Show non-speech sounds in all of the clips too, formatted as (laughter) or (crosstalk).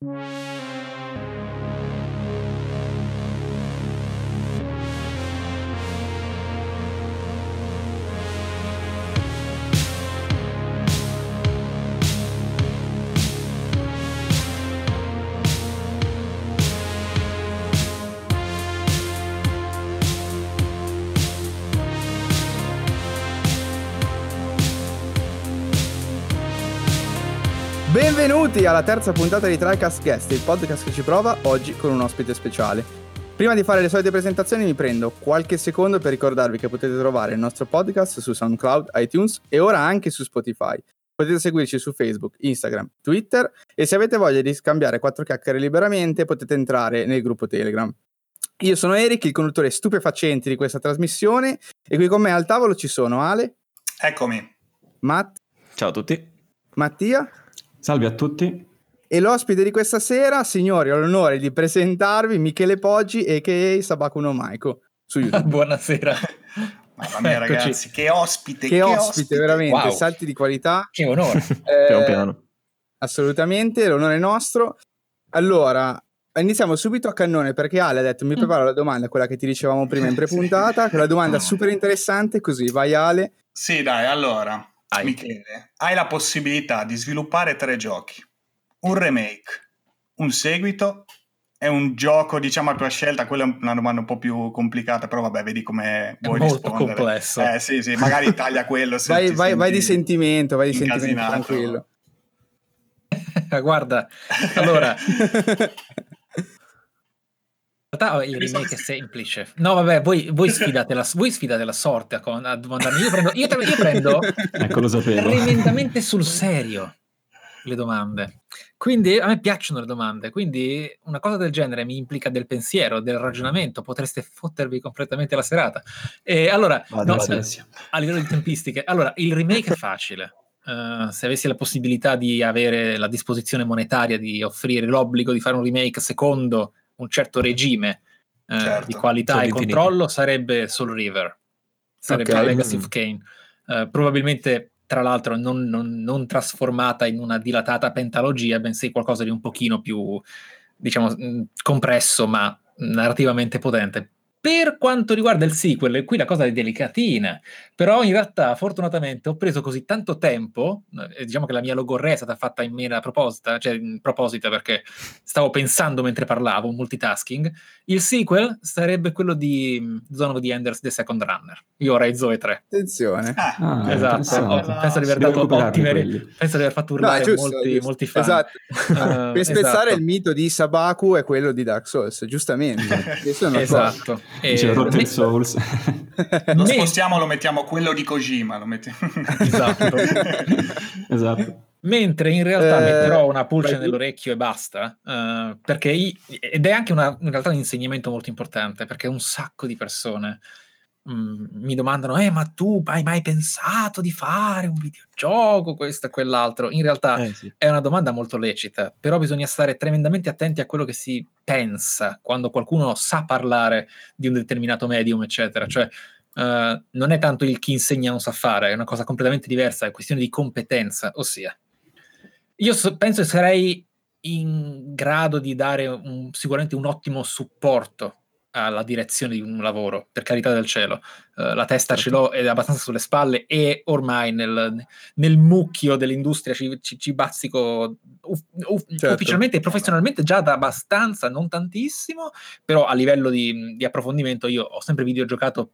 Música Benvenuti alla terza puntata di TriCast Guest, il podcast che ci prova oggi con un ospite speciale. Prima di fare le solite presentazioni mi prendo qualche secondo per ricordarvi che potete trovare il nostro podcast su SoundCloud, iTunes e ora anche su Spotify. Potete seguirci su Facebook, Instagram, Twitter e se avete voglia di scambiare quattro chiacchiere liberamente potete entrare nel gruppo Telegram. Io sono Eric, il conduttore stupefacente di questa trasmissione e qui con me al tavolo ci sono Ale. Eccomi. Matt. Ciao a tutti. Mattia. Salve a tutti. E l'ospite di questa sera, signori, ho l'onore di presentarvi Michele Poggi a.k.a. Sabacuno Maiko su (laughs) YouTube. Buonasera. Mamma mia Eccoci. ragazzi, che ospite, che, ospite, veramente, Wow. salti di qualità. Che onore. (laughs) Eh, piano piano. Assolutamente, l'onore è nostro. Allora, iniziamo subito a cannone perché Ale ha detto mi preparo la domanda, quella che ti dicevamo prima in (laughs) prepuntata, che è una domanda super interessante, così vai Ale. Sì, dai, allora, Vai. Michele, hai la possibilità di sviluppare tre giochi. Un remake, un seguito e un gioco, diciamo, a tua scelta. Quella è una domanda un po' più complicata, però vabbè, vedi come È vuoi molto rispondere. complesso. Eh sì, sì, magari (laughs) taglia quello se Vai, vai, vai di senti sentimento, vai di sentimento tranquillo. (laughs) Guarda, allora, (laughs) realtà il Mi sono- remake è semplice. No, vabbè, voi, voi, sfidate, la, voi sfidate la sorte a, con- a domandarmi. Io prendo, io, io prendo (laughs) Ecco, lo sapevo. tremendamente sul serio le domande. Quindi a me piacciono le domande, quindi una cosa del genere mi implica del pensiero, del ragionamento, potreste fottervi completamente la serata. E allora, Vado, no, vado, eh, a livello di tempistiche, allora il remake è facile. Eh, se avessi la possibilità di avere la disposizione monetaria di offrire l'obbligo di fare un remake secondo un certo regime eh, Certo, di qualità e controllo, sarebbe Soul River, sarebbe Ok. la Legacy Mm. of Kane. Eh, probabilmente, tra l'altro, non, non- non trasformata in una dilatata pentalogia, bensì qualcosa di un pochino più, diciamo, mh, compresso, ma narrativamente potente. Per quanto riguarda il sequel, qui la cosa è delicatina, però in realtà fortunatamente ho preso così tanto tempo, eh, diciamo che la mia logorrea è stata fatta in mera proposita, cioè in proposita perché stavo pensando mentre parlavo, multitasking, il sequel sarebbe quello di mm, Zone of the Enders The Second Runner, io ora Zoe 3. Attenzione. Ah, Ah, esatto, ho- penso di aver dato ottime penso di aver fatto No, urlare è giusto, molti, giusto. molti fan. Esatto. Eh, per spezzare esatto. il mito di Sabaku è quello di Dark Souls, giustamente. (laughs) Io Esatto. Dice Eh, Rotten me- Souls. (laughs) lo me- spostiamo, lo mettiamo quello di Kojima. Lo metti- (laughs) Esatto. esatto. Mentre in realtà Eh, metterò una pulce vai nell'orecchio e basta, eh, perché i- ed è anche una, in realtà un insegnamento molto importante, perché un sacco di persone mm, mi domandano, eh, ma tu hai mai pensato di fare un videogioco, questo e quell'altro? In realtà Eh, sì. è una domanda molto lecita, però bisogna stare tremendamente attenti a quello che si pensa quando qualcuno sa parlare di un determinato medium, eccetera. Cioè, eh, non è tanto il chi insegna non sa fare, è una cosa completamente diversa, è questione di competenza, ossia, io so- penso che sarei in grado di dare un- sicuramente un ottimo supporto alla direzione di un lavoro, per carità del cielo. Eh, la testa ce l'ho ed è abbastanza sulle spalle e ormai nel, nel mucchio dell'industria ci, ci, ci bazzico uff- uff- Certo. ufficialmente e professionalmente già da abbastanza, non tantissimo, però a livello di, di approfondimento io ho sempre videogiocato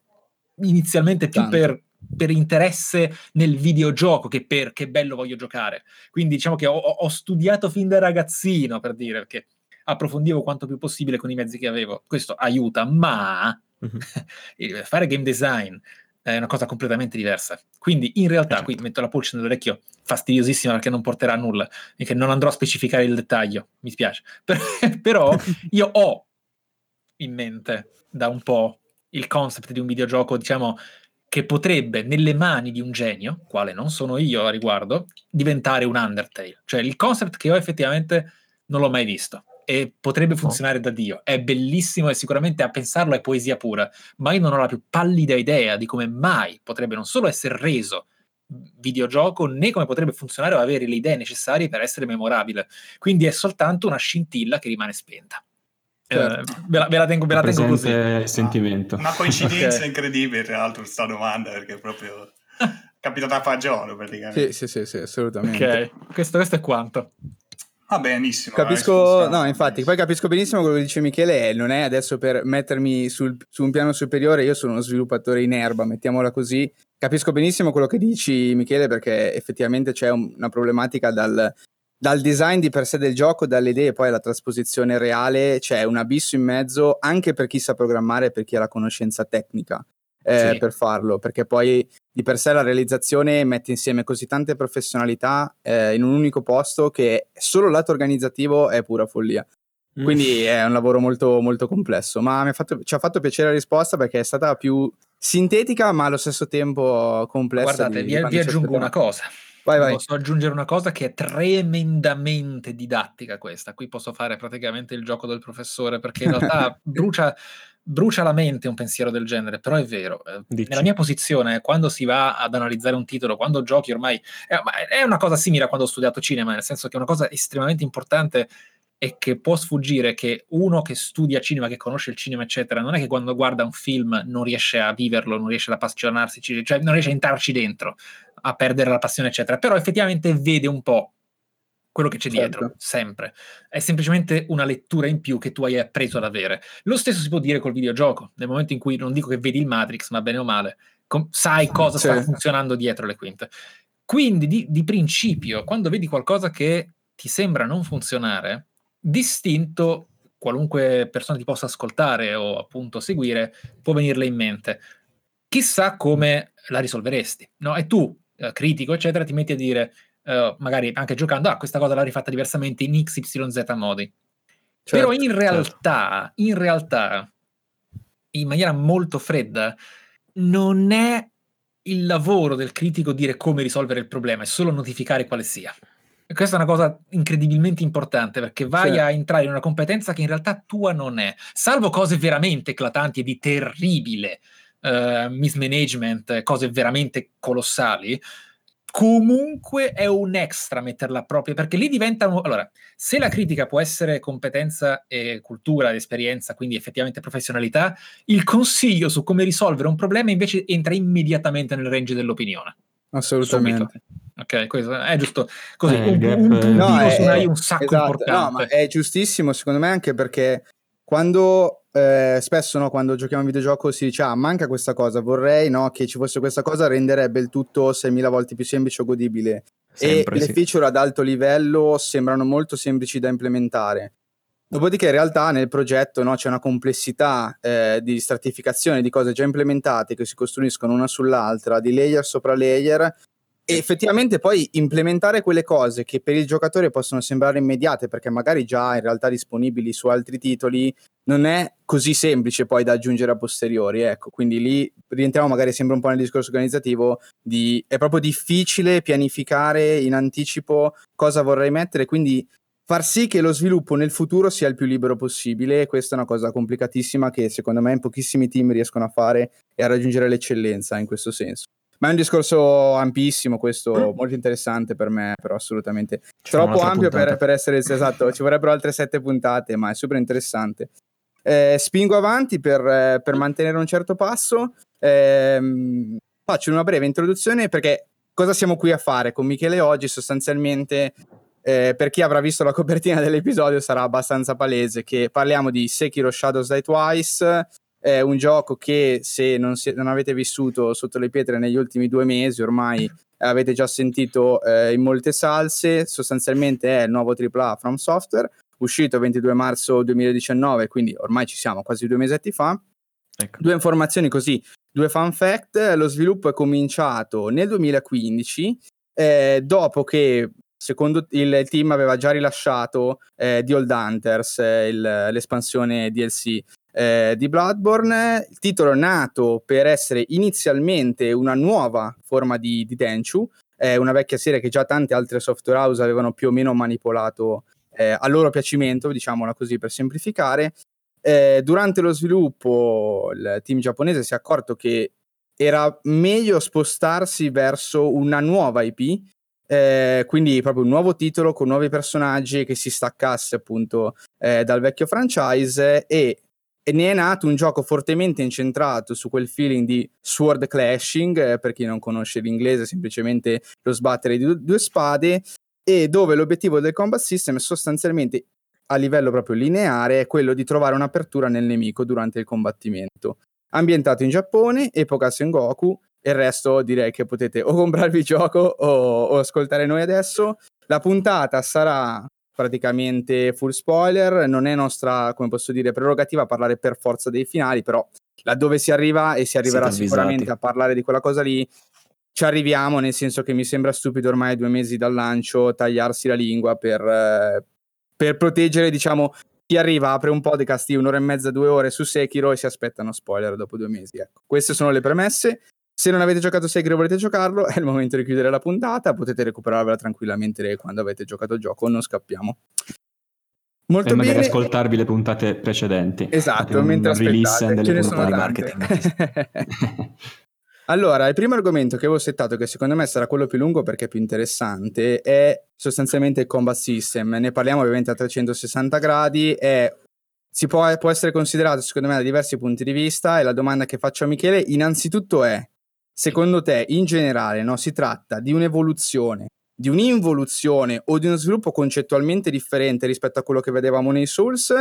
inizialmente più Tanto. per, per interesse nel videogioco che per che bello voglio giocare. Quindi diciamo che ho, ho- ho studiato fin da ragazzino per dire perché approfondivo quanto più possibile con i mezzi che avevo. Questo aiuta, ma Mhm. (laughs) il- fare game design è una cosa completamente diversa. Quindi in realtà Certo. qui metto la pulce nell'orecchio fastidiosissima perché non porterà a nulla e che non andrò a specificare il dettaglio, mi spiace. Per- (laughs) però (laughs) io ho in mente da un po' il concept di un videogioco, diciamo, che potrebbe nelle mani di un genio, quale non sono io a riguardo, diventare un Undertale. Cioè il concept che io effettivamente non l'ho mai visto e potrebbe funzionare da Dio. È bellissimo e sicuramente a pensarlo è poesia pura, ma io non ho la più pallida idea di come mai potrebbe non solo essere reso videogioco né come potrebbe funzionare o avere le idee necessarie per essere memorabile. Quindi è soltanto una scintilla che rimane spenta. Certo. Eh, ve, la, ve la tengo, ve la tengo così. Presente sentimento. Una coincidenza Ok. incredibile, tra l'altro, questa domanda, perché è proprio capitata a fagiolo, praticamente. Sì, sì, sì, sì, assolutamente. Ok, questo, questo è quanto. Va benissimo. Capisco, no, infatti, poi capisco benissimo quello che dice Michele, e non è adesso per mettermi sul- su un piano superiore, io sono uno sviluppatore in erba, mettiamola così. Capisco benissimo quello che dici, Michele, perché effettivamente c'è un- una problematica dal, dal design di per sé del gioco, dalle idee poi alla trasposizione reale, c'è un abisso in mezzo anche per chi sa programmare e per chi ha la conoscenza tecnica eh, Sì. per farlo, perché poi di per sé la realizzazione mette insieme così tante professionalità eh, in un unico posto che solo lato organizzativo è pura follia. Mm. Quindi è un lavoro molto, molto complesso. Ma mi ha fatto- ci ha fatto piacere la risposta perché è stata più sintetica, ma allo stesso tempo complessa. Guardate, di- vi, vi aggiungo una cosa. Vai, vai. Posso aggiungere una cosa che è tremendamente didattica questa. Qui posso fare praticamente il gioco del professore perché in realtà (laughs) brucia, brucia la mente un pensiero del genere, però è vero. Eh, Dici. Nella mia posizione, quando si va ad analizzare un titolo, quando giochi ormai... È, una cosa simile a quando ho studiato cinema, nel senso che è una cosa estremamente importante e che può sfuggire che uno che studia cinema, che conosce il cinema, eccetera, non è che quando guarda un film non riesce a viverlo, non riesce ad appassionarsi, cioè non riesce a entrarci dentro, a perdere la passione, eccetera, però effettivamente vede un po' quello che c'è Certo. dietro, sempre. È semplicemente una lettura in più che tu hai appreso ad avere. Lo stesso si può dire col videogioco, nel momento in cui non dico che vedi il Matrix, ma bene o male, com- sai cosa sta Sì. funzionando dietro le quinte. Quindi, di, di principio, quando vedi qualcosa che ti sembra non funzionare, distinto, qualunque persona ti possa ascoltare o appunto seguire, può venirle in mente. Chissà come la risolveresti, no? E tu, eh, critico, eccetera, ti metti a dire, eh, magari anche giocando, ah, questa cosa l'ha rifatta diversamente in XYZ modi. Certo, Però in realtà, in realtà, in maniera molto fredda, non è il lavoro del critico dire come risolvere il problema, è solo notificare quale sia. E questa è una cosa incredibilmente importante perché vai Sì. a entrare in una competenza che in realtà tua non è, salvo cose veramente eclatanti e di terribile eh, mismanagement, cose veramente colossali. Comunque è un extra metterla proprio perché lì diventano. Allora, se la critica può essere competenza e cultura, ed esperienza, quindi effettivamente professionalità, il consiglio su come risolvere un problema invece entra immediatamente nel range dell'opinione. Assolutamente. Subito. Ok, questo è giusto. Così, Eh, un, un puntino No, è- su un sacco esatto, importante. No, ma è giustissimo secondo me anche perché quando eh, spesso no, quando giochiamo a videogioco si dice ah manca questa cosa, vorrei no, che ci fosse questa cosa, renderebbe il tutto 6.000 volte più semplice o godibile. Sempre e le sì. feature ad alto livello sembrano molto semplici da implementare. Dopodiché in realtà nel progetto no, c'è una complessità eh, di stratificazione di cose già implementate che si costruiscono una sull'altra, di layer sopra layer e effettivamente poi implementare quelle cose che per il giocatore possono sembrare immediate perché magari già in realtà disponibili su altri titoli non è così semplice poi da aggiungere a posteriori ecco. Quindi lì rientriamo magari sempre un po' nel discorso organizzativo di è proprio difficile pianificare in anticipo cosa vorrei mettere quindi far sì che lo sviluppo nel futuro sia il più libero possibile e questa è una cosa complicatissima che secondo me in pochissimi team riescono a fare e a raggiungere l'eccellenza in questo senso ma è un discorso ampissimo, questo molto interessante per me, però assolutamente C'è troppo ampio per, per essere esatto. Ci vorrebbero altre sette puntate, ma è super interessante. Eh, spingo avanti per, eh, per mantenere un certo passo. Ehm, faccio una breve introduzione perché cosa siamo qui a fare con Michele oggi? Sostanzialmente, eh, per chi avrà visto la copertina dell'episodio, sarà abbastanza palese che parliamo di Sekiro Shadows Die Twice è un gioco che se non, si- non avete vissuto sotto le pietre negli ultimi due mesi ormai avete già sentito eh, in molte salse. Sostanzialmente è il nuovo AAA From Software uscito 22 marzo 2019 quindi ormai ci siamo quasi due mesetti fa. Ecco. due informazioni così due fun fact lo sviluppo è cominciato nel 2015 eh, dopo che secondo il team aveva già rilasciato eh, The Old Hunters eh, il- l'espansione DLC eh, di Bloodborne. Il titolo è nato per essere inizialmente una nuova forma di, di Tenchu, eh, una vecchia serie che già tante altre software house avevano più o meno manipolato eh, a loro piacimento, diciamola così per semplificare. Eh, durante lo sviluppo il team giapponese si è accorto che era meglio spostarsi verso una nuova IP, eh, quindi proprio un nuovo titolo con nuovi personaggi che si staccasse appunto eh, dal vecchio franchise e, e, ne è nato un gioco fortemente incentrato su quel feeling di sword clashing, eh, per chi non conosce l'inglese, semplicemente lo sbattere di due spade, e dove l'obiettivo del combat system è sostanzialmente a livello proprio lineare è quello di trovare un'apertura nel nemico durante il combattimento. Ambientato in Giappone, epoca Sengoku, e il resto direi che potete o comprarvi il gioco o, o ascoltare noi adesso. La puntata sarà praticamente full spoiler, non è nostra, come posso dire, prerogativa parlare per forza dei finali, però laddove si arriva e si arriverà sicuramente a parlare di quella cosa lì, ci arriviamo, nel senso che mi sembra stupido ormai due mesi dal lancio tagliarsi la lingua per, eh, per proteggere, diciamo, chi arriva, apre un podcast di un'ora e mezza, due ore su Sekiro e si aspettano spoiler dopo due mesi. Ecco. Queste sono le premesse. Se non avete giocato Sekiro e volete giocarlo, è il momento di chiudere la puntata. Potete recuperarvela tranquillamente quando avete giocato il gioco. Non scappiamo. Molto e magari bene. ascoltarvi le puntate precedenti. Esatto, mentre aspettate. Ce ne sono di marketing. (laughs) Allora, il primo argomento che avevo settato, che secondo me sarà quello più lungo perché è più interessante, è sostanzialmente il combat system. Ne parliamo ovviamente a 360 gradi, è, si può, può, essere considerato secondo me da diversi punti di vista e la domanda che faccio a Michele innanzitutto è, secondo te in generale no, si tratta di un'evoluzione, di un'involuzione o di uno sviluppo concettualmente differente rispetto a quello che vedevamo nei Souls?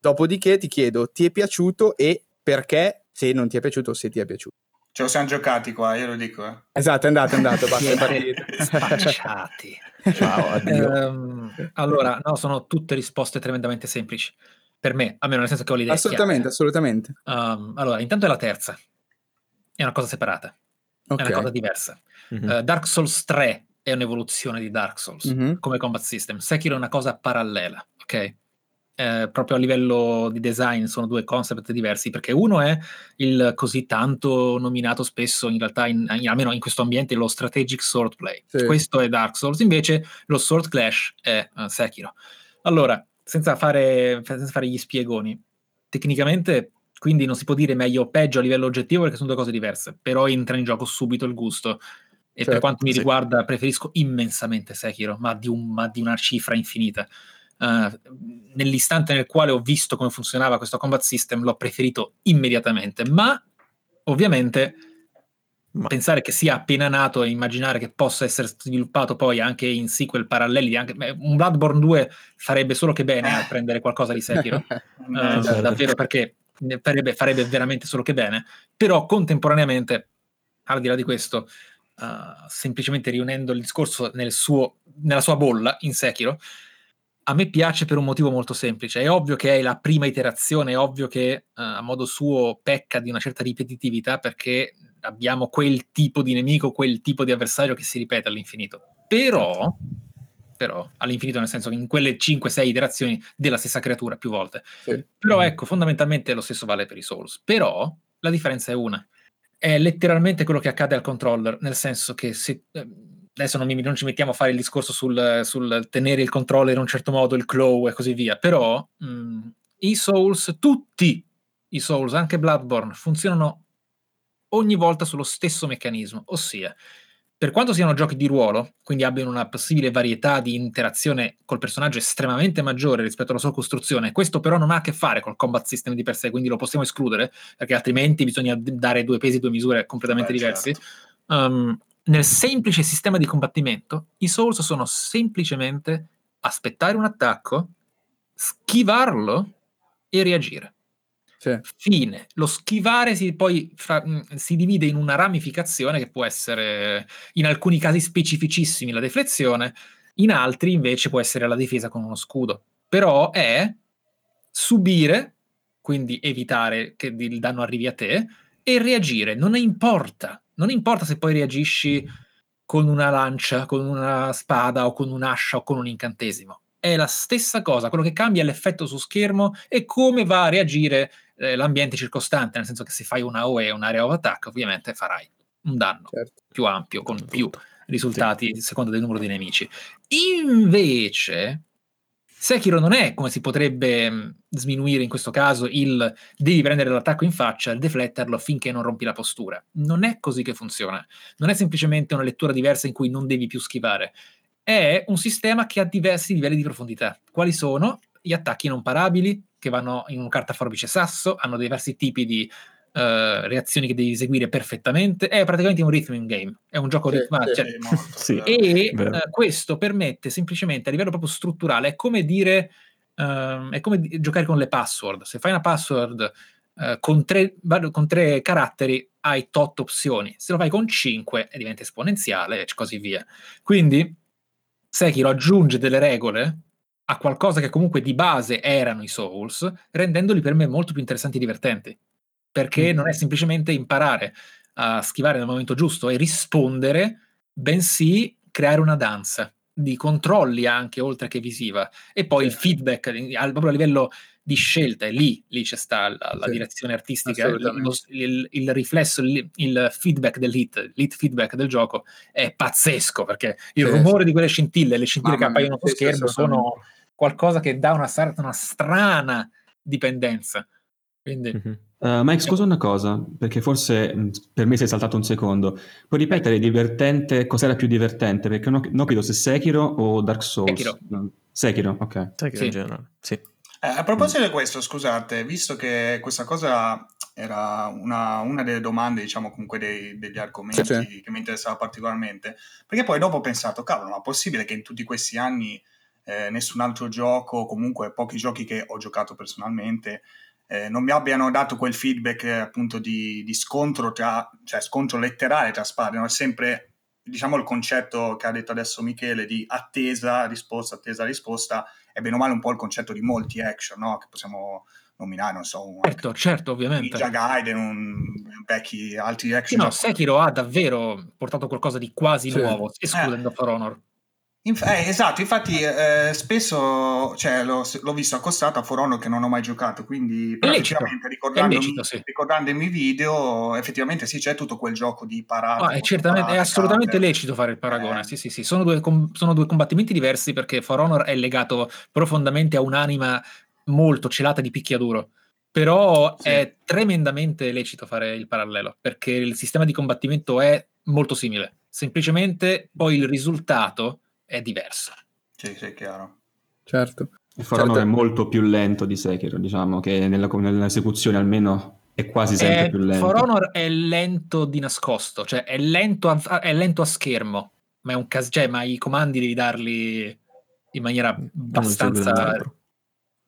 Dopodiché ti chiedo, ti è piaciuto e perché, se non ti è piaciuto o se ti è piaciuto? Ce lo siamo giocati qua, io lo dico. Eh. Esatto, è andato, è andato, (laughs) basta, Spacciati. Ciao, addio. Um, allora, no, sono tutte risposte tremendamente semplici. Per me, almeno nel senso che ho l'idea Assolutamente, chiara. assolutamente. Um, allora, intanto è la terza. È una cosa separata. Okay. È una cosa diversa. Mm-hmm. Uh, Dark Souls 3 è un'evoluzione di Dark Souls mm-hmm. come combat system. Sekiro è una cosa parallela, ok? eh, proprio a livello di design sono due concept diversi, perché uno è il così tanto nominato spesso, in realtà, in, in, almeno in questo ambiente, lo strategic sword play. Sì. Questo è Dark Souls, invece lo sword clash è uh, Sekiro. Allora, senza fare, senza fare gli spiegoni, tecnicamente quindi non si può dire meglio o peggio a livello oggettivo perché sono due cose diverse, però entra in gioco subito il gusto. E certo, per quanto mi sì. riguarda, preferisco immensamente Sekiro, ma di, un, ma di una cifra infinita. Uh, nell'istante nel quale ho visto come funzionava questo combat system l'ho preferito immediatamente, ma ovviamente ma... pensare che sia appena nato e immaginare che possa essere sviluppato poi anche in sequel paralleli, anche, beh, un Bloodborne 2 farebbe solo che bene a (laughs) prendere qualcosa di Sekiro, uh, (laughs) davvero perché farebbe, farebbe, veramente solo che bene, però contemporaneamente, al di là di questo, uh, semplicemente riunendo il discorso nel suo, nella sua bolla in Sekiro, a me piace per un motivo molto semplice. È ovvio che è la prima iterazione, è ovvio che uh, a modo suo pecca di una certa ripetitività perché abbiamo quel tipo di nemico, quel tipo di avversario che si ripete all'infinito. Però, però all'infinito nel senso che in quelle 5-6 iterazioni della stessa creatura più volte. Sì. Però ecco, fondamentalmente lo stesso vale per i Souls. Però la differenza è una. È letteralmente quello che accade al controller, nel senso che se... Eh, adesso non, mi, non, ci mettiamo a fare il discorso sul, sul, tenere il controller in un certo modo, il claw e così via, però mh, mm, i Souls, tutti i Souls, anche Bloodborne, funzionano ogni volta sullo stesso meccanismo, ossia, per quanto siano giochi di ruolo, quindi abbiano una possibile varietà di interazione col personaggio estremamente maggiore rispetto alla sua costruzione, questo però non ha a che fare col combat system di per sé, quindi lo possiamo escludere, perché altrimenti bisogna dare due pesi, due misure completamente Beh, diversi. Certo. Um, nel semplice sistema di combattimento, i Souls sono semplicemente aspettare un attacco, schivarlo e reagire. Sì. Fine. Lo schivare si, poi fra, mm, si divide in una ramificazione che può essere in alcuni casi specificissimi la deflezione, in altri invece può essere la difesa con uno scudo. Però è subire, quindi evitare che il danno arrivi a te, e reagire. Non importa non importa se poi reagisci con una lancia, con una spada o con un'ascia o con un incantesimo. È la stessa cosa, quello che cambia è l'effetto su schermo e come va a reagire eh, l'ambiente circostante, nel senso che se fai una OE, un'area of attack, ovviamente farai un danno certo. più ampio, con più risultati sì. secondo del numero di nemici. Invece, Sekiro non è come si potrebbe mh, sminuire in questo caso il devi prendere l'attacco in faccia e defletterlo finché non rompi la postura. Non è così che funziona. Non è semplicemente una lettura diversa in cui non devi più schivare. È un sistema che ha diversi livelli di profondità. Quali sono? Gli attacchi non parabili, che vanno in un carta forbice sasso, hanno diversi tipi di Uh, reazioni che devi eseguire perfettamente. È praticamente un rhythm game, è un gioco sì, ritmato. Cioè, sì, (laughs) e uh, questo permette semplicemente a livello proprio strutturale, è come dire, uh, è come di- giocare con le password. Se fai una password con tre, con, tre, caratteri, hai tot opzioni. Se lo fai con cinque, diventa esponenziale e così via. Quindi, Sekiro aggiunge delle regole a qualcosa che comunque di base erano i Souls, rendendoli per me molto più interessanti e divertenti. Perché non è semplicemente imparare a schivare nel momento giusto e rispondere, bensì creare una danza di controlli anche oltre che visiva. E poi il feedback proprio a livello di scelta e lì, lì c'è sta la, la sì, direzione artistica il, il, il, riflesso il, il, feedback dell'hit l'hit feedback del gioco è pazzesco perché il sì, rumore sì. di quelle scintille le scintille Mamma che appaiono sullo schermo sono qualcosa che dà una, una strana dipendenza quindi mm-hmm. Uh, Mike, scusa una cosa, perché forse mh, per me sei saltato un secondo. Puoi ripetere divertente, cos'era più divertente? Perché non, non credo se Sekiro o Dark Souls. Sekiro. Sekiro, ok. Sekiro sì. in generale, sì. Eh, a proposito di questo, scusate, visto che questa cosa era una, una delle domande, diciamo, comunque dei, degli argomenti sì. che mi interessava particolarmente, perché poi dopo ho pensato, cavolo, ma è possibile che in tutti questi anni eh, nessun altro gioco, comunque pochi giochi che ho giocato personalmente, eh, non mi abbiano dato quel feedback eh, appunto di, di, scontro tra, cioè scontro letterale tra spade, no? è sempre diciamo il concetto che ha detto adesso Michele di attesa, risposta, attesa, risposta, è bene o male un po' il concetto di molti action, no? Che possiamo nominare, non so, un certo, certo, ovviamente. Ninja Gaiden, un, vecchi altri action. Sì, no, Sekiro ha davvero portato qualcosa di quasi sì. nuovo, escludendo eh. For Honor. Inf- eh, esatto, infatti eh, spesso cioè, l'ho, l'ho, visto accostato a For Honor che non ho mai giocato, quindi effettivamente ricordandomi, sì. ricordandomi i video, effettivamente sì, c'è tutto quel gioco di parata. Ah, è, certamente, è assolutamente carte. lecito fare il paragone, eh. sì sì sì, sono due, com- sono due combattimenti diversi perché For Honor è legato profondamente a un'anima molto celata di picchiaduro però sì. è tremendamente lecito fare il parallelo perché il sistema di combattimento è molto simile semplicemente poi il risultato è diverso. Sì, sì, è chiaro. Certo. Il For certo. è molto più lento di Sekiro, diciamo che nella, nell'esecuzione almeno è quasi sempre è, più lento. For Honor è lento di nascosto, cioè è lento a, è lento a schermo, ma, è un cas- cioè, ma i comandi devi darli in maniera abbastanza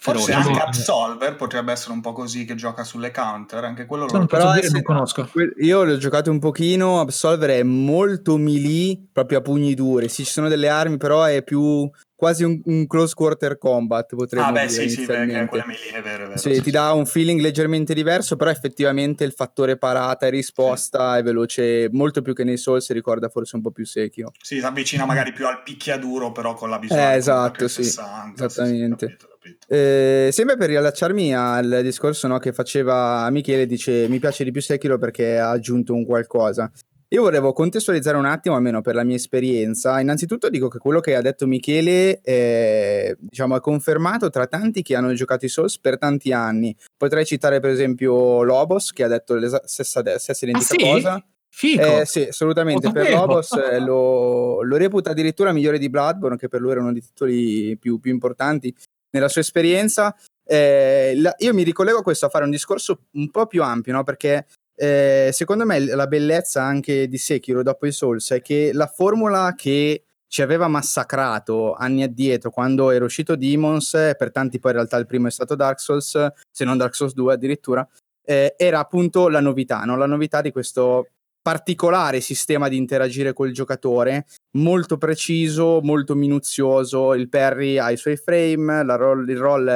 Forse anche Absolver potrebbe essere un po' così che gioca sulle counter, anche quello lo però dire, non conosco. Io l'ho giocato un pochino, Absolver è molto melee, proprio a pugni duri. Sì, ci sono delle armi, però è più quasi un, un close quarter combat, potremmo ah, beh, dire. Sì, sì, perché quella melee è vero, è vero. Sì, sì ti sì. dà un feeling leggermente diverso, però effettivamente il fattore parata e risposta è veloce molto più che nei Souls, si ricorda forse un po' più secchio. Sì, si avvicina magari più al picchiaduro, però con la visione eh, esatto, sì, 60, esattamente. Capito, eh, sempre per riallacciarmi al discorso no, che faceva Michele, dice mi piace di più Sekiro perché ha aggiunto un qualcosa. Io volevo contestualizzare un attimo, almeno per la mia esperienza. Innanzitutto dico che quello che ha detto Michele è, diciamo, è confermato tra tanti che hanno giocato i Souls per tanti anni. Potrei citare per esempio Lobos, che ha detto la stessa, stessa identica ah, sì? cosa. Fico. Eh, sì, assolutamente. Per Lobos eh, lo, lo, reputa addirittura migliore di Bloodborne, che per lui era uno dei titoli più, più importanti nella sua esperienza. Eh, la, io mi ricollego a questo a fare un discorso un po' più ampio, no? perché eh, secondo me la bellezza anche di Sekiro dopo i Souls è che la formula che ci aveva massacrato anni addietro quando era uscito Demons, per tanti poi in realtà il primo è stato Dark Souls, se non Dark Souls 2 addirittura, eh, era appunto la novità, no? la novità di questo particolare sistema di interagire col giocatore, molto preciso, molto minuzioso. Il parry ha i suoi frame, roll, il roll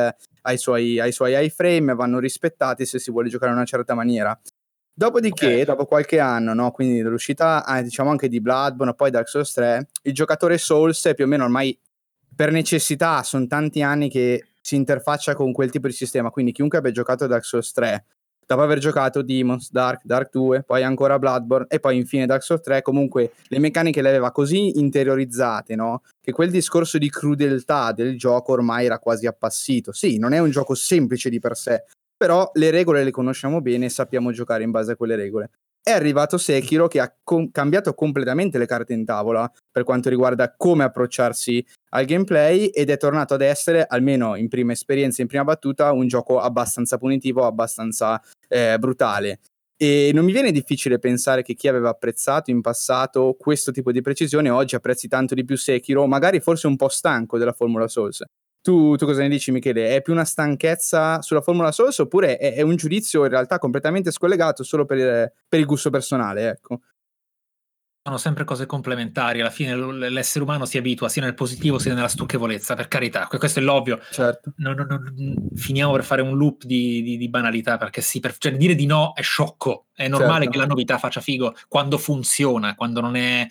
ha i suoi, ha i suoi iframe, vanno rispettati se si vuole giocare in una certa maniera. Dopodiché, okay. dopo qualche anno, no, quindi l'uscita ah, diciamo anche di Bloodborne poi Dark Souls 3, il giocatore Souls è più o meno ormai per necessità, sono tanti anni che si interfaccia con quel tipo di sistema, quindi chiunque abbia giocato Dark Souls 3 dopo aver giocato Demons, Dark, Dark 2, poi ancora Bloodborne e poi infine Dark Souls 3, comunque le meccaniche le aveva così interiorizzate, no? Che quel discorso di crudeltà del gioco ormai era quasi appassito. Sì, non è un gioco semplice di per sé, però le regole le conosciamo bene e sappiamo giocare in base a quelle regole. È arrivato Sekiro che ha com- cambiato completamente le carte in tavola per quanto riguarda come approcciarsi al gameplay ed è tornato ad essere, almeno in prima esperienza, in prima battuta, un gioco abbastanza punitivo, abbastanza eh, brutale. E non mi viene difficile pensare che chi aveva apprezzato in passato questo tipo di precisione oggi apprezzi tanto di più Sekiro, magari forse un po' stanco della Formula Souls. Tu, tu, cosa ne dici, Michele? È più una stanchezza sulla Formula Souls oppure è, è un giudizio in realtà completamente scollegato solo per, per, il gusto personale? Ecco. Sono sempre cose complementari. Alla fine l'essere umano si abitua sia nel positivo sia nella stucchevolezza, per carità. Questo è l'ovvio. Certo. Non, non, non, finiamo per fare un loop di, di, di banalità perché sì, per, cioè, dire di no è sciocco. È normale certo. che la novità faccia figo quando funziona, quando non è.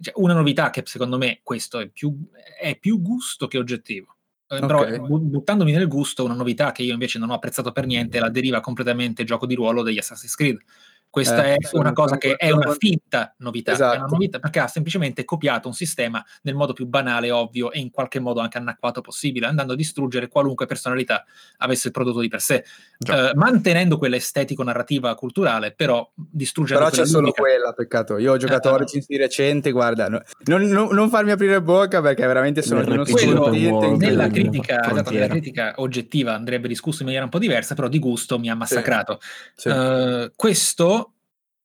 Cioè, una novità che secondo me questo è più, è più gusto che oggettivo eh, però okay. buttandomi nel gusto, una novità che io invece non ho apprezzato per niente è la deriva completamente gioco di ruolo degli Assassin's Creed. Questa eh, è una cosa che è una finta novità, esatto. è una novità perché ha semplicemente copiato un sistema nel modo più banale, ovvio e in qualche modo anche anacquato possibile, andando a distruggere qualunque personalità avesse il prodotto di per sé, eh, mantenendo quella estetico-narrativa culturale, però distruggendo Però c'è solo l'unica. quella, peccato. Io ho giocato eh, Origins di recente, guarda, no, non, non, non, farmi aprire bocca perché veramente sono uno quello, nella critica, esatto, nella critica oggettiva andrebbe discusso in maniera un po' diversa, però di gusto mi ha massacrato. Sì. Sì. Uh, questo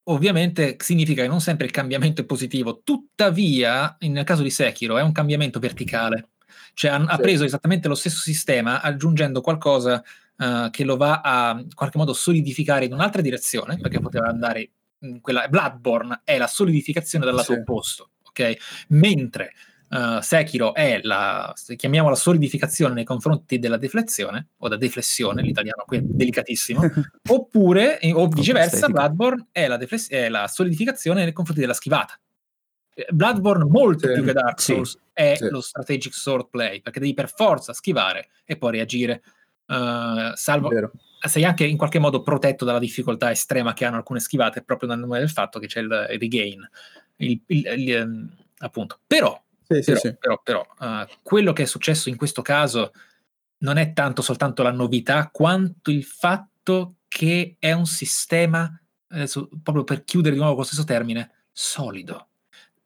ovviamente significa che non sempre il cambiamento è positivo, tuttavia nel caso di Sekiro è un cambiamento verticale, cioè ha, sì. ha preso esattamente lo stesso sistema aggiungendo qualcosa uh, che lo va a in qualche modo solidificare in un'altra direzione, perché poteva andare in quella Bloodborne è la solidificazione dal lato sì. opposto, ok? Mentre uh, Sekiro è la, chiamiamola solidificazione nei confronti della deflezione, o da deflessione, l'italiano qui è delicatissimo, (laughs) oppure, o viceversa, Bloodborne è la, defless- è la solidificazione nei confronti della schivata. Eh, Bloodborne molto sì, più che Dark Souls sì, è sì. lo strategic sword play, perché devi per forza schivare e poi reagire. Uh, salvo, sei anche in qualche modo protetto dalla difficoltà estrema che hanno alcune schivate proprio dal nome del fatto che c'è il, il regain. Il, il, il, ehm, appunto. Però sì, però, sì, però, però uh, quello che è successo in questo caso non è tanto soltanto la novità, quanto il fatto che è un sistema, adesso, proprio per chiudere di nuovo con lo stesso termine, solido.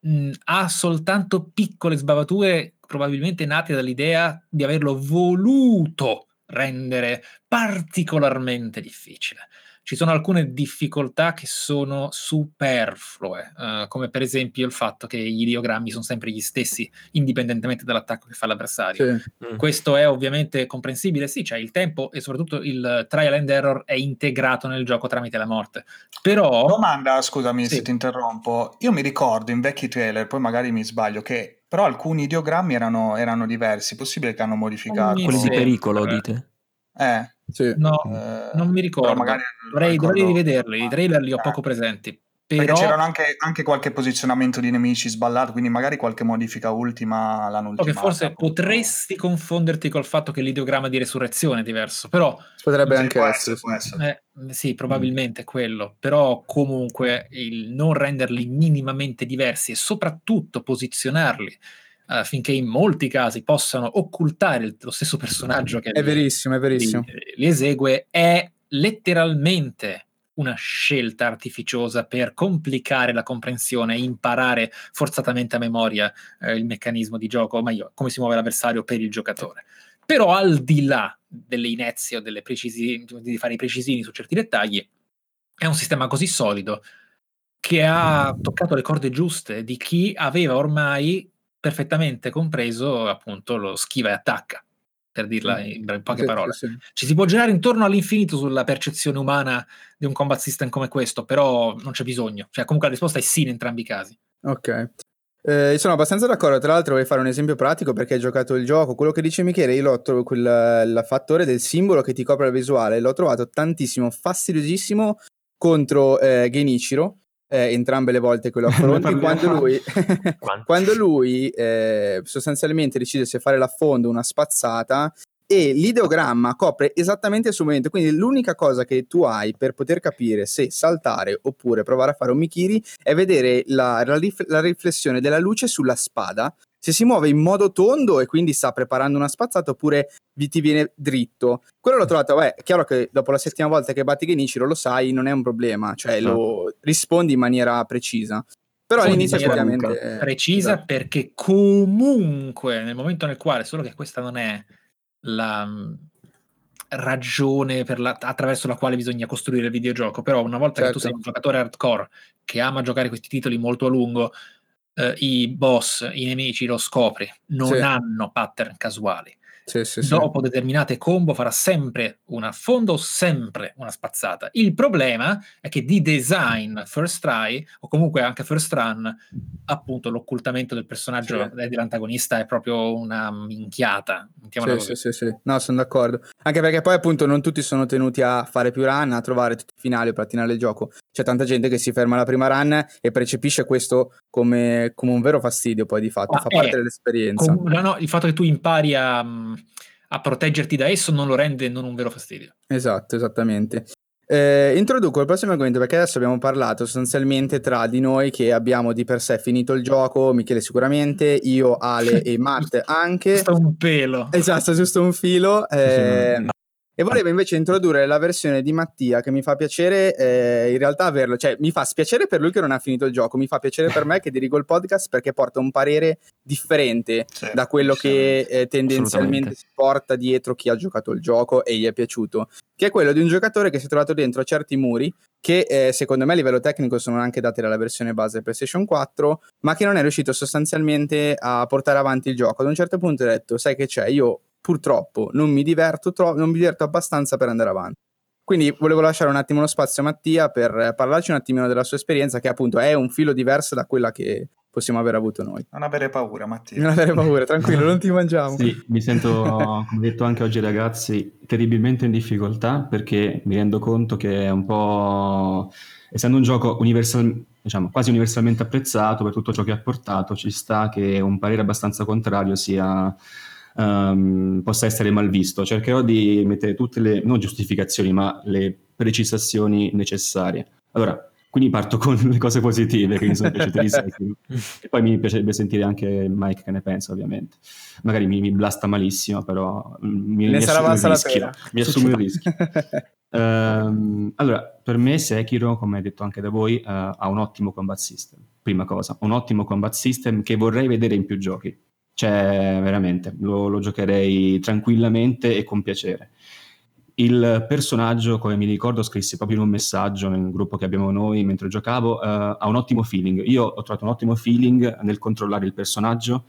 Mm, ha soltanto piccole sbavature, probabilmente nate dall'idea di averlo voluto rendere particolarmente difficile ci sono alcune difficoltà che sono superflue, uh, come per esempio il fatto che gli ideogrammi sono sempre gli stessi, indipendentemente dall'attacco che fa l'avversario. Sì. Mm. Questo è ovviamente comprensibile, sì, c'è il tempo e soprattutto il trial and error è integrato nel gioco tramite la morte. Però... Domanda, scusami sì. se ti interrompo, io mi ricordo in vecchi trailer, poi magari mi sbaglio, che però alcuni ideogrammi erano, erano diversi, possibile che hanno modificato. Quelli di pericolo, dite? Eh. Sì. No, eh, non mi ricordo. Magari dovrei, dovrei rivederli, i trailer li ho eh. poco presenti. Però... Perché c'erano anche, anche, qualche posizionamento di nemici sballato, quindi magari qualche modifica ultima l'hanno ultimata. Che forse potresti confonderti col fatto che l'ideogramma di resurrezione è diverso, però... Potrebbe anche essere. essere. Eh, sì, probabilmente mm. quello, però comunque il non renderli minimamente diversi e soprattutto posizionarli affinché in molti casi possano occultare lo stesso personaggio che è li, verissimo, è verissimo. Li, li esegue, è letteralmente una scelta artificiosa per complicare la comprensione e imparare forzatamente a memoria eh, il meccanismo di gioco, o meglio, come si muove l'avversario per il giocatore. Però al di là delle inezie o delle precisi, di fare i precisini su certi dettagli, è un sistema così solido che ha toccato le corde giuste di chi aveva ormai perfettamente compreso appunto lo schiva e attacca, per dirla in, in poche parole. Ci si può girare intorno all'infinito sulla percezione umana di un combat system come questo, però non c'è bisogno. Cioè, comunque la risposta è sì in entrambi i casi. Ok. Eh, sono abbastanza d'accordo. Tra l'altro, voglio fare un esempio pratico perché hai giocato il gioco. Quello che dice Michele, io l'ho trovato quel, il fattore del simbolo che ti copre il visuale, l'ho trovato tantissimo, fastidiosissimo contro eh, Genichiro eh, entrambe le volte che lo affronti, (laughs) quando lui, (laughs) quando lui eh, sostanzialmente decide se fare l'affondo una spazzata e l'ideogramma copre esattamente il suo movimento, quindi l'unica cosa che tu hai per poter capire se saltare oppure provare a fare un mikiri è vedere la, la, rif- la riflessione della luce sulla spada, se si muove in modo tondo e quindi sta preparando una spazzata oppure vi ti viene dritto. Quello l'ho trovato, beh, è chiaro che dopo la settima volta che batti Genichiro lo sai, non è un problema, cioè lo Esatto. rispondi in maniera precisa. Però Rispondi all'inizio in maniera effettivamente... eh, precisa esatto. perché comunque nel momento nel quale, solo che questa non è la mh, ragione per la- attraverso la quale bisogna costruire il videogioco, però una volta che tu Certo. sei un giocatore hardcore che ama giocare questi titoli molto a lungo, eh, i boss, i nemici lo scopri, non Sì. hanno pattern casuali. Sì, sì. Dopo determinate combo farà sempre un affondo, sempre una spazzata. Il problema è che di design first try, o comunque anche first run, appunto l'occultamento del personaggio dell'antagonista è proprio una minchiata. Sì, sì, sì, sì. No, sono d'accordo. Anche perché poi appunto non tutti sono tenuti a fare più run, a trovare tutti i finali o platinare il gioco. C'è tanta gente che si ferma alla prima run e percepisce questo come, come un vero fastidio poi di fatto, Ma fa è- parte dell'esperienza. Com- no, no, il fatto che tu impari a, a proteggerti da esso non lo rende non un vero fastidio. Esatto, esattamente. Eh, introduco il prossimo argomento perché adesso abbiamo parlato sostanzialmente tra di noi che abbiamo di per sé finito il gioco, Michele sicuramente, io, Ale (laughs) e Matt anche. Sta un pelo. Esatto, giusto un filo. eh. E volevo invece introdurre la versione di Mattia che mi fa piacere eh, in realtà averlo, cioè mi fa spiacere per lui che non ha finito il gioco, mi fa piacere per me che dirigo il podcast perché porta un parere differente Sì, da quello che decisamente. eh, tendenzialmente si porta dietro chi ha giocato il gioco e gli è piaciuto, che è quello di un giocatore che si è trovato dentro certi muri che eh, secondo me a livello tecnico sono anche dati dalla versione base PlayStation 4, ma che non è riuscito sostanzialmente a portare avanti il gioco. Ad un certo punto ho detto, sai che c'è, io purtroppo non mi diverto, tro- non mi diverto abbastanza per andare avanti. Quindi volevo lasciare un attimo lo spazio a Mattia per parlarci un attimino della sua esperienza, che appunto è un filo diverso da quella che possiamo aver avuto noi. Non avere paura, Mattia. Non avere paura, tranquillo, non ti (laughs) mangiamo. Sì, mi sento, come detto anche oggi ragazzi, terribilmente in difficoltà perché mi rendo conto che è un po', essendo un gioco universal, diciamo, quasi universalmente apprezzato per tutto ciò che ha portato, ci sta che un parere abbastanza contrario sia, ehm, possa essere mal visto. Cercherò di mettere tutte le, non giustificazioni, ma le precisazioni necessarie. Allora, quindi parto con le cose positive che mi sono piaciute di Sekiro. (laughs) E poi mi piacerebbe sentire anche Mike che ne pensa, ovviamente. Magari mi, mi blasta malissimo, però mi, ne mi sarà assumo il valsa la rischio. pena. Mi assumo il (laughs) rischio. Ehm, allora, per me Sekiro, come detto anche da voi, eh, ha un ottimo combat system. Prima cosa, un ottimo combat system che vorrei vedere in più giochi. Cioè, veramente, lo, lo giocherei tranquillamente e con piacere. Il personaggio, come mi ricordo, scrissi proprio in un messaggio nel gruppo che abbiamo noi mentre giocavo, eh, ha un ottimo feeling. Io ho trovato un ottimo feeling nel controllare il personaggio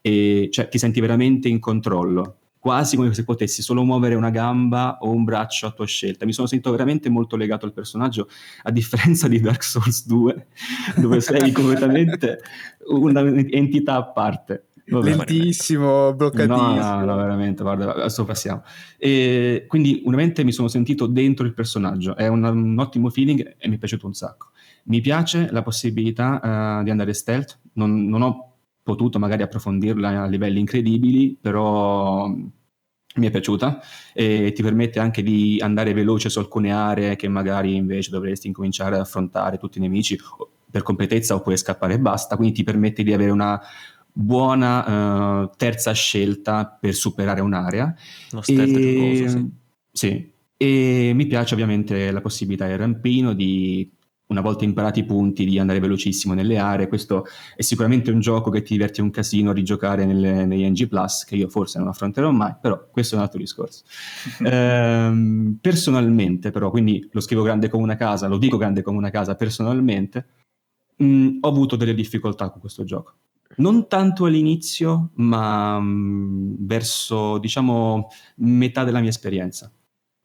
e cioè ti senti veramente in controllo, quasi come se potessi solo muovere una gamba o un braccio a tua scelta. Mi sono sentito veramente molto legato al personaggio, a differenza di Dark Souls 2, dove sei completamente un'entità a parte. Vabbè. Lentissimo, bloccatissimo. No, no, no, veramente, guarda, adesso passiamo. E quindi veramente mi sono sentito dentro il personaggio, è un, un ottimo feeling e mi è piaciuto un sacco. Mi piace la possibilità eh, di andare stealth, non, non ho potuto magari approfondirla a livelli incredibili, però mi è piaciuta e ti permette anche di andare veloce su alcune aree che magari invece dovresti incominciare ad affrontare tutti i nemici per completezza oppure scappare e basta, quindi ti permette di avere una buona eh, terza scelta per superare un'area. Lo stealth è giocoso, E, sì. sì. E mi piace ovviamente la possibilità del rampino di una volta imparati i punti di andare velocissimo nelle aree. Questo è sicuramente un gioco che ti diverte un casino a rigiocare nelle, negli NG Plus, che io forse non affronterò mai, però questo è un altro discorso. (laughs) Ehm, personalmente, però, quindi lo scrivo grande come una casa, lo dico grande come una casa personalmente, mh, ho avuto delle difficoltà con questo gioco. Non tanto all'inizio, ma mh, verso, diciamo, metà della mia esperienza,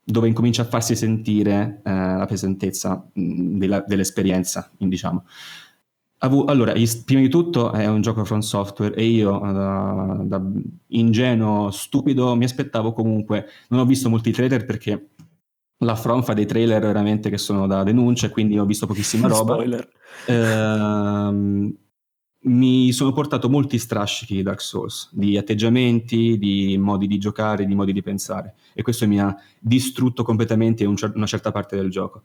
dove incomincia a farsi sentire eh, la pesantezza mh, della- dell'esperienza, diciamo. Avu- allora, is- prima di tutto è un gioco from software e io da, da ingenuo, stupido, mi aspettavo comunque, non ho visto molti trailer perché la From fa dei trailer veramente che sono da denuncia, quindi ho visto pochissima roba. Spoiler. Ehm, mi sono portato molti strascichi di Dark Souls, di atteggiamenti, di modi di giocare, di modi di pensare e questo mi ha distrutto completamente una certa parte del gioco.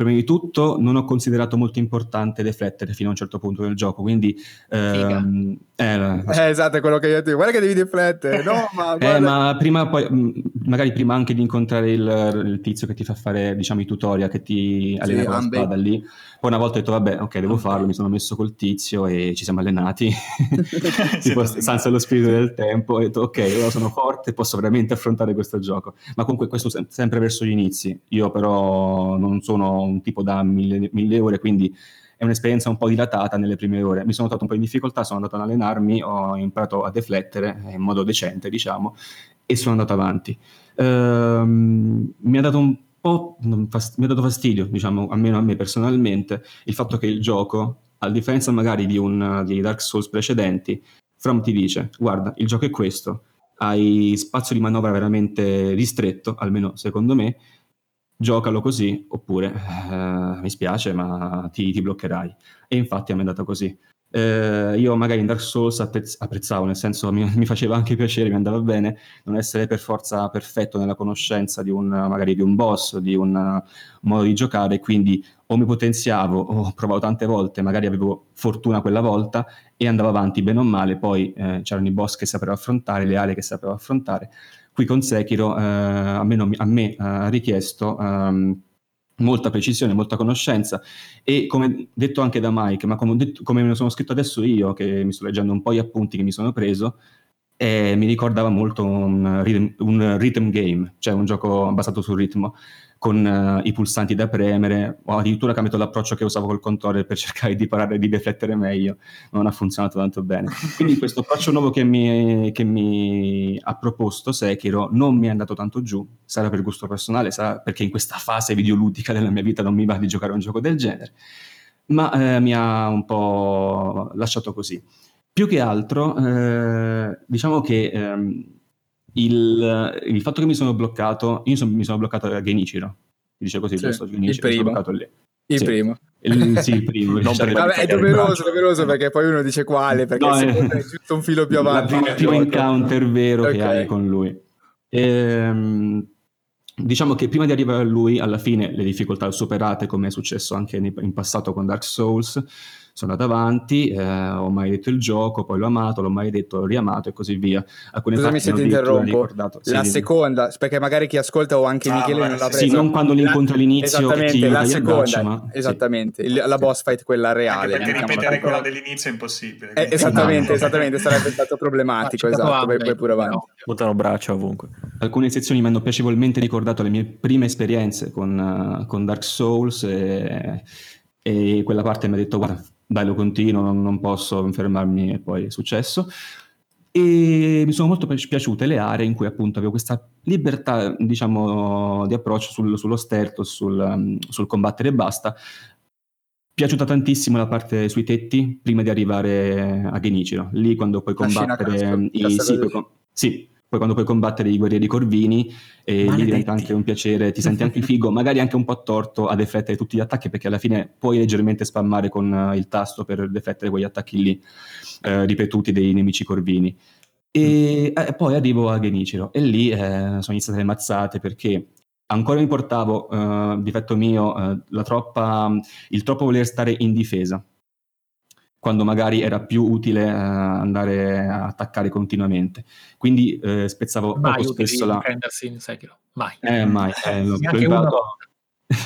Prima di tutto non ho considerato molto importante deflettere fino a un certo punto del gioco, quindi... Ehm, eh, eh, esatto, è quello che io ti dico, guarda che devi deflettere, no, (laughs) ma... Eh, ma prima poi, magari prima anche di incontrare il, il, tizio che ti fa fare, diciamo, i tutorial, che ti allena sì, con la spada lì, poi una volta ho detto, vabbè, ok, devo farlo, mi sono messo col tizio e ci siamo allenati, (laughs) tipo senza lo spirito del tempo, ho detto, ok, ora sono forte, posso veramente affrontare questo gioco. Ma comunque questo sempre verso gli inizi, io però non sono un tipo da mille, mille ore, quindi è un'esperienza un po' dilatata nelle prime ore. Mi sono trovato un po' in difficoltà, sono andato ad allenarmi, ho imparato a deflettere in modo decente, diciamo, e sono andato avanti. Ehm, mi ha dato un po' fast- mi ha dato fastidio, diciamo, almeno a me personalmente, il fatto che il gioco, a differenza magari di, un, di Dark Souls precedenti, From ti dice, guarda, il gioco è questo, hai spazio di manovra veramente ristretto, almeno secondo me, giocalo così, oppure eh, mi spiace, ma ti, ti bloccherai. E infatti è andata così eh, io magari in Dark Souls apprezz- apprezzavo, nel senso mi, (laughs) mi, faceva anche piacere, mi andava bene non essere per forza perfetto nella conoscenza di un, magari di un boss, di un, un modo di giocare, quindi o mi potenziavo o provavo tante volte, magari avevo fortuna quella volta e andavo avanti bene o male, poi eh, c'erano i boss che sapevo affrontare, le aree che sapevo affrontare. Qui con Sekiro eh, a me, a me ha richiesto... Um, molta precisione, molta conoscenza. E come detto anche da Mike, ma come, detto, come me lo sono scritto adesso io, che mi sto leggendo un po' gli appunti che mi sono preso, eh, mi ricordava molto un un rhythm, game, cioè un gioco basato sul ritmo con uh, i pulsanti da premere, ho addirittura cambiato l'approccio che usavo col controller per (laughs) cercare di parare di deflettere meglio, non ha funzionato tanto bene. Quindi questo approccio nuovo che mi, che mi, ha proposto Sekiro non mi è andato tanto giù, sarà per gusto personale, sarà perché in questa fase videoludica della mia vita non mi va di giocare a un gioco del genere, ma eh, mi ha un po' lasciato così. Più che altro, eh, diciamo che... Ehm, il, il, fatto che mi sono bloccato, io son, mi sono bloccato a Genichiro, si dice così, sì, giusto? Genichiro, il primo. lì. Il sì. primo. Il, sì, il primo. (laughs) non per Vabbè, è doveroso, doveroso perché poi uno dice quale, perché no, è, è giusto un filo più avanti. Il primo encounter vero okay. che hai con lui. Ehm, diciamo che prima di arrivare a lui, alla fine le difficoltà superate, come è successo anche in passato con Dark Souls, sono andato avanti, eh, ho mai detto il gioco, poi l'ho amato, l'ho mai detto, l'ho riamato e così via. Alcune Scusami se ti interrompo, la sì, seconda, perché magari chi ascolta o anche ah, Michele non l'ha preso. Sì, non quando l'incontro all'inizio Esattamente, la seconda, ma... esattamente, sì. la boss fight quella reale. Anche perché ripetere quella dell'inizio è impossibile. Eh, esattamente, esattamente, sarebbe stato problematico, ah, esatto, poi, poi pure avanti. Buttano braccia ovunque. Alcune sezioni mi hanno piacevolmente ricordato le mie prime esperienze con, uh, con Dark Souls e, e quella parte mi ha detto guarda dai lo continuo, non, non posso fermarmi e poi è successo. E mi sono molto piaciute le aree in cui appunto avevo questa libertà, diciamo, di approccio sul, sullo sterto, sul, sul combattere e basta. Piaciuta tantissimo la parte sui tetti prima di arrivare a Geniciro. Lì quando puoi combattere i, sì, puoi, sì, poi quando puoi combattere i guerrieri corvini e lì diventa anche un piacere, ti senti anche figo, (laughs) magari anche un po' torto a deflettere tutti gli attacchi perché alla fine puoi leggermente spammare con uh, il tasto per deflettere quegli attacchi lì uh, ripetuti dei nemici corvini. E eh, poi arrivo a Genichiro e lì eh, sono iniziate le mazzate perché ancora mi portavo, uh, difetto mio, troppa, il troppo voler stare in difesa quando magari era più utile uh, andare a attaccare continuamente. Quindi uh, spezzavo mai poco spesso la... prendersi in Sekiro, mai. Eh, mai. Eh, l'ho imparato... (laughs)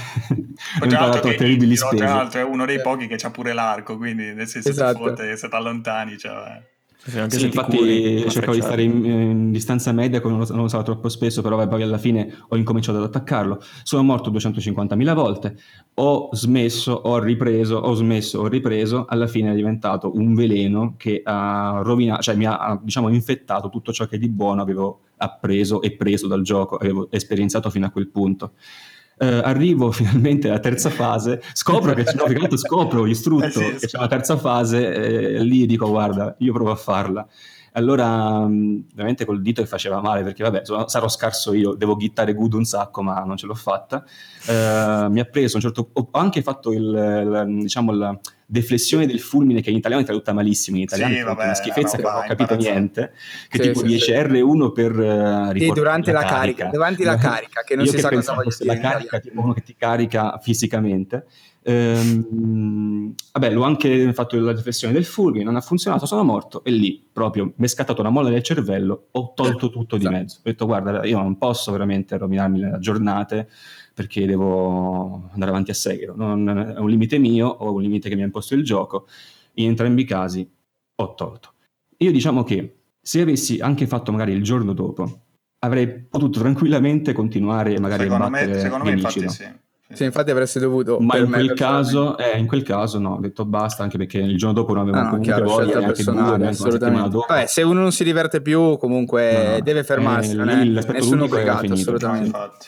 Ho imparato a terribili spese. Tra l'altro è uno dei pochi che ha pure l'arco, quindi nel senso esatto. che se ti allontani... Cioè... Sì, infatti cercavo di stare in, in, distanza media, non lo, non lo usavo troppo spesso, però poi alla fine ho incominciato ad attaccarlo. Sono morto 250.000 volte, ho smesso, ho ripreso, ho smesso, ho ripreso, alla fine è diventato un veleno che ha rovinato, cioè mi ha diciamo infettato tutto ciò che di buono avevo appreso e preso dal gioco, avevo esperienziato fino a quel punto. Uh, arrivo finalmente alla terza fase, scopro che c'è, no, scopro istrutto eh sì, che c'è la terza fase, e lì dico guarda, io provo a farla. Allora, veramente col dito che faceva male, perché vabbè, sarò scarso io, devo ghittare good un sacco, ma non ce l'ho fatta. Uh, mi ha preso un certo... Ho anche fatto il, il diciamo, il, deflessione del fulmine che in italiano è tradotta malissimo, in italiano Sì, è tradotta vabbè, una schifezza che non ho capito niente, che Sì, tipo sì, dice R1 per uh, Sì, riportare durante la carica, davanti la carica, che non Io si che sa cosa voglia dire. la carica, tipo uno che ti carica fisicamente. Ehm, vabbè, l'ho anche fatto la riflessione del fulmine, non ha funzionato, sono morto e lì proprio mi è scattata una molla del cervello, ho tolto tutto di Esatto. mezzo. Ho detto guarda, io non posso veramente rovinarmi le giornate perché devo andare avanti a Sekiro. Non, è un limite mio o un limite che mi ha imposto il gioco. In entrambi i casi ho tolto. Io diciamo che se avessi anche fatto magari il giorno dopo, avrei potuto tranquillamente continuare magari Secondo a me, battere secondo me infatti Genichiro. sì. Sì, infatti avresti dovuto... Ma in quel, caso, eh, in quel caso no, ho detto basta, anche perché il giorno dopo non avevo Ah, no, comunque chiaro, voglia, scelta neanche due, personale, settimana assolutamente. dopo. Vabbè, se uno non si diverte più, comunque No, no, deve fermarsi, eh, non è l'aspetto nessuno obbligato, finito. No, assolutamente. infatti.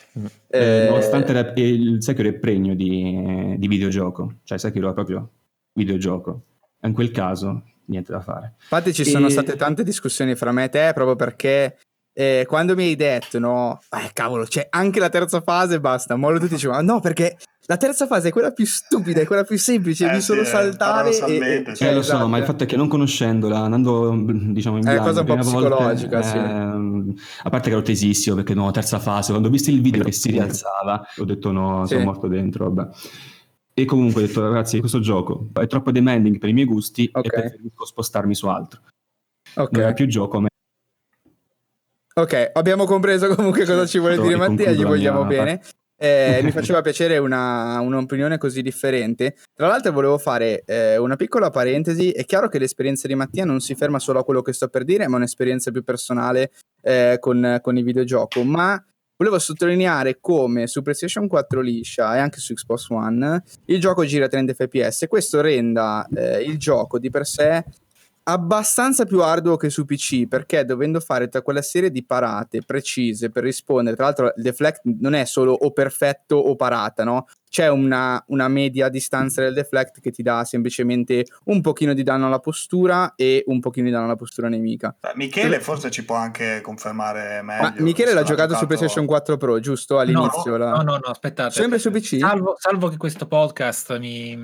Eh, Eh, nonostante la- il Sekiro è pregno di, di videogioco, cioè Sekiro è proprio videogioco. In quel caso, niente da fare. Infatti ci sono E- state tante discussioni fra me e te proprio perché eh, quando mi hai detto no, eh, cavolo, c'è anche la terza fase, basta, mollo tutti dicevano no perché la terza fase è quella più stupida, è quella più semplice, Eh, sì, solo eh, saltare e, e- sì. Eh, lo esatto. so, ma il fatto è che non conoscendola, andando diciamo in È una cosa un po' prima volta, psicologica, sì. ehm, a parte che ero tesissimo perché no, terza fase, quando ho visto il video che si rialzava, ho detto no, Sì. sono morto dentro, vabbè. E comunque ho detto ragazzi, questo gioco è troppo demanding per i miei gusti Ok. e preferisco spostarmi su altro. Ok. Non è più gioco, ma Ok, abbiamo compreso comunque cosa ci vuole dire Mattia, gli vogliamo mia bene. Eh, mi faceva piacere una, un'opinione così differente. Tra l'altro volevo fare eh, una piccola parentesi. È chiaro che l'esperienza di Mattia non si ferma solo a quello che sto per dire, ma è un'esperienza più personale eh, con, con i videogiochi. Ma volevo sottolineare come su PlayStation 4 liscia e anche su Xbox One il gioco gira a 30 fps questo renda eh, il gioco di per sé abbastanza più arduo che su PC perché dovendo fare tutta quella serie di parate precise per rispondere, tra l'altro il deflect non è solo o perfetto o parata, no? C'è una, una media distanza del deflect che ti dà semplicemente un pochino di danno alla postura e un pochino di danno alla postura nemica. Beh, Michele forse ci può anche confermare meglio. Ma Michele l'ha giocato su PlayStation 4 Pro, giusto? All'inizio? no, la- no, no, no, aspettate. Sempre su PC? Salvo, salvo che questo podcast mi,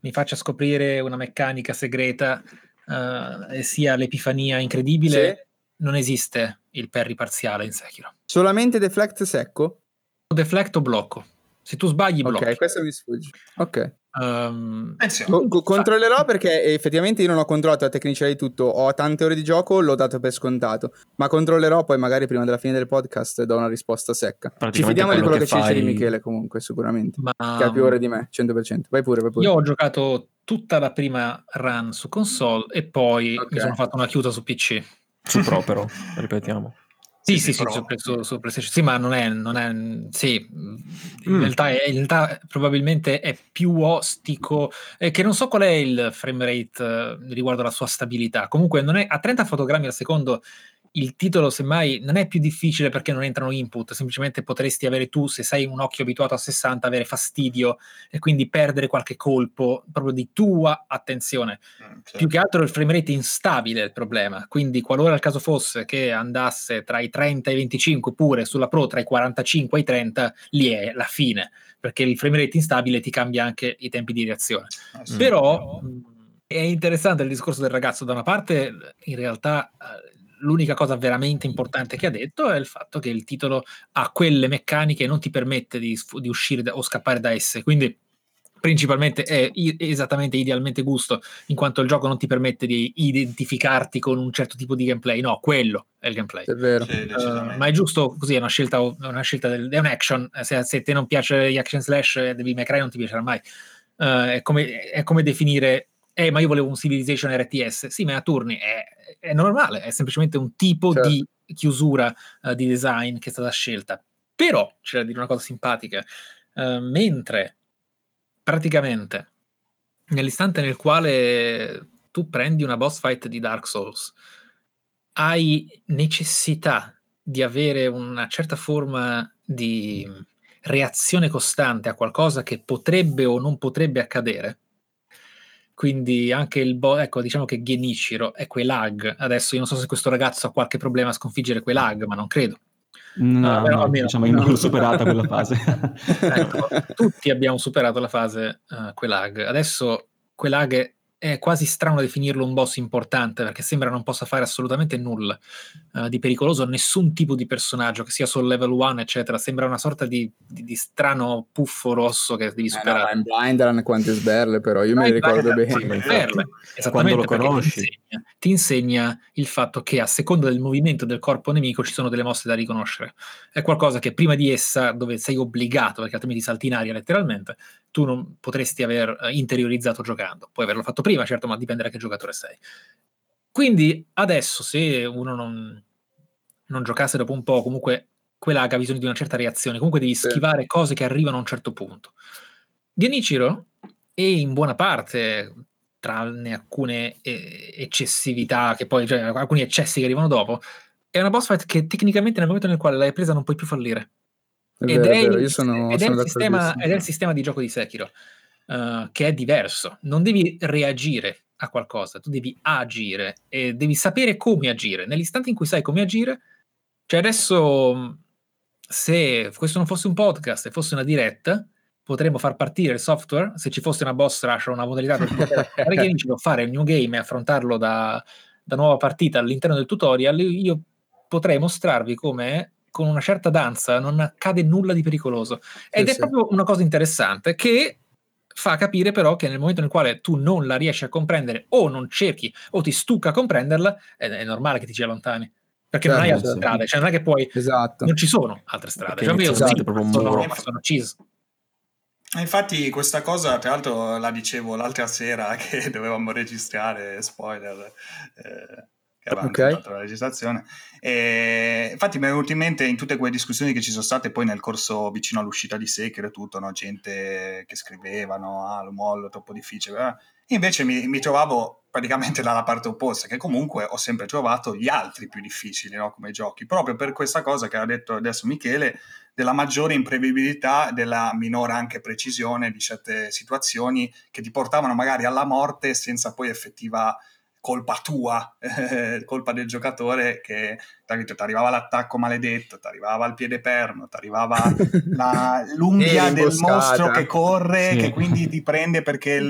mi faccia scoprire una meccanica segreta eh, e sia l'epifania incredibile, non esiste il parry parziale in Sekiro. Solamente deflect secco? Deflect o blocco. Se tu sbagli, blocchi. Ok, questo mi sfugge. Ok. Ehm, Attenzione. Co- co- controllerò perché effettivamente io non ho controllato la tecnicità di tutto, ho tante ore di gioco, l'ho dato per scontato, ma controllerò poi magari prima della fine del podcast do una risposta secca. Ci fidiamo di quello quello che, che ci dice di fai- Michele comunque sicuramente, ma che ha più ore di me, 100%. Vai pure, vai pure. io ho giocato tutta la prima run su console e poi Ok. mi sono fatto una chiusa su PC. Su Pro però, ripetiamo. (laughs) Sì, Sì, sì, sì, su- su PlayStation. Sì, ma non è, non è sì, in, Mm. realtà è, in realtà probabilmente è più ostico, eh, che non so qual è il frame rate eh, riguardo alla sua stabilità. Comunque non è, a 30 fotogrammi al secondo il titolo semmai non è più difficile perché non entrano input, semplicemente potresti avere tu, se sei un occhio abituato a 60, avere fastidio e quindi perdere qualche colpo proprio di tua attenzione. Mm, sì. Più che altro il frame rate instabile è il problema, quindi qualora il caso fosse che andasse tra i 30 e i 25 pure sulla Pro tra i 45 e i 30, lì è la fine, perché il frame rate instabile ti cambia anche i tempi di reazione. Eh, sì. Però mh, è interessante il discorso del ragazzo, da una parte in realtà eh, l'unica cosa veramente importante che ha detto è il fatto che il titolo ha quelle meccaniche e non ti permette di, di uscire da- o scappare da esse, quindi principalmente è i- esattamente idealmente gusto in quanto il gioco non ti permette di identificarti con un certo tipo di gameplay no, quello è il gameplay È vero. Sì, Uh, ma è giusto così, è una scelta, una scelta del, è un action. eh, Se, se te non piace gli action slash, eh, Devil May Cry non ti piacerà mai. Uh, è, come, è come definire, eh, ma io volevo un Civilization RTS. Sì, ma è a turni, è, è normale, è semplicemente un tipo Certo. di chiusura uh, di design che è stata scelta. Però c'è da dire una cosa simpatica. uh, mentre praticamente nell'istante nel quale tu prendi una boss fight di Dark Souls, hai necessità di avere una certa forma di reazione costante a qualcosa che potrebbe o non potrebbe accadere. Quindi anche il boss, ecco, diciamo che Genichiro è quei lag. Adesso io non so se questo ragazzo ha qualche problema a sconfiggere quei lag, ma non credo. No, Ah, però no, almeno- diciamo che non (laughs) superata quella fase. Ecco, tutti abbiamo superato la fase uh, quei lag. Adesso quell'ag è- è quasi strano definirlo un boss importante perché sembra non possa fare assolutamente nulla eh, di pericoloso a nessun tipo di personaggio, che sia sul level 1, eccetera. Sembra una sorta di, di- di strano puffo rosso che devi Eh, no, superare. ma in Blind Run quante sberle però, io me le Vai, vai, ricordo bene. infatti. perle. Quando lo conosci. Ti, insegna, ti insegna il fatto che a seconda del movimento del corpo nemico ci sono delle mosse da riconoscere. È qualcosa che prima di essa, dove sei obbligato, perché altrimenti salti in aria letteralmente, tu non potresti aver eh, interiorizzato giocando. Puoi averlo fatto prima, certo, ma dipende da che giocatore sei. Quindi adesso, se uno non, non giocasse dopo un po', comunque quella ha bisogno di una certa reazione, comunque devi Sì. schivare cose che arrivano a un certo punto. Genichiro e in buona parte, tranne alcune eh, eccessività, che poi, cioè, alcuni eccessi che arrivano dopo, è una boss fight che tecnicamente nel momento nel quale l'hai presa non puoi più fallire. È Ed vero, è, è il, sono, ed è sistema, ed è il sistema di gioco di Sekiro, eh, che è diverso. Non devi reagire a qualcosa, tu devi agire e devi sapere come agire. Nell'istante in cui sai come agire, cioè adesso, mh, se questo non fosse un podcast e fosse una diretta, potremmo far partire il software, se ci fosse una boss rush o una modalità per poter (laughs) fare il new game e affrontarlo da, da nuova partita all'interno del tutorial, io potrei mostrarvi come con una certa danza non accade nulla di pericoloso. Ed Sì, è sì. proprio una cosa interessante che fa capire però che nel momento nel quale tu non la riesci a comprendere o non cerchi o ti stucca a comprenderla, è, è normale che ti ci allontani. Perché non hai Certo, altre sì. strade, cioè non è che poi Esatto. non ci sono altre strade. Perché Cioè, io a sì, proprio un sono, muro. sono cheese. Infatti questa cosa, tra l'altro, la dicevo l'altra sera (laughs) che dovevamo registrare, spoiler, eh, che avevamo Ok. intentato la registrazione. E infatti mi è venuto in mente in tutte quelle discussioni che ci sono state poi nel corso vicino all'uscita di Sekiro e tutto, no? gente che scrivevano, ah, lo mollo, troppo difficile. eh. Invece mi, mi trovavo praticamente dalla parte opposta, che comunque ho sempre trovato gli altri più difficili no? come giochi, proprio per questa cosa che ha detto adesso Michele, della maggiore imprevedibilità, della minore anche precisione di certe situazioni che ti portavano magari alla morte senza poi effettiva colpa tua, eh, (laughs) colpa del giocatore che ti arrivava l'attacco maledetto, ti arrivava il piede perno, ti arrivava la- (laughs) l'unghia E del mostro che corre, Sì. che quindi ti prende perché il,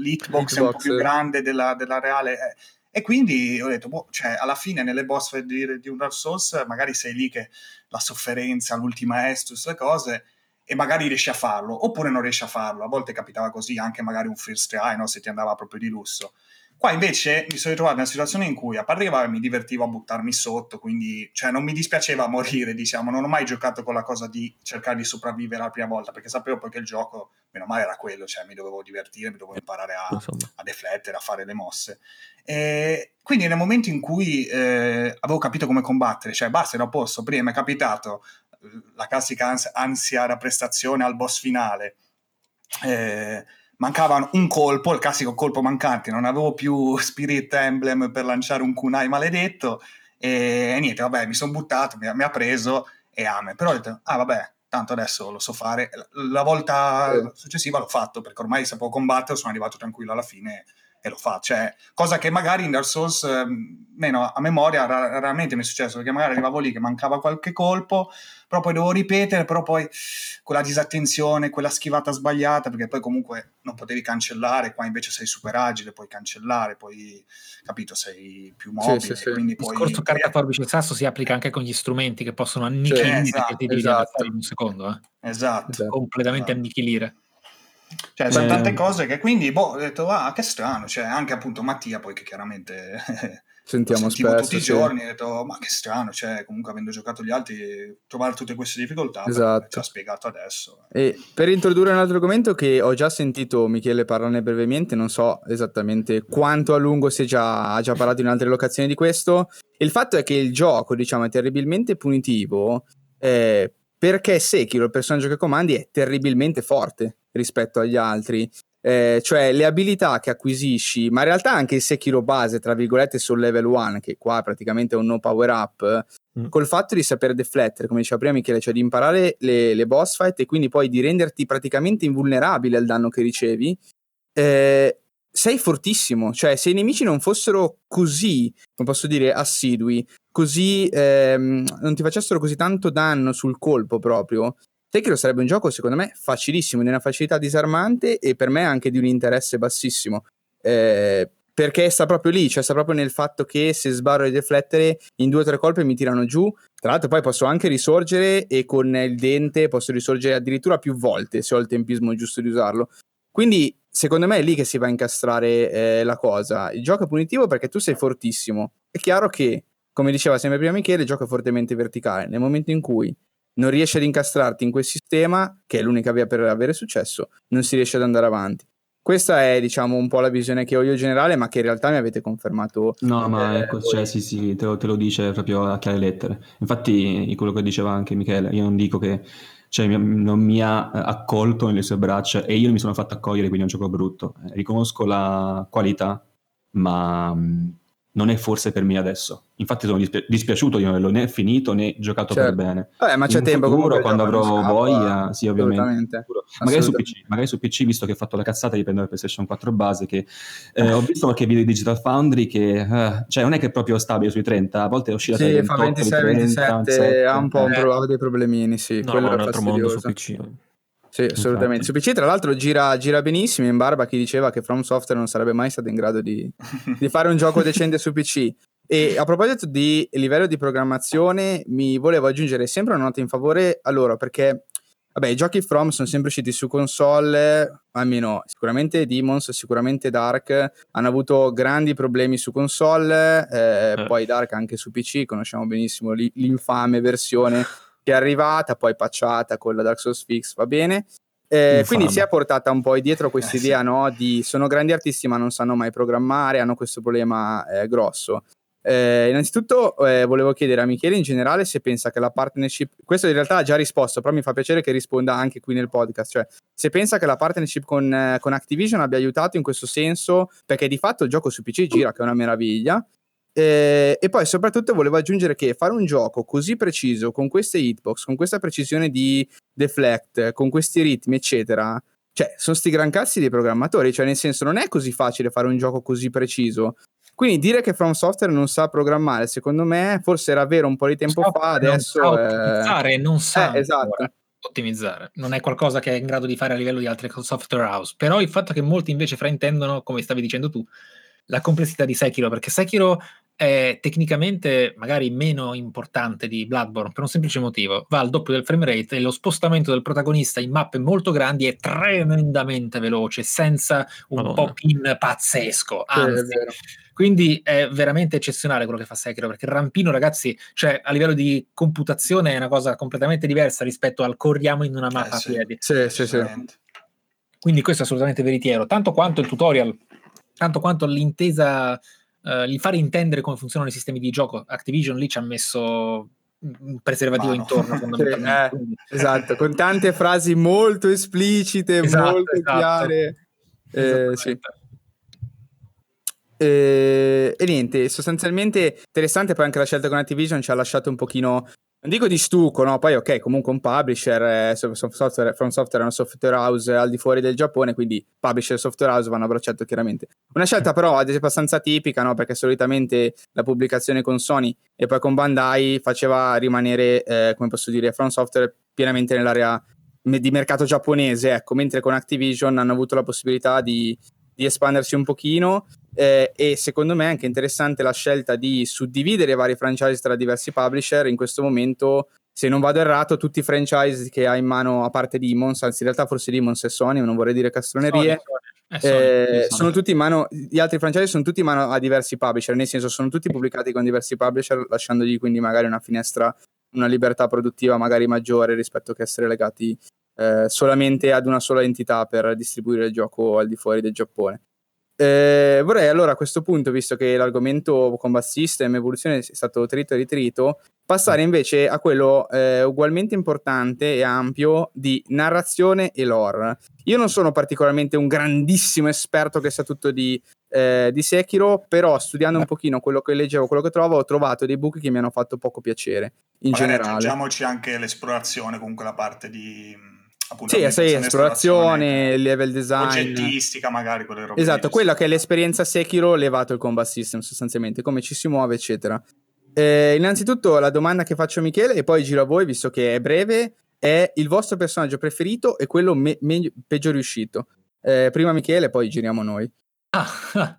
l'hitbox è un po' L'hitbox, più eh. grande della, della reale. eh. E quindi ho detto, boh, cioè, alla fine nelle boss fight di, di un Dark Souls magari sei lì che la sofferenza, l'ultima estus, le cose, e magari riesci a farlo, oppure non riesci a farlo. A volte capitava così, anche magari un first try, no? se ti andava proprio di lusso. Qua invece mi sono ritrovato in una situazione in cui a parte che mi divertivo a buttarmi sotto, quindi cioè, non mi dispiaceva (laughs) morire, diciamo, non ho mai giocato con la cosa di cercare di sopravvivere la prima volta, perché sapevo poi che il gioco, meno male, era quello, cioè mi dovevo divertire, mi dovevo imparare a, a deflettere, a fare le mosse. E quindi nel momento in cui eh, avevo capito come combattere, cioè basta, ero a posto, prima mi è capitato eh, la classica ans- ansia da prestazione al boss finale, eh, mancava un colpo, il classico colpo mancante, non avevo più Spirit Emblem per lanciare un kunai maledetto e, e niente, vabbè, mi sono buttato, mi, ha- mi ha preso e ame, però ho detto, ah vabbè, tanto adesso lo so fare, la, la volta Sì. successiva l'ho fatto perché ormai sapevo combattere, sono arrivato tranquillo alla fine e lo fa, cioè, cosa che magari in Dark Souls, ehm, meno a memoria, ra- raramente mi è successo, perché magari arrivavo lì che mancava qualche colpo, però poi dovevo ripetere, però poi quella disattenzione, quella schivata sbagliata, perché poi comunque non potevi cancellare, qua invece sei super agile, puoi cancellare, poi, capito, sei più mobile, sì, sì. quindi Il poi... discorso carta, forbice e sasso si applica anche con gli strumenti che possono annichilire Sì, i esatto, partiti esatto. avversari in un secondo, eh. Esatto. Esatto. completamente Esatto. annichilire. Cioè, sono Eh. tante cose che quindi, boh, ho detto, ah, che strano, cioè, anche appunto Mattia, poi che chiaramente (laughs) Sentiamo spesso. tutti i sì. giorni, ho detto, ma che strano, cioè, comunque avendo giocato gli altri, trovare tutte queste difficoltà, Esatto. ci ha spiegato adesso. E per introdurre un altro argomento che ho già sentito Michele parlarne brevemente, non so esattamente quanto a lungo si è già, ha già parlato in altre locazioni di questo, il fatto è che il gioco, diciamo, è terribilmente punitivo eh, perché Sekiro, il personaggio che comandi, è terribilmente forte rispetto agli altri. Eh, cioè le abilità che acquisisci, ma in realtà anche il Sekiro base, tra virgolette, sul level 1, che qua praticamente è un no power up, Mm. col fatto di saper deflettere, come diceva prima Michele, cioè di imparare le, le boss fight e quindi poi di renderti praticamente invulnerabile al danno che ricevi, eh, sei fortissimo. Cioè, se i nemici non fossero così, come posso dire, assidui, così ehm, non ti facessero così tanto danno sul colpo proprio, Sekiro sarebbe un gioco secondo me facilissimo, di una facilità disarmante e per me anche di un interesse bassissimo. Eh, perché sta proprio lì, cioè sta proprio nel fatto che se sbarro di deflettere in due o tre colpi mi tirano giù. Tra l'altro poi posso anche risorgere e con il dente posso risorgere addirittura più volte se ho il tempismo giusto di usarlo. Quindi secondo me è lì che si va a incastrare eh, la cosa. Il gioco è punitivo perché tu sei fortissimo. È chiaro che, come diceva sempre prima Michele, il gioco è fortemente verticale. Nel momento in cui non riesci ad incastrarti in quel sistema, che è l'unica via per avere successo, non si riesce ad andare avanti. Questa è, diciamo, un po' la visione che ho io generale, ma che in realtà mi avete confermato. No, ma eh, ecco, voi. cioè, sì, sì, te lo, te lo dice proprio a chiare lettere. Infatti, quello che diceva anche Michele, io non dico che cioè, non mi ha eh, accolto nelle sue braccia e io mi sono fatto accogliere, quindi è un gioco brutto. Eh, riconosco la qualità, ma mh, non è forse per me adesso. Infatti sono dispi- dispiaciuto di non averlo né finito né giocato Certo. per bene. Vabbè, ma c'è In tempo futuro, quando gioco avrò scappa, voglia, sì, ovviamente. Magari su. PC, magari su PC, visto che ho fatto la cazzata di prendere la PlayStation 4 base, che eh, ho visto qualche video di Digital Foundry che, eh, cioè, non è che è proprio stabile sui 30, a volte tra i Sì, 28 fa e i 26, 30, 27, ha un po' un Eh. dei problemini, sì. No, quello è è un altro mondo su. PC. Sì, assolutamente. Su PC, tra l'altro, gira, gira benissimo. In barba chi diceva che From Software non sarebbe mai stato in grado di, (laughs) di fare un gioco decente su PC. E a proposito di livello di programmazione, mi volevo aggiungere sempre una nota in favore a loro perché, vabbè, i giochi From sono sempre usciti su console, almeno sicuramente Demons, sicuramente Dark, hanno avuto grandi problemi su console, eh, Eh. poi Dark anche su PC, conosciamo benissimo l'i- l'infame versione che è arrivata, poi patchata con la Dark Souls Fix, va bene. Eh, quindi si è portata un po' dietro questa Eh, sì. idea no, di sono grandi artisti ma non sanno mai programmare, hanno questo problema eh, grosso. Eh, innanzitutto eh, volevo chiedere a Michele in generale se pensa che la partnership, questo in realtà ha già risposto, però mi fa piacere che risponda anche qui nel podcast, cioè se pensa che la partnership con, eh, con Activision abbia aiutato in questo senso, perché di fatto il gioco su PC gira, che è una meraviglia, eh, e poi soprattutto volevo aggiungere che fare un gioco così preciso, con queste hitbox, con questa precisione di deflect, con questi ritmi, eccetera, cioè sono sti gran cazzi dei programmatori, cioè nel senso non è così facile fare un gioco così preciso. Quindi dire che From Software non sa programmare, secondo me, forse era vero un po' di tempo fa, non adesso... sa eh, ottimizzare, non sa eh, esatto. ottimizzare. Non è qualcosa che è in grado di fare a livello di altre software house. Però il fatto che molti invece fraintendono, come stavi dicendo tu, la complessità di Sekiro, perché Sekiro è tecnicamente magari meno importante di Bloodborne per un semplice motivo. Va al doppio del frame rate e lo spostamento del protagonista in mappe molto grandi è tremendamente veloce, senza un Madonna. pop-in pazzesco. È Anzi, quindi è veramente eccezionale quello che fa Sekiro, perché il rampino, ragazzi, cioè a livello di computazione è una cosa completamente diversa rispetto al corriamo in una mappa Eh, a piedi. Sì, sì, sì. Quindi questo è assolutamente veritiero, tanto quanto il tutorial, tanto quanto l'intesa, eh, il fare intendere come funzionano i sistemi di gioco. Activision lì ci ha messo un preservativo Mano. intorno (laughs) fondamentalmente. Eh. Esatto, con tante frasi molto esplicite, Esatto, molto esatto. chiare. Eh, sì. Eh, e niente, sostanzialmente interessante poi anche la scelta con Activision ci ha lasciato un pochino, non dico di stucco, no? Poi ok, comunque un publisher, eh, so- so- software, From Software è una software house al di fuori del Giappone, quindi publisher e software house vanno a braccetto chiaramente. Una scelta però ad esempio abbastanza tipica, no? Perché solitamente la pubblicazione con Sony e poi con Bandai faceva rimanere, eh, come posso dire, From Software pienamente nell'area di mercato giapponese, ecco, mentre con Activision hanno avuto la possibilità di, di espandersi un pochino eh, e secondo me è anche interessante la scelta di suddividere vari franchise tra diversi publisher. In questo momento, se non vado errato, tutti i franchise che ha in mano, a parte Demons, anzi in realtà forse Demons e Sony, non vorrei dire castronerie, Sony, Sony. Eh, Sony. eh, Sony. sono tutti in mano, gli altri franchise sono tutti in mano a diversi publisher, nel senso sono tutti pubblicati con diversi publisher, lasciandogli quindi magari una finestra, una libertà produttiva magari maggiore rispetto che essere legati eh, solamente ad una sola entità per distribuire il gioco al di fuori del Giappone. Eh, vorrei allora a questo punto, visto che l'argomento combat system, evoluzione è stato trito e ritrito, passare invece a quello eh, ugualmente importante e ampio di narrazione e lore. Io non sono particolarmente un grandissimo esperto che sa tutto di, eh, di Sekiro, però studiando un pochino quello che leggevo, quello che trovo, ho trovato dei buchi che mi hanno fatto poco piacere in Magari generale. aggiungiamoci anche l'esplorazione, comunque la parte di appunto Sì, esplorazione, level design. oggettistica, magari quelle robe. Esatto, quella che è l'esperienza Sekiro levato il combat system sostanzialmente, come ci si muove, eccetera. Eh, innanzitutto la domanda che faccio a Michele e poi giro a voi, visto che è breve, è il vostro personaggio preferito e quello me- meglio- peggio riuscito. Eh, prima Michele, poi giriamo noi. Ah, (laughs)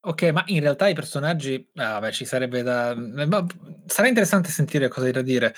ok, ma in realtà i personaggi, ah, beh, ci sarebbe da... ma sarà interessante sentire cosa hai da dire.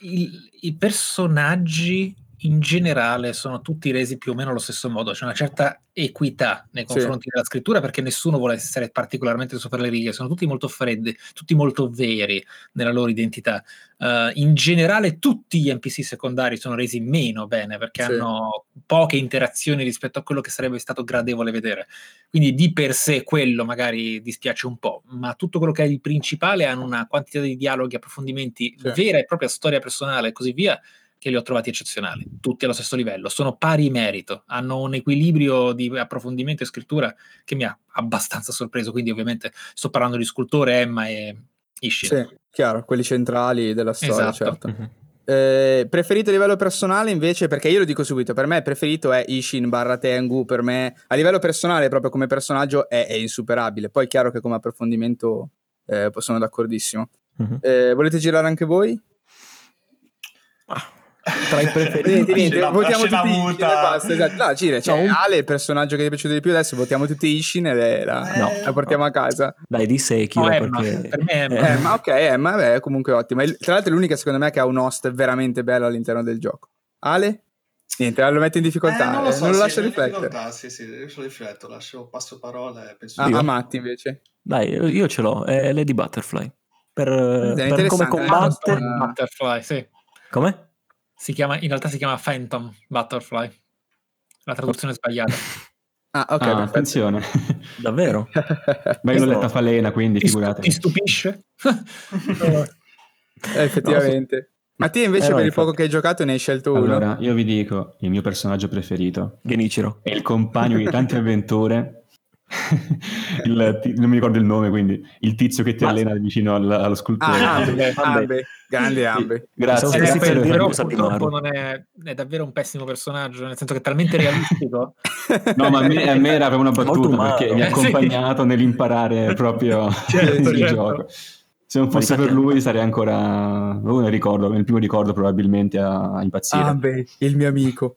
Il- I personaggi in generale sono tutti resi più o meno allo stesso modo, c'è una certa equità nei Sì. confronti della scrittura perché nessuno vuole essere particolarmente sopra le righe, sono tutti molto freddi, tutti molto veri nella loro identità. Uh, in generale tutti gli NPC secondari sono resi meno bene perché Sì. hanno poche interazioni rispetto a quello che sarebbe stato gradevole vedere. Quindi di per sé quello magari dispiace un po', ma tutto quello che è il principale hanno una quantità di dialoghi, approfondimenti, Sì. vera e propria storia personale e così via, che li ho trovati eccezionali, tutti allo stesso livello, sono pari merito, hanno un equilibrio di approfondimento e scrittura che mi ha abbastanza sorpreso, quindi ovviamente sto parlando di Scultore, Emma e Ishin. Sì, chiaro, quelli centrali della storia, Esatto. certo. Mhm. Eh, preferito a livello personale invece, perché io lo dico subito, per me il preferito è Ishin barra Tengu, per me a livello personale proprio come personaggio è, è insuperabile, poi è chiaro che come approfondimento eh, sono d'accordissimo. Mhm. Eh, volete girare anche voi? Tra i preferiti, niente, la- votiamo la tutti Ishin e muta. basta, esatto. No, Cire, cioè, No, un- Ale è il personaggio che ti è piaciuto di più adesso, votiamo tutti Ishin e la, No. la portiamo a casa. dai, di Sekiro Emma, perché... per me Emma. Ma ok, eh, ma beh, è comunque ottimo. E Tra l'altro è l'unica secondo me che ha un host veramente bello all'interno del gioco. Ale? Niente, lo metto in difficoltà, Eh, non non lo, lo so, sì, lascio riflettere. Sì, sì, io rifletto, lascio passo parola e penso Ah, Io? a Matti invece. Dai, io ce l'ho, è Lady Butterfly. Per, per come combatte... eh. Butterfly, sì. Come? Si chiama, in realtà si chiama Phantom Butterfly. La traduzione è sbagliata. (laughs) Ah, ok, Ah, attenzione. (laughs) Davvero? Ma io l'ho letta falena, quindi Ti, figurate. ti stupisce? (laughs) Eh, effettivamente. Ma te invece Eh, no, per il infatti. poco che hai giocato ne hai scelto uno? Allora, io vi dico, il mio personaggio preferito Genichiro. è il compagno di tante avventure. Il ti- non mi ricordo il nome, quindi il tizio che ti Ma- allena vicino al- allo scultore. Ah, Ambe, Ambe. Grande Ambe. Grazie. Eh, stessi per- però dire di purtroppo non è, è davvero un pessimo personaggio, nel senso che è talmente realistico. No, ma a me, a me era proprio una battuta umano. perché mi ha Eh, sì. accompagnato nell'imparare proprio (laughs) Certo, il certo. gioco. Se non fosse per lui sarei ancora, non ne ricordo, nel primo ricordo probabilmente a, a impazzire. Ambe, il mio amico.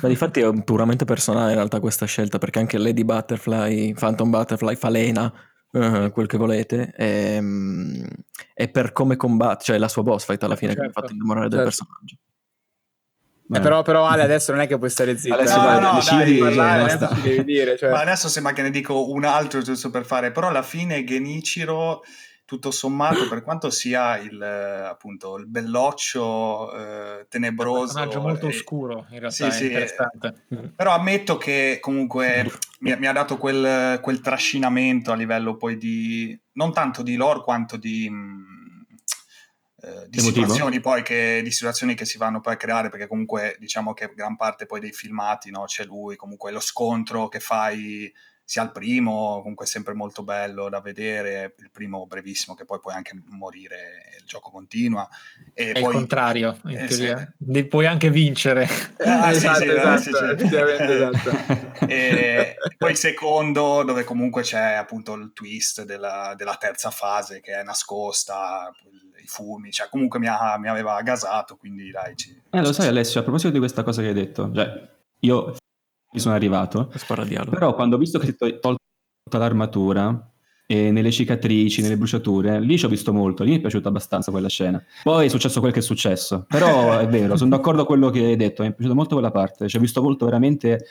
Ma difatti è puramente personale in realtà questa scelta, perché anche Lady Butterfly, Phantom Butterfly, Falena, eh, quel che volete, è, mm, è per come combatte, cioè la sua boss fight alla fine che mi ha Certo. fatto innamorare del Certo. personaggio. Eh, però, però Ale adesso non è che puoi stare zitto. Adesso eh. vai, No, decidi, dai, parlare, adesso devi dire. Cioè. Ma adesso sembra che ne dico un altro giusto per fare, però alla fine Genichiro, tutto sommato, per quanto sia il, eh, appunto, il belloccio eh, un tenebroso, personaggio molto e- oscuro, in realtà Sì, è sì. interessante. però ammetto che comunque mi, mi ha dato quel, quel trascinamento a livello poi di, non tanto di lore quanto di... mh, eh, di situazioni poi che, di situazioni che si vanno poi a creare perché comunque diciamo che gran parte poi dei filmati no, c'è lui comunque lo scontro che fai sia al primo comunque è sempre molto bello da vedere il primo brevissimo che poi puoi anche morire il gioco continua e È il poi contrario, in Eh, teoria. sì. Ne puoi anche vincere. (laughs) Ah, sì, esatto, sì, esatto, sì, sì. effettivamente esatto. (laughs) e poi il secondo dove comunque c'è appunto il twist della, della terza fase che è nascosta i fumi cioè comunque mi, ha- mi aveva gasato quindi dai ci- Eh, lo sai Alessio, a proposito di questa cosa che hai detto, cioè, io mi sono arrivato, però quando ho visto che ti hai tolto l'armatura e nelle cicatrici, nelle bruciature, lì ci ho visto molto, lì mi è piaciuta abbastanza quella scena. Poi è successo quel che è successo, però è vero, sono d'accordo con quello che hai detto, mi è piaciuta molto quella parte, ci ho visto molto veramente,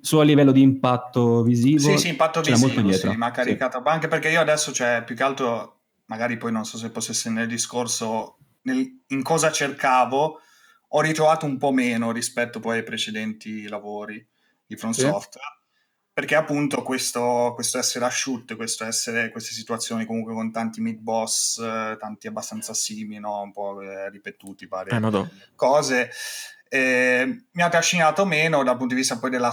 solo a livello di impatto visivo, sì sì impatto c'era visivo molto dietro. sì, mi ha Sì. caricato anche perché io adesso cioè più che altro magari poi non so se posso essere nel discorso nel- in cosa cercavo ho ritrovato un po' meno rispetto poi ai precedenti lavori di From Sì. Software perché appunto questo, questo essere asciutte, questo essere queste situazioni comunque con tanti mid boss, eh, tanti abbastanza simili, no? un po' eh, ripetuti, varie Eh, cose, eh, mi ha trascinato meno dal punto di vista poi della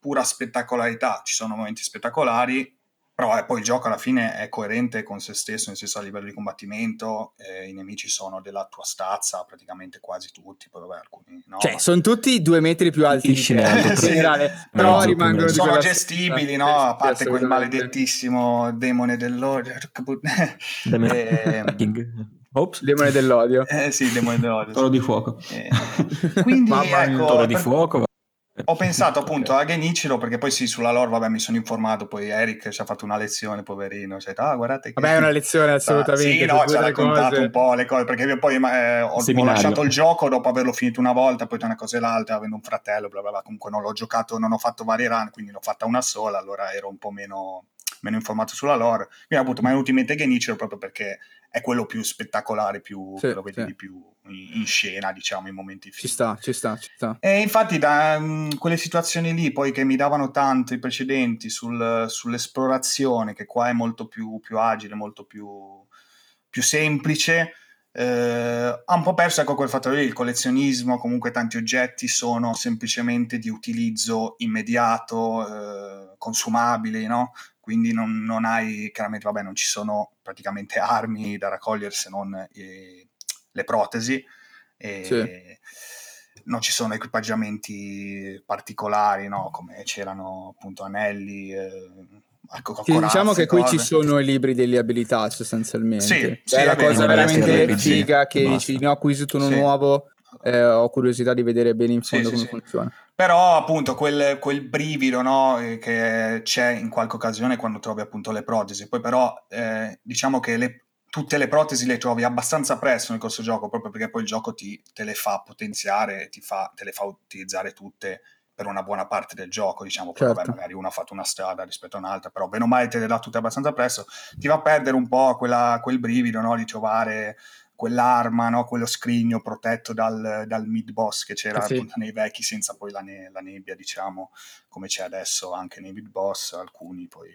pura spettacolarità. Ci sono momenti spettacolari, però eh, poi il gioco alla fine è coerente con se stesso, nel senso a livello di combattimento, eh, i nemici sono della tua stazza, praticamente quasi tutti, poi vabbè alcuni no. Cioè, sono tutti due metri più alti di te, alto in generale, però mezzo, rimangono di sono gestibili, stessa- no? A parte quel maledettissimo demone dell'oro. (laughs) Demon Eh, King. Ops. Demone dell'odio. Eh sì, demone dell'odio. Toro di fuoco. Eh, quindi Mamma ecco, Toro di fuoco. Ho pensato (laughs) appunto a Genichiro perché poi sì, sulla lore, vabbè, mi sono informato, poi Eric ci ha fatto una lezione, poverino, cioè, ah, guardate che... Vabbè, è una lezione assolutamente. Sì, no, ci ha raccontato cose. un po' le cose, perché io poi eh, ho, ho lasciato il gioco dopo averlo finito una volta, poi tra una cosa e l'altra, avendo un fratello, bla bla bla, comunque non l'ho giocato, non ho fatto varie run, quindi l'ho fatta una sola, allora ero un po' meno, meno informato sulla lore. Quindi appunto mi è venuto in mente Genichiro proprio perché è quello più spettacolare, più, Sì, lo vedi sì. di più in, scena, diciamo, in momenti Ci finiti. sta, ci sta, ci sta. E infatti da mm, quelle situazioni lì poi che mi davano tanto i precedenti sul- sull'esplorazione, che qua è molto più, più agile, molto più, più semplice, eh, ha un po' perso ecco quel fattore lì, il collezionismo, comunque tanti oggetti sono semplicemente di utilizzo immediato, eh, consumabili, no? Quindi non, non hai, chiaramente, vabbè, non ci sono praticamente armi da raccogliere se non eh, le protesi. E Sì. non ci sono equipaggiamenti particolari, no? come c'erano appunto anelli, eh, Sì, diciamo che qui cose. ci sono i libri delle abilità sostanzialmente. Sì, sì, è la cosa veramente figa che basta. dici ne ho acquisito uno nuovo, eh, ho curiosità di vedere bene in fondo sì, come sì. funziona. Però appunto quel, quel brivido no, eh, che c'è in qualche occasione quando trovi appunto le protesi. Poi però eh, diciamo che le- tutte le protesi le trovi abbastanza presto nel corso gioco, proprio perché poi il gioco ti, te le fa potenziare, ti fa, te le fa utilizzare tutte per una buona parte del gioco, diciamo, poi vabbè, Certo. magari uno ha fatto una strada rispetto a un'altra, però bene o male te le dà tutte abbastanza presto, ti va a perdere un po' quella- quel brivido no, di trovare quell'arma, no, quello scrigno protetto dal, dal mid boss che c'era Eh sì. nei vecchi senza poi la, ne- la nebbia, diciamo, come c'è adesso anche nei mid boss, alcuni poi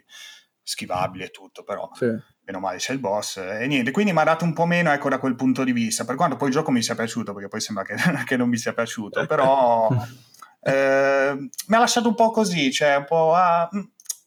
schivabili e tutto, però Sì. meno male c'è il boss e niente, quindi mi ha dato un po' meno ecco da quel punto di vista, per quanto poi il gioco mi sia piaciuto, perché poi sembra che, (laughs) che non mi sia piaciuto, (laughs) però eh, mi ha lasciato un po' così, cioè un po'... ah, mm,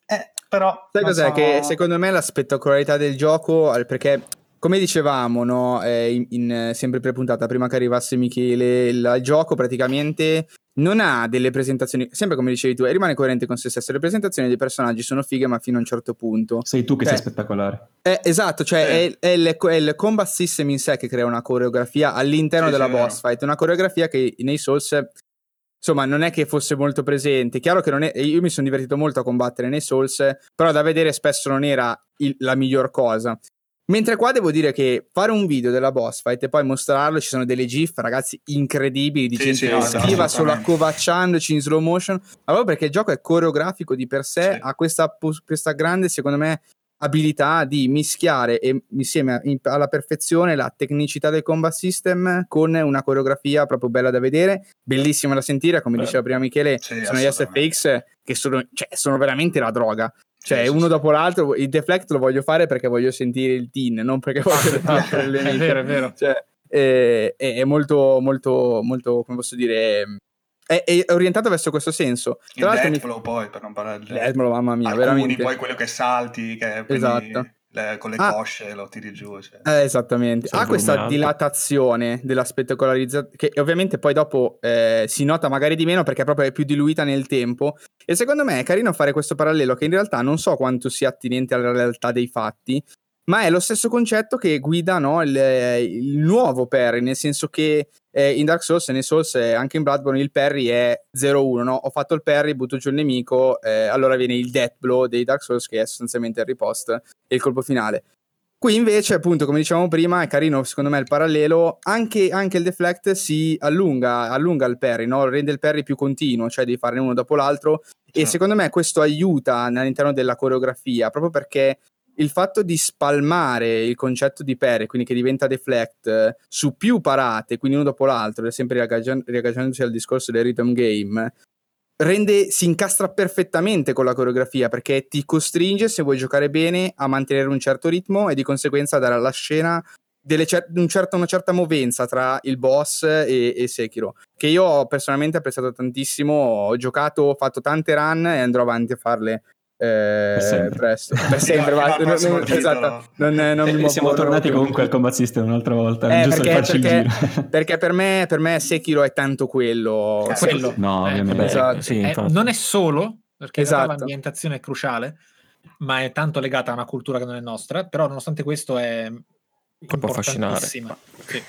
eh, però... Sai cos'è? so- Che secondo me la spettacolarità del gioco, perché come dicevamo, no, eh, in, in, eh, sempre pre-puntata, prima che arrivasse Michele, il gioco praticamente non ha delle presentazioni, sempre come dicevi tu, eh, rimane coerente con se stesso. Le presentazioni dei personaggi sono fighe, ma fino a un certo punto. Sei tu che Cioè, sei spettacolare. Eh, esatto, cioè Sì. è, è il, è il combat system in sé che crea una coreografia all'interno Sì, della sì, è boss fight, una coreografia che nei Souls insomma non è che fosse molto presente. Chiaro che non è, io mi sono divertito molto a combattere nei Souls, però da vedere spesso non era il- la miglior cosa. Mentre qua devo dire che fare un video della boss fight e poi mostrarlo, ci sono delle gif, ragazzi, incredibili di Sì, gente sì, che schiva assolutamente. solo accovacciandoci in slow motion. Ma proprio perché il gioco è coreografico di per sé, Sì. ha questa, questa grande, secondo me, abilità di mischiare e, insieme a- in- alla perfezione la tecnicità del combat system con una coreografia proprio bella da vedere, bellissima da sentire, come Beh. diceva prima Michele, Sì, sono gli. SFX che sono, cioè, sono veramente la droga. Cioè, Sì, uno sì. dopo l'altro, il deflect lo voglio fare perché voglio sentire il teen, non perché voglio (laughs) battere le È vero, è vero. Cioè, è, è- è molto, molto, molto, come posso dire, è, è orientato verso questo senso. Il Tra l'altro, mi... Deathblow poi, per non parlare del Deathblow, mamma mia, Alcuni, veramente. poi quello che salti, che prendi Esatto. le- con le Ah. cosce lo tiri giù. cioè. Eh, esattamente. Ha questa volume alto. dilatazione della spettacolarizzazione che ovviamente poi dopo eh, si nota magari di meno perché proprio è più diluita nel tempo. E secondo me è carino fare questo parallelo che in realtà non so quanto sia attinente alla realtà dei fatti, ma è lo stesso concetto che guida no, il, il nuovo parry, nel senso che eh, in Dark Souls e nei Souls e anche in Bloodborne il parry è 0-1, no? ho fatto il parry, butto giù il nemico, eh, allora viene il death blow dei Dark Souls che è sostanzialmente il ripost e il colpo finale. Qui invece, appunto, come dicevamo prima, è carino secondo me il parallelo, anche, anche il deflect si allunga, allunga il parry, no? rende il parry più continuo, cioè devi farne uno dopo l'altro e Sì. secondo me questo aiuta all'interno della coreografia, proprio perché il fatto di spalmare il concetto di parry, quindi che diventa deflect, eh, su più parate, quindi uno dopo l'altro, sempre riagganciandosi al discorso del rhythm game, rende, si incastra perfettamente con la coreografia perché ti costringe, se vuoi giocare bene, a mantenere un certo ritmo e di conseguenza a dare alla scena cer- un certo- una certa movenza tra il boss e, e Sekiro, che io ho personalmente apprezzato tantissimo, ho giocato, ho fatto tante run e andrò avanti a farle eh, sempre. presto. (laughs) Per sempre, va- non- esatto, non, non mi E muovo- siamo tornati comunque al combat system un'altra volta, Eh, giusto perché- per farci perché- il giro. (laughs) Perché per me, per me Sekiro è tanto quello. Eh, Quello. No, Eh, ovviamente. Esatto. Sì, eh, infatti. non è solo, perché Esatto. l'ambientazione è cruciale, ma è tanto legata a una cultura che non è nostra, però nonostante questo è, può affascinare. importantissima. Sì.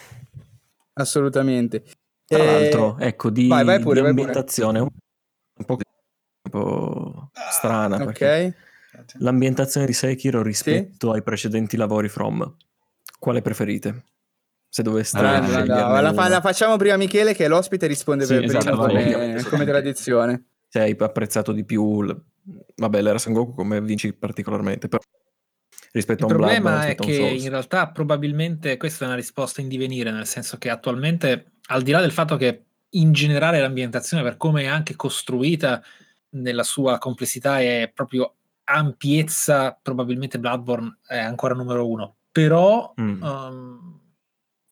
Assolutamente. Tra Eh, l'altro, ecco, di, vai, vai pure, di ambientazione un un po', un po' strana, perché Ok. l'ambientazione di Sekiro rispetto ai precedenti lavori From, quale preferite? Se doveste Grande, sceglierne grande. la, fa- la facciamo prima Michele che è l'ospite e risponde Sì, per esatto, primo vai. come, come tradizione. se hai apprezzato di più l- vabbè l'era Sengoku come vinci particolarmente però rispetto Il a un problema Bloodborne è che in realtà probabilmente questa è una risposta in divenire, nel senso che attualmente, al di là del fatto che in generale l'ambientazione per come è anche costruita nella sua complessità e proprio ampiezza, probabilmente Bloodborne è ancora numero uno. Però Mm. um,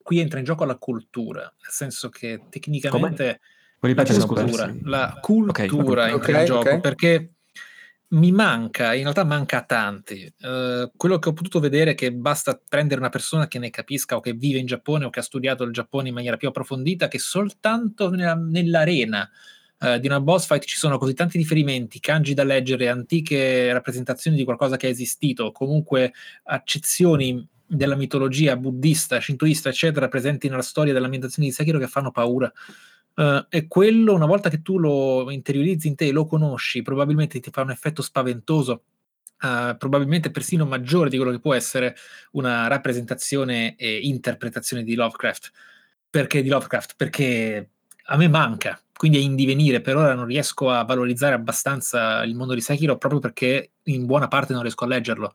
qui entra in gioco la cultura, nel senso che tecnicamente Puoi la cultura, la cultura Ok, entra ok, in gioco ok. perché mi manca, in realtà manca a tanti. Eh, quello che ho potuto vedere è che basta prendere una persona che ne capisca o che vive in Giappone o che ha studiato il Giappone in maniera più approfondita, che soltanto nella- nell'arena eh, di una boss fight ci sono così tanti riferimenti, kanji da leggere, antiche rappresentazioni di qualcosa che è esistito, comunque accezioni della mitologia buddista, shintoista, eccetera, presenti nella storia dell'ambientazione di Sekiro che fanno paura. Eh, e quello, una volta che tu lo interiorizzi in te, lo conosci, probabilmente ti fa un effetto spaventoso, eh, probabilmente persino maggiore di quello che può essere una rappresentazione e interpretazione di Lovecraft. Perché di Lovecraft? Perché a me manca, quindi è in divenire. Per ora non riesco a valorizzare abbastanza il mondo di Sekiro proprio perché in buona parte non riesco a leggerlo.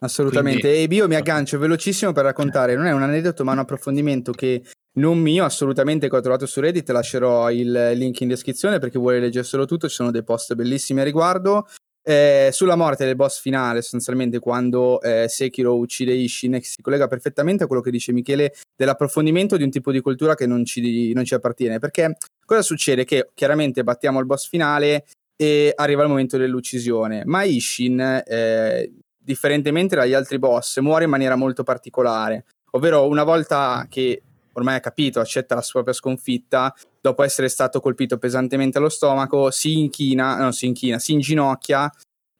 Assolutamente. Quindi- E io mi aggancio velocissimo per raccontare, non è un aneddoto ma un approfondimento che non mio, assolutamente che ho trovato su Reddit, lascerò il link in descrizione per chi vuole leggerselo tutto, ci sono dei post bellissimi a riguardo. Eh, sulla morte del boss finale, sostanzialmente quando eh, Sekiro uccide Ishin, si collega perfettamente a quello che dice Michele dell'approfondimento di un tipo di cultura che non ci, non ci appartiene. Perché cosa succede? Che chiaramente battiamo il boss finale e arriva il momento dell'uccisione, ma Ishin, eh, differentemente dagli altri boss, muore in maniera molto particolare, ovvero una volta che ormai ha capito, accetta la sua propria sconfitta, dopo essere stato colpito pesantemente allo stomaco, si inchina, no, si inchina, si inginocchia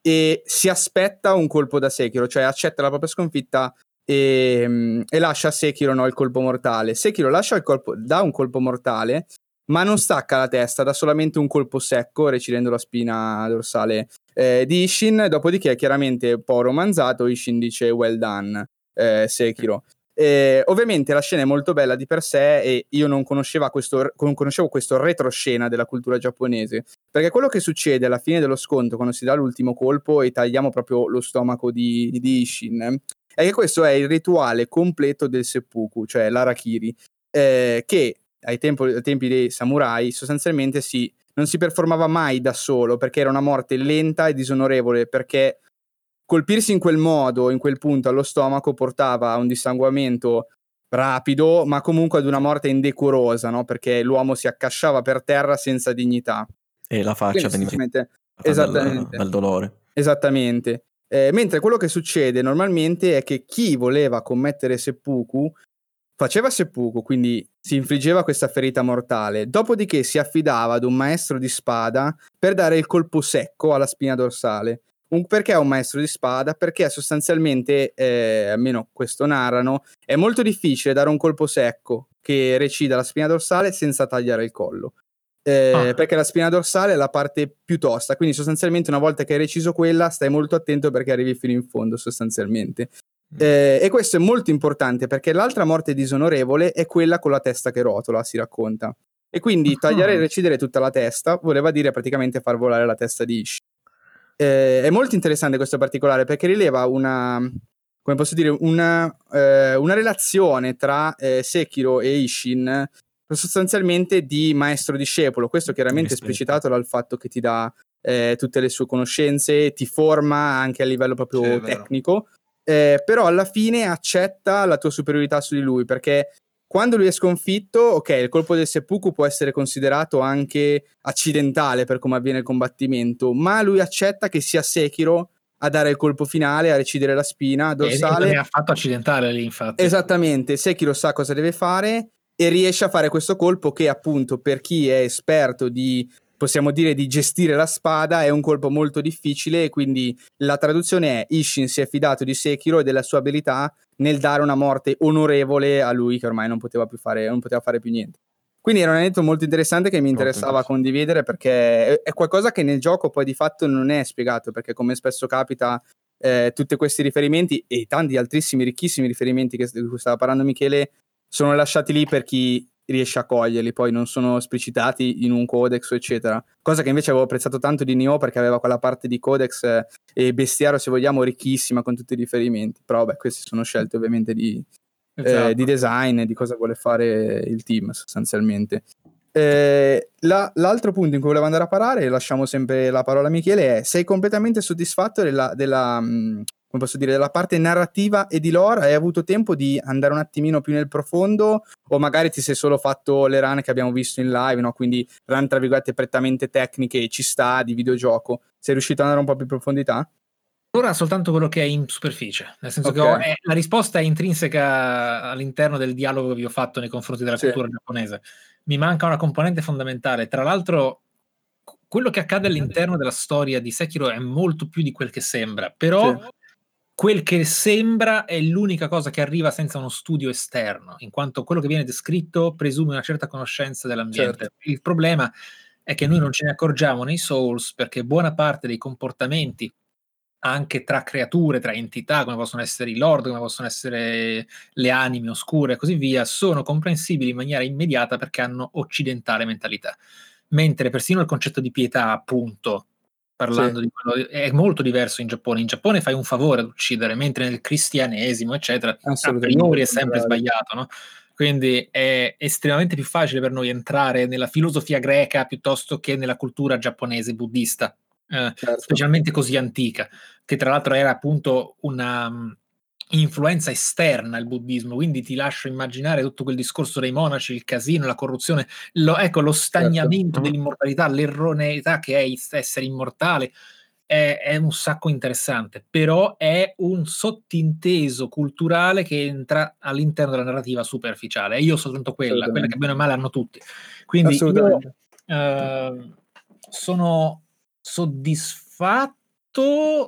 e si aspetta un colpo da Sekiro, cioè accetta la propria sconfitta e, e lascia a Sekiro no, il colpo mortale. Sekiro lascia il colpo, dà un colpo mortale, ma non stacca la testa, dà solamente un colpo secco, recidendo la spina dorsale eh, di Ishin. Dopodiché, chiaramente, un po' romanzato, Ishin dice well done, eh, Sekiro. Eh, ovviamente la scena è molto bella di per sé e io non, questo, non conoscevo questo retroscena della cultura giapponese perché quello che succede alla fine dello scontro quando si dà l'ultimo colpo e tagliamo proprio lo stomaco di, di Ishin è che questo è il rituale completo del seppuku cioè l'arakiri eh, che ai, tempo- ai tempi dei samurai sostanzialmente si, non si performava mai da solo perché era una morte lenta e disonorevole perché colpirsi in quel modo, in quel punto allo stomaco, portava a un dissanguamento rapido, ma comunque ad una morte indecorosa, no? Perché l'uomo si accasciava per terra senza dignità. e la faccia Quindi, veniva semplicemente- dal, esattamente. dal dolore Esattamente. Eh, mentre quello che succede normalmente è che chi voleva commettere seppuku faceva seppuku, quindi si infliggeva questa ferita mortale, dopodiché si affidava ad un maestro di spada per dare il colpo secco alla spina dorsale. Un- perché è un maestro di spada? Perché sostanzialmente, eh, almeno questo narrano, è molto difficile dare un colpo secco che recida la spina dorsale senza tagliare il collo. Eh, Ah. Perché la spina dorsale è la parte più tosta, quindi sostanzialmente una volta che hai reciso quella, stai molto attento perché arrivi fino in fondo, sostanzialmente. Eh, e questo è molto importante perché l'altra morte disonorevole è quella con la testa che rotola, si racconta. E quindi Ah. tagliare e recidere tutta la testa voleva dire praticamente far volare la testa di Ishi. Eh, è molto interessante questo particolare perché rileva una, come posso dire, una, eh, una relazione tra eh, Sekiro e Ishin sostanzialmente di maestro-discepolo. Questo chiaramente è Rispetto. esplicitato dal fatto che ti dà eh, tutte le sue conoscenze, ti forma anche a livello proprio Sì, è vero. Eh, però alla fine accetta la tua superiorità su di lui perché quando lui è sconfitto, ok, il colpo del seppuku può essere considerato anche accidentale per come avviene il combattimento, ma lui accetta che sia Sekiro a dare il colpo finale, a recidere la spina E dorsale. non è affatto accidentale lì, infatti. Esattamente, Sekiro sa cosa deve fare e riesce a fare questo colpo che appunto per chi è esperto di possiamo dire di gestire la spada è un colpo molto difficile e quindi la traduzione è Ishin si è fidato di Sekiro e della sua abilità nel dare una morte onorevole a lui che ormai non poteva più fare, non poteva fare più niente. Quindi era un aneddoto molto interessante che mi interessava condividere perché è qualcosa che nel gioco poi di fatto non è spiegato perché come spesso capita eh, tutti questi riferimenti e tanti altissimi ricchissimi riferimenti che, di cui stava parlando Michele sono lasciati lì per chi riesce a coglierli, poi non sono esplicitati in un codex eccetera, cosa che invece avevo apprezzato tanto di Nioh perché aveva quella parte di codex eh, e bestiario se vogliamo ricchissima con tutti i riferimenti, però beh queste sono scelte ovviamente di, esatto. eh, di design e di cosa vuole fare il team sostanzialmente. Eh, la, l'altro punto in cui volevo andare a parare, lasciamo sempre la parola a Michele, è sei completamente soddisfatto della, della mm, come posso dire, della parte narrativa e di lore? Hai avuto tempo di andare un attimino più nel profondo o magari ti sei solo fatto le run che abbiamo visto in live, no? quindi run tra virgolette prettamente tecniche, ci sta, di videogioco. Sei riuscito ad andare un po' più in profondità? Ora soltanto quello che è in superficie, nel senso okay. che ho, è, la risposta è intrinseca all'interno del dialogo che vi ho fatto nei confronti della sì. cultura giapponese. Mi manca una componente fondamentale. Tra l'altro, quello che accade all'interno della storia di Sekiro è molto più di quel che sembra, però sì. Quel che sembra è l'unica cosa che arriva senza uno studio esterno, in quanto quello che viene descritto presume una certa conoscenza dell'ambiente. Certo. Il problema è che noi non ce ne accorgiamo nei Souls perché buona parte dei comportamenti anche tra creature, tra entità, come possono essere i lord, come possono essere le anime oscure e così via, sono comprensibili in maniera immediata perché hanno occidentale mentalità. Mentre persino il concetto di pietà, appunto, parlando sì. di quello, è molto diverso in Giappone. In Giappone fai un favore ad uccidere, mentre nel cristianesimo, eccetera, a priori è sempre sbagliato, no? Quindi è estremamente più facile per noi entrare nella filosofia greca piuttosto che nella cultura giapponese buddista eh, certo. specialmente così antica, che tra l'altro era appunto una influenza esterna al buddismo, quindi ti lascio immaginare tutto quel discorso dei monaci, il casino, la corruzione, lo, ecco, lo stagnamento certo. dell'immortalità, l'erroneità che è essere immortale. È, è, un sacco interessante, però è un sottinteso culturale che entra all'interno della narrativa superficiale. E io soltanto quella, quella che bene o male hanno tutti. Quindi io uh, sono soddisfatto,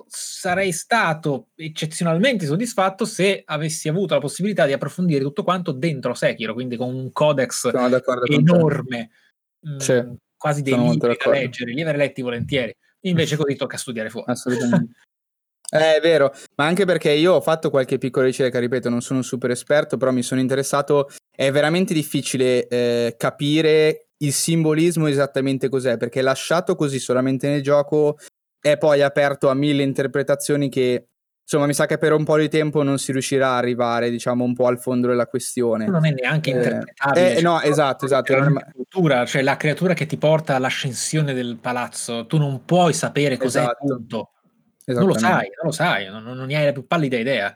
sarei stato eccezionalmente soddisfatto se avessi avuto la possibilità di approfondire tutto quanto dentro Sekiro, quindi con un codex enorme, mh, mm, sì, quasi dei libri da leggere, li avrei letti volentieri. Invece così tocca studiare fuori. Assolutamente. Eh, è vero, ma anche perché io ho fatto qualche piccola ricerca, ripeto, non sono un super esperto, però mi sono interessato. È veramente difficile eh, capire il simbolismo esattamente cos'è, perché lasciato così solamente nel gioco è poi aperto a mille interpretazioni che insomma mi sa che per un po' di tempo non si riuscirà a arrivare diciamo un po' al fondo della questione. Non è neanche eh, interpretabile eh, cioè, no esatto esatto la cultura, cioè la creatura che ti porta all'ascensione del palazzo tu non puoi sapere cos'è esatto. punto. Non lo sai non lo sai non, non ne hai la più pallida idea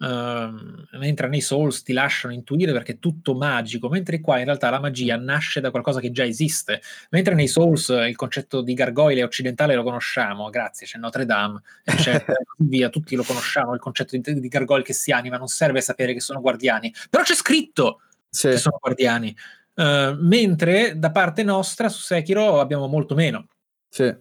Mentre nei Souls ti lasciano intuire perché è tutto magico, mentre qua in realtà la magia nasce da qualcosa che già esiste. Mentre nei Souls il concetto di gargoyle occidentale lo conosciamo, grazie, c'è Notre Dame, eccetera, (laughs) via, tutti lo conosciamo, il concetto di, di gargoyle che si anima, non serve sapere che sono guardiani, però c'è scritto sì. che sono guardiani. Uh, mentre da parte nostra su Sekiro abbiamo molto meno. Sì.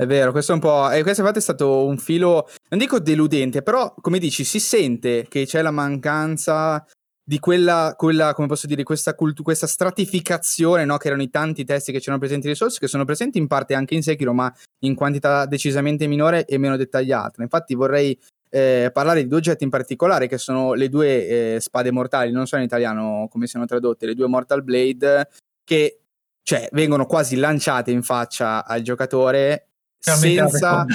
È vero, questo è un po'. E questo infatti è stato un filo, non dico deludente, però come dici, si sente che c'è la mancanza di quella, quella come posso dire, questa, cultu- questa stratificazione, no? che erano i tanti testi che c'erano presenti nei Souls, che sono presenti in parte anche in Sekiro, ma in quantità decisamente minore e meno dettagliata. Infatti vorrei eh, parlare di due oggetti in particolare, che sono le due eh, spade mortali, non so in italiano come siano tradotte, le due Mortal Blade, che cioè, vengono quasi lanciate in faccia al giocatore senza...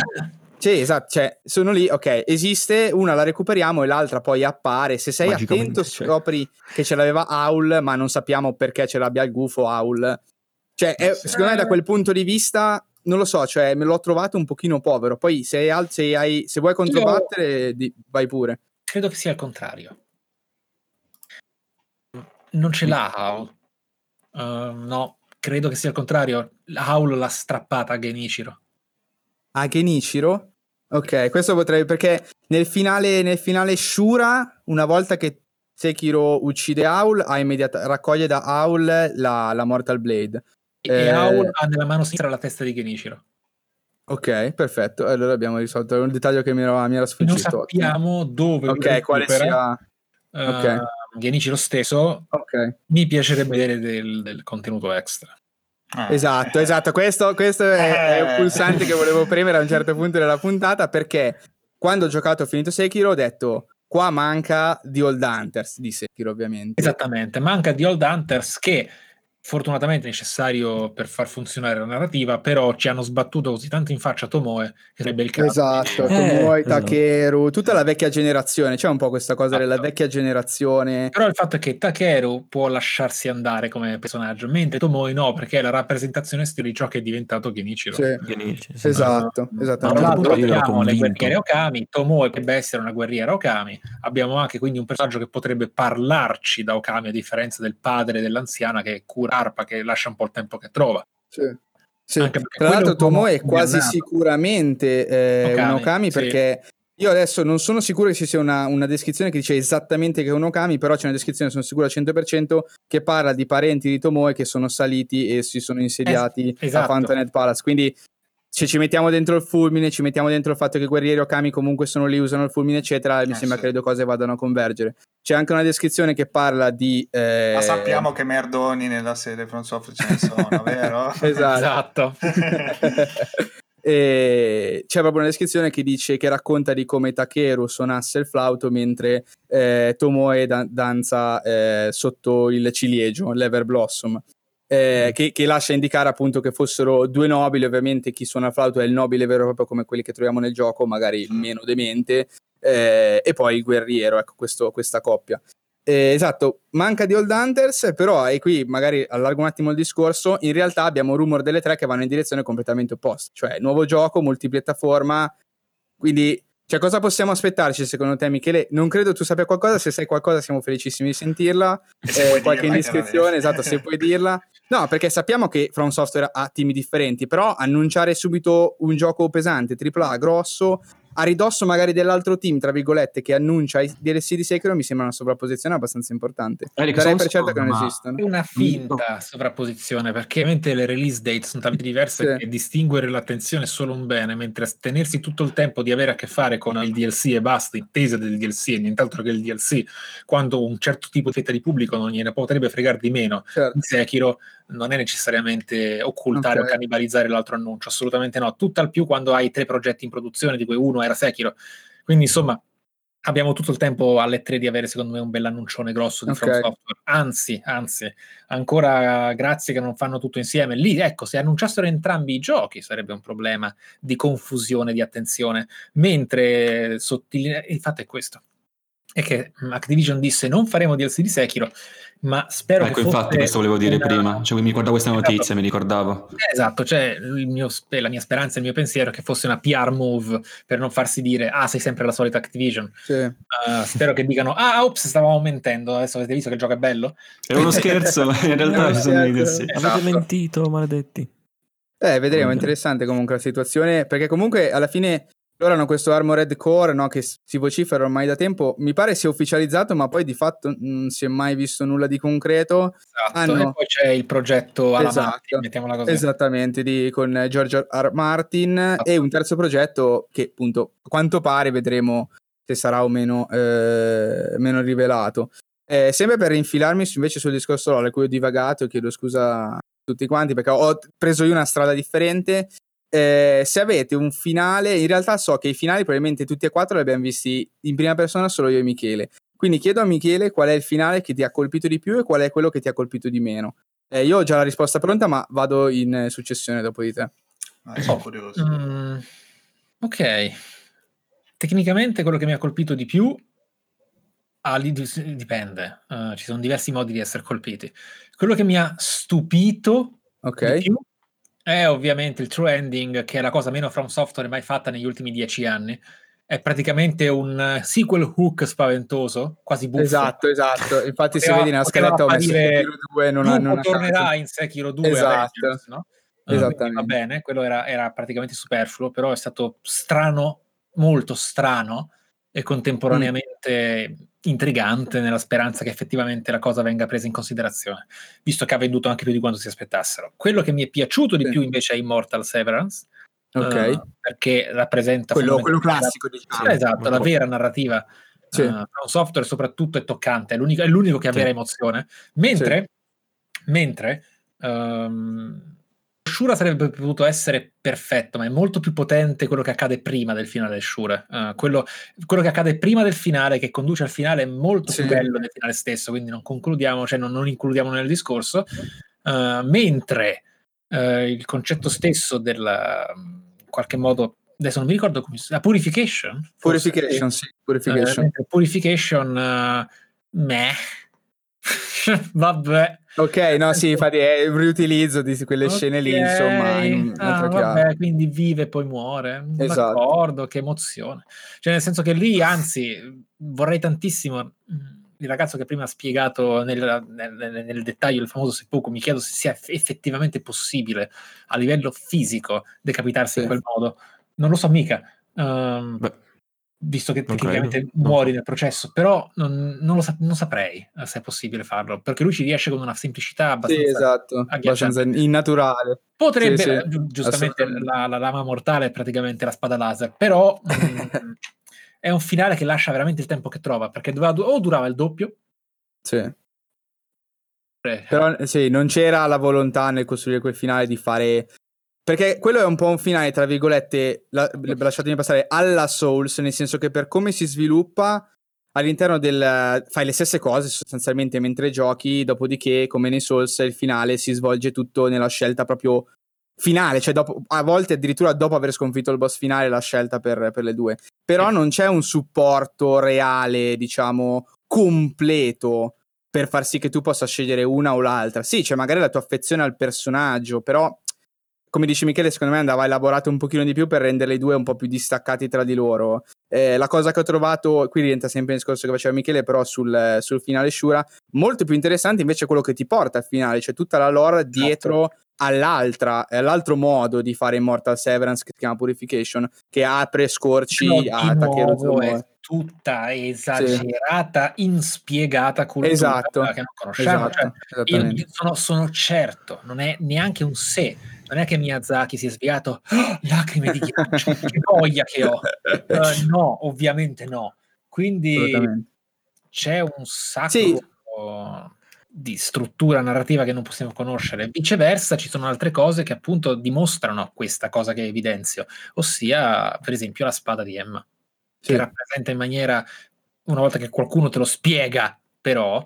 Sì, esatto, cioè, sono lì, ok, esiste, una la recuperiamo e l'altra poi appare. Se sei attento cioè. scopri che ce l'aveva Aul, ma non sappiamo perché ce l'abbia il gufo Aul. Cioè, è, secondo me da quel punto di vista, non lo so, cioè, me l'ho trovato un pochino povero. Poi se, hai, se, hai, se vuoi controbattere, Io... vai pure. Credo che sia il contrario. Non ce l'ha Aul. Uh, no, credo che sia il contrario. Aul l'ha strappata a Genichiro a Genichiro. Ok, questo potrei perché nel finale, nel finale Shura, una volta che Sekiro uccide Aul, immediata- raccoglie da Aul la, la, Mortal Blade. E Eh, Aul ha nella mano sinistra la testa di Genichiro. Ok, perfetto. Allora abbiamo risolto un dettaglio che mi era, mi era Non sfuggito. sappiamo dove lui Ok, quale sia... eh, ok. Genichiro stesso. Ok. Mi piacerebbe vedere del, del contenuto extra. Ah. Esatto, esatto. Questo, questo è, è un Eh. pulsante che volevo (laughs) premere a un certo punto della puntata perché quando ho giocato ho finito Sekiro ho detto qua manca The Old Hunters di Sekiro ovviamente. Esattamente, manca di Old Hunters che fortunatamente necessario per far funzionare la narrativa, però ci hanno sbattuto così tanto in faccia Tomoe che sarebbe il caso. Esatto, Eh, Tomoe, esatto. Takeru, tutta la vecchia generazione, c'è un po' questa cosa della Esatto. vecchia generazione. Però il fatto è che Takeru può lasciarsi andare come personaggio, mentre Tomoe no, perché è la rappresentazione stile di ciò che è diventato Genichiro. Sì, Genichi, sì. esatto, Ma esatto. Tra l'altro abbiamo le guerriere Okami, Tomoe potrebbe essere una guerriera Okami, abbiamo anche quindi un personaggio che potrebbe parlarci da Okami a differenza del padre dell'anziana che è Kurarpa che lascia un po' il tempo che trova. Sì. Sì. Tra l'altro quello è quasi ingannato. sicuramente eh, Okami, un Okami sì. perché io adesso non sono sicuro che ci sia una, una descrizione che dice esattamente che è un Okami, però c'è una descrizione, sono sicuro al 100%, che parla di parenti di Tomoe che sono saliti e si sono insediati Es- esatto. a Fountainhead Palace. Quindi se ci mettiamo dentro il fulmine, ci mettiamo dentro il fatto che i guerrieri Okami comunque sono lì, usano il fulmine, eccetera, mi Eh, sembra sì. che le due cose vadano a convergere. C'è anche una descrizione che parla di... eh, Ma sappiamo che merdoni nella sede From Software ce ne sono, vero? (laughs) Esatto. Esatto. (laughs) E c'è proprio una descrizione che dice che racconta di come Takeru suonasse il flauto mentre eh, Tomoe da- danza eh, sotto il ciliegio, l'Ever Blossom. Eh, che, che lascia indicare appunto che fossero due nobili, ovviamente chi suona il flauto è il nobile vero e proprio come quelli che troviamo nel gioco, magari il meno demente, eh, e poi il guerriero, ecco questo- questa coppia. Eh, esatto, manca di Old Hunters, però, e qui magari allargo un attimo il discorso, in realtà abbiamo rumor delle tre che vanno in direzione completamente opposta, cioè nuovo gioco, multipiattaforma, quindi cioè, cosa possiamo aspettarci secondo te Michele? Non credo tu sappia qualcosa, se sai qualcosa siamo felicissimi di sentirla, se Eh, qualche dirla, indiscrezione, esatto, se puoi dirla. (laughs) No, perché sappiamo che From Software ha team differenti, però annunciare subito un gioco pesante, AAA, grosso, a ridosso magari dell'altro team, tra virgolette, che annuncia i DLC di Sekiro, mi sembra una sovrapposizione abbastanza importante. Eric, Darei sono per certo che non esistono. È una finta sovrapposizione perché ovviamente le release date sono talmente diverse Sì. che distinguere l'attenzione è solo un bene, mentre tenersi tutto il tempo di avere a che fare con il DLC e basta, intesa del DLC e nient'altro che il DLC, quando un certo tipo di fetta di pubblico non gliene potrebbe fregare di meno. Certo. In Sekiro non è necessariamente occultare Ok. o cannibalizzare l'altro annuncio, assolutamente no. Tutt'al più quando hai tre progetti in produzione, di cui uno era Sekiro. Quindi insomma abbiamo tutto il tempo alle tre di avere secondo me un bell'annuncione grosso di Ok. From Software. Anzi, anzi, ancora grazie che non fanno tutto insieme. Lì, ecco, se annunciassero entrambi i giochi sarebbe un problema di confusione, di attenzione. Mentre sottolinea... Il fatto è questo. È che Activision disse non faremo DLC di Sekiro, ma spero Ecco, che fosse infatti, questo volevo dire una- prima. Cioè, mi ricordavo questa Esatto. notizia, mi ricordavo. Esatto, cioè il mio la mia speranza e il mio pensiero è che fosse una PR move per non farsi dire ah sei sempre la solita Activision. Sì. Uh, spero che dicano ah ops stavamo mentendo, adesso avete visto che il gioco è bello? Era uno scherzo, ma (laughs) in realtà ci sono dei DLC. Esatto. Avete mentito, maledetti. Eh, vedremo, interessante comunque la situazione, perché comunque alla fine loro hanno questo Armored Core no, che si vocifera ormai da tempo, mi pare sia ufficializzato, ma poi di fatto non si è mai visto nulla di concreto. Esatto. Hanno- E poi c'è il progetto alla Esatto. Martin, mettiamola così. Esattamente, di- con George R. R. Martin e un terzo progetto che appunto a quanto pare vedremo se sarà o meno, eh, meno rivelato. Eh, sempre per infilarmi su- invece sul discorso LOL, a cui ho divagato, chiedo scusa a tutti quanti perché ho preso io una strada differente. Eh, se avete un finale, in realtà so che i finali probabilmente tutti e quattro li abbiamo visti in prima persona solo io e Michele. Quindi chiedo a Michele qual è il finale che ti ha colpito di più e qual è quello che ti ha colpito di meno. Eh, io ho già la risposta pronta, ma vado in successione dopo di te. Ah, sono curioso. Mm, ok, tecnicamente quello che mi ha colpito di più ah, dipende, Eh, ci sono diversi modi di essere colpiti. Quello che mi ha stupito Ok. di più è ovviamente il true ending, che è la cosa meno from software mai fatta negli ultimi dieci anni. È praticamente un eh, sequel hook spaventoso, quasi buffo. Esatto, esatto. Infatti Poteva- vede nella scaletta ho messo Sekiro 2 non ha, non ha tornerà caso. in Sekiro 2 Esatto. Avengers, no? Eh, Esattamente. quindi Va bene, quello era, era praticamente superfluo, però è stato strano, molto strano, e contemporaneamente intrigante nella speranza che effettivamente la cosa venga presa in considerazione, visto che ha venduto anche più di quanto si aspettassero. Quello che mi è piaciuto di Sì. più invece è Immortal Severance, eh, perché rappresenta quello, quello classico, diciamo. la- esatto, la vera narrativa Sì. eh, From Software soprattutto è toccante, è l'unico, è l'unico che ha Sì. vera emozione, mentre, mentre ehm, Shura sarebbe potuto essere perfetto, ma è molto più potente quello che accade prima del finale Shura. Eh, quello, quello che accade prima del finale, che conduce al finale, è molto Sì. più bello del finale stesso, quindi non concludiamo, cioè non, non includiamo nel discorso. Eh, mentre eh, il concetto stesso della in qualche modo adesso non mi ricordo come si la purification forse? Purification, sì, Eh, purification. purification eh, meh (laughs) vabbè. Ok, no, sì, infatti è un riutilizzo di quelle scene lì, insomma, in ah, vabbè, quindi vive e poi muore. Esatto. d'accordo che emozione. Cioè nel senso che lì anzi vorrei tantissimo mm, il ragazzo che prima ha spiegato nel, nel- nel- dettaglio il famoso seppuku mi chiedo se sia eff- effettivamente possibile a livello fisico decapitarsi Sì. in quel modo. Non lo so mica. Ehm, Beh, visto che Non tecnicamente credo, muori nel processo, però non, non lo sa- non saprei eh, se è possibile farlo, perché lui ci riesce con una semplicità Sì, abbastanza... esatto, agghiacciante. abbastanza innaturale. Potrebbe, Sì, sì, giu- giustamente, la, la lama mortale è praticamente la spada laser, però (laughs) mm, è un finale che lascia veramente il tempo che trova, perché doveva, o durava il doppio, Sì. eh, Però sì, non c'era la volontà nel costruire quel finale di fare... Perché quello è un po' un finale, tra virgolette, la- lasciatemi passare, alla Souls, nel senso che per come si sviluppa all'interno del... fai le stesse cose sostanzialmente mentre giochi, dopodiché, come nei Souls, il finale si svolge tutto nella scelta proprio finale, cioè dopo, a volte addirittura dopo aver sconfitto il boss finale la scelta per, per le due. Però non c'è un supporto reale, diciamo, completo per far sì che tu possa scegliere una o l'altra. Sì, c'è magari la tua affezione al personaggio, però come dice Michele, secondo me andava elaborato un pochino di più per rendere i due un po' più distaccati tra di loro. Eh, la cosa che ho trovato, qui rientra sempre il discorso che faceva Michele, però sul, sul finale Shura, molto più interessante invece è quello che ti porta al finale, cioè tutta la lore dietro all'altra, all'altro modo di fare Immortal Severance che si chiama Purification, che apre, scorci, però di attacchi e nuovo è muove. tutta esagerata, inspiegata cultura Esatto, che non conosciamo. esatto, cioè, io, esattamente. io sono, sono certo, non è neanche un se, non è che Miyazaki si è spiegato "Ah, lacrime di ghiaccio, che voglia che ho. Eh, no, ovviamente no. Quindi c'è un sacco Sì. di struttura narrativa che non possiamo conoscere. Viceversa, ci sono altre cose che appunto dimostrano questa cosa che evidenzio, ossia, per esempio, la spada di Emma, Sì. che rappresenta in maniera, una volta che qualcuno te lo spiega, però,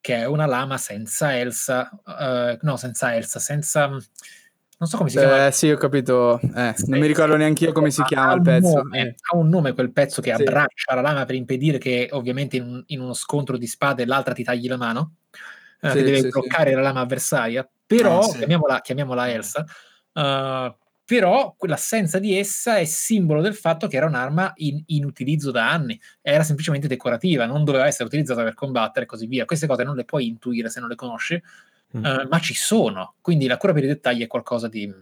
che è una lama senza Elsa, eh, no, senza Elsa, senza... non so come si chiama. Eh, sì, ho capito. Eh, non mi ricordo neanche io come si chiama il pezzo. nome, Eh. ha un nome quel pezzo che Sì. abbraccia la lama per impedire che ovviamente in, un- in uno scontro di spade l'altra ti tagli la mano, eh, Sì, deve sì, bloccare la lama avversaria, però, sì. chiamiamola, chiamiamola Elsa, eh, però quell'assenza di essa è simbolo del fatto che era un'arma in, in utilizzo da anni, era semplicemente decorativa, non doveva essere utilizzata per combattere e così via. Queste cose non le puoi intuire se non le conosci, Mm. eh, ma ci sono, quindi la cura per i dettagli è qualcosa di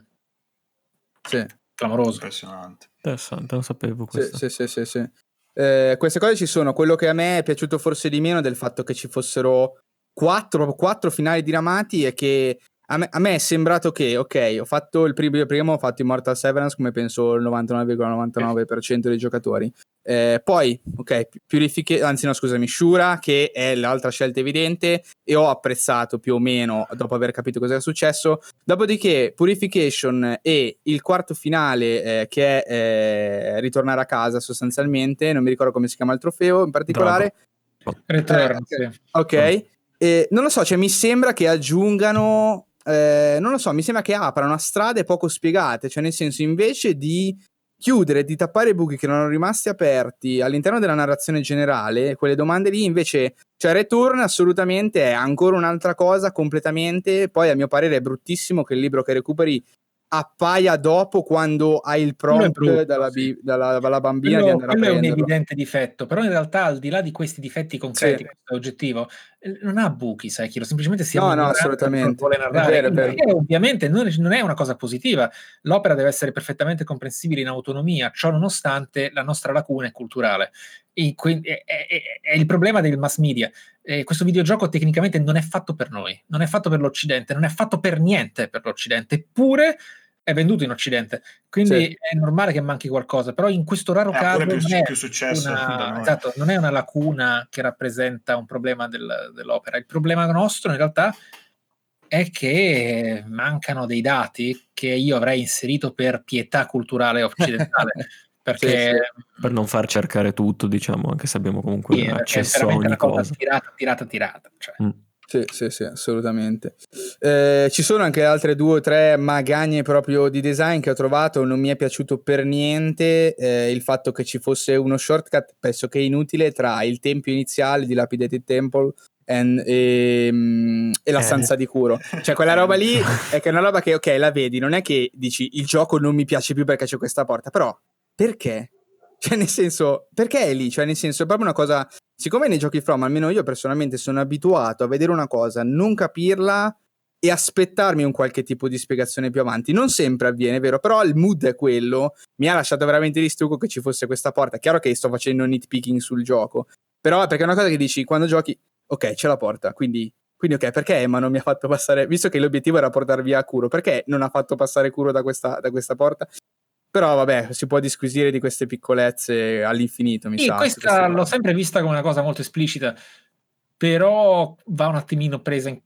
Sì, clamoroso. Impressionante. Interessante, non sapevo sì, questo. sì, sì, sì, sì. Eh, queste cose ci sono. Quello che a me è piaciuto forse di meno del fatto che ci fossero quattro, quattro finali diramati è che a me, a me è sembrato che, ok, ho fatto il primo, il primo, ho fatto Immortal Severance come penso il 99,99% dei giocatori. Eh, poi, ok, Purification, anzi no, scusami, Shura, che è l'altra scelta evidente, e ho apprezzato più o meno dopo aver capito cosa è successo. Dopodiché, Purification e il quarto finale, eh, che è eh, ritornare a casa sostanzialmente, non mi ricordo come si chiama il trofeo in particolare. Return, Eh, sì. Ok, Eh, non lo so, cioè mi sembra che aggiungano, eh, non lo so, mi sembra che aprano strade poco spiegate, cioè nel senso invece di chiudere, di tappare i buchi che erano rimasti aperti all'interno della narrazione generale, quelle domande lì invece, cioè Return assolutamente è ancora un'altra cosa completamente, poi a mio parere è bruttissimo che il libro che recuperi appaia dopo quando hai il prompt brutto, dalla, sì. dalla- dalla bambina di Quello, andare a quello è un prenderlo. evidente difetto, però in realtà al di là di questi difetti concreti, Sì. questo è oggettivo, eh, non ha buchi Sekiro, semplicemente si è No, no, assolutamente. non vuole È narrare, vero, è vero. ovviamente non è, non è una cosa positiva, l'opera deve essere perfettamente comprensibile in autonomia, ciò nonostante la nostra lacuna è culturale. E è, è- è- è il problema del mass media. Eh, questo videogioco tecnicamente non è fatto per noi, non è fatto per l'Occidente, non è fatto per niente per l'Occidente, eppure è venduto in Occidente. Quindi Sì. è normale che manchi qualcosa, però in questo raro Ha caso più, non è più da una, esatto, non è una lacuna che rappresenta un problema del- dell'opera. Il problema nostro in realtà è che mancano dei dati che io avrei inserito per pietà culturale (laughs) occidentale. Perché Per non far cercare tutto, diciamo, anche se abbiamo comunque sì, accesso a veramente ogni una cosa cosa. tirata, tirata, tirata. Cioè. Mm. Sì, sì, sì, assolutamente. Eh, ci sono anche altre due o tre magagne proprio di design che ho trovato, non mi è piaciuto per niente eh, il fatto che ci fosse uno shortcut pressoché inutile tra il tempio iniziale di Lapidated Temple and- e, mm, e la Eh. stanza di Kuro. Cioè quella roba lì (laughs) è che è una roba che, ok, la vedi, non è che dici il gioco non mi piace più perché c'è questa porta, però perché? Cioè nel senso, perché è lì? Cioè nel senso è proprio una cosa siccome nei giochi From, almeno io personalmente sono abituato a vedere una cosa, non capirla e aspettarmi un qualche tipo di spiegazione più avanti. Non sempre avviene, vero? Però il mood è quello. Mi ha lasciato veramente di stucco che ci fosse questa porta. Chiaro che sto facendo nitpicking sul gioco, però perché è una cosa che dici quando giochi, ok, c'è la porta, quindi. Quindi ok, perché Emma non mi ha fatto passare, visto che l'obiettivo era portar via Kuro, perché non ha fatto passare Kuro da questa, da questa porta? Però vabbè, si può disquisire di queste piccolezze all'infinito, mi Sì, sa. questa l'ho sempre vista come una cosa molto esplicita, però va un attimino presa in-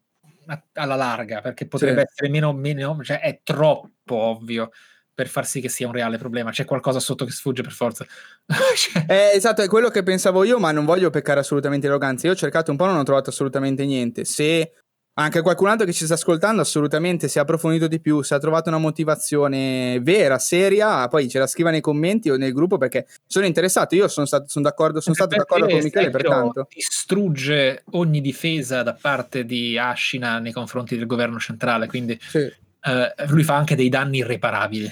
a- alla larga, perché potrebbe Sì. essere meno, meno, cioè è troppo ovvio per far sì che sia un reale problema. C'è qualcosa sotto che sfugge per forza. (laughs) Cioè, Eh, esatto, è quello che pensavo io, ma non voglio peccare assolutamente di arroganza. Io ho cercato un po', non ho trovato assolutamente niente. Se anche qualcun altro che ci sta ascoltando, assolutamente, se ha approfondito di più, se ha trovato una motivazione vera, seria, poi ce la scriva nei commenti o nel gruppo perché sono interessato. Io sono stato, sono d'accordo, sono stato d'accordo con Michele, pertanto. distrugge ogni difesa da parte di Ashina nei confronti del governo centrale, quindi Sì. eh, lui fa anche dei danni irreparabili.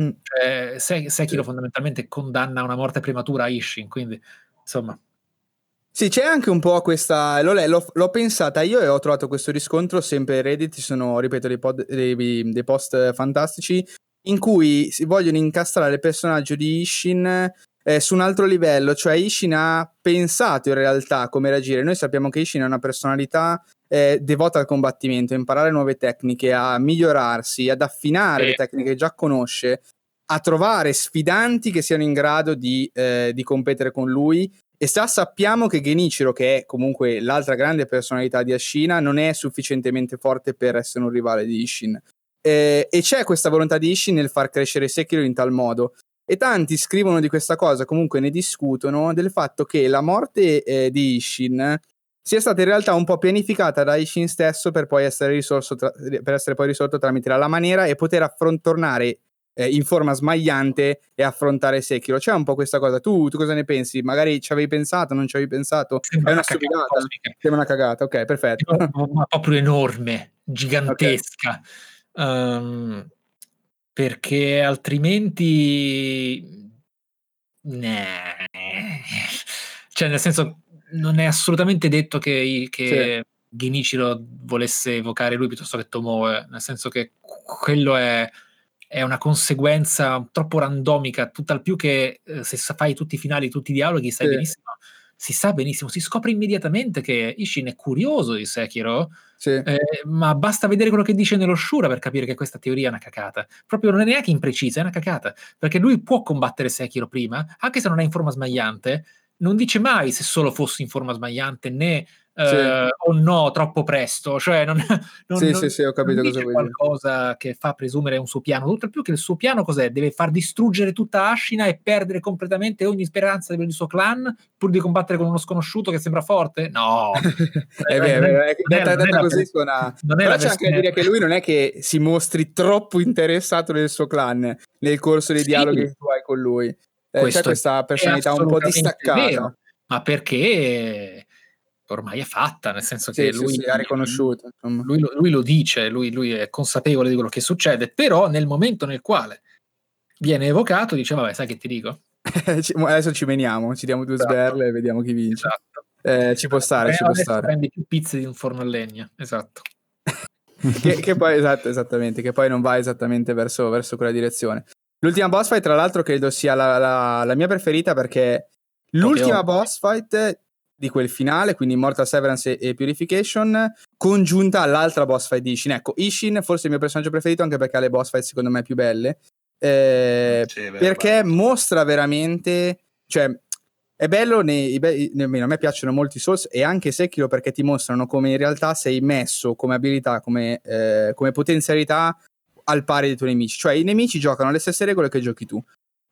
Mm. Cioè, Se- Sekiro Sì. fondamentalmente condanna a una morte prematura a Ishin, quindi insomma. Sì, c'è anche un po' questa. L'ho, l'ho- l'ho pensata io e ho trovato questo riscontro sempre in Reddit. Ci sono, ripeto, dei, pod- dei- dei post fantastici in cui si vogliono incastrare il personaggio di Ishin eh, su un altro livello. Cioè, Ishin ha pensato in realtà come reagire. Noi sappiamo che Ishin ha una personalità eh, devota al combattimento, a imparare nuove tecniche, a migliorarsi, ad affinare Sì. le tecniche che già conosce, a trovare sfidanti che siano in grado di, eh, di competere con lui e già sappiamo che Genichiro, che è comunque l'altra grande personalità di Ashina, non è sufficientemente forte per essere un rivale di Ishin. Eh, e c'è questa volontà di Ishin nel far crescere Sekiro in tal modo. E tanti scrivono di questa cosa, comunque ne discutono, del fatto che la morte eh, di Ishin sia stata in realtà un po' pianificata da Ishin stesso per poi essere, risolto tra- per essere poi risolto tramite la lama e poter affron- tornare eh, in forma smagliante e affrontare Sekiro. C'è un po' questa cosa. Tu, tu cosa ne pensi? Magari ci avevi pensato, non ci avevi pensato? Sembra è una una cagata stupidata. cosmica. Sembra una cagata, ok, perfetto. ma proprio enorme, gigantesca. Ehm, perché altrimenti. Nah. Cioè, nel senso, non è assolutamente detto che, che Genichiro volesse evocare lui piuttosto che Tomoe. Nel senso che quello è, è una conseguenza troppo randomica, tutt'al più che eh, se fai tutti i finali, tutti i dialoghi, sai Sì. benissimo. Si sa benissimo, si scopre immediatamente che Ishin è curioso di Sekiro, Sì. eh, ma basta vedere quello che dice nello Shura per capire che questa teoria è una cacata. Proprio non è neanche imprecisa, è una cacata. Perché lui può combattere Sekiro prima, anche se non è in forma smagliante, non dice mai se solo fossi in forma smagliante né eh, Sì. o no troppo presto. Cioè, non, (laughs) non, Sì, non- sì, sì, ho capito non cosa vuoi dire. qualcosa che fa presumere un suo piano. Tutto più che il suo piano cos'è? Deve far distruggere tutta Ashina e perdere completamente ogni speranza del suo clan pur di combattere con uno sconosciuto che sembra forte? No, (laughs) è vero, è vero, è Non è- detta, non è detta la così suona. non è Però c'è anche da dire che lui non è che si mostri troppo interessato nel suo clan nel corso dei Sì. dialoghi che tu hai con lui. Eh, c'è questa personalità un po' distaccata. vero, ma perché ormai è fatta, nel senso Sì, che lui, sì, ha riconosciuto. insomma. lui lo, lui lo dice, lui, lui è consapevole di quello che succede, però nel momento nel quale viene evocato dice vabbè sai che ti dico? (laughs) Adesso ci meniamo, ci diamo due Esatto. sberle e vediamo chi vince. Esatto. Eh, ci può stare, Eh, ci può stare. prendi più pizze di un forno a legna, esatto. (laughs) che, che poi, esatto, esattamente, che poi non va esattamente verso, verso quella direzione. L'ultima boss fight, tra l'altro, credo sia la, la- la mia preferita perché l'ultima boss fight di quel finale, quindi Mortal Severance e, e Purification, congiunta all'altra boss fight di Ishin. Ecco, Ishin forse è il mio personaggio preferito anche perché ha le boss fight secondo me più belle. Eh, vero, perché bello. mostra veramente, cioè è bello, nei, i be- nemmeno a me piacciono molto i Souls e anche Sekiro perché ti mostrano come in realtà sei messo come abilità, come, eh, come potenzialità al pari dei tuoi nemici, cioè i nemici giocano le stesse regole che giochi tu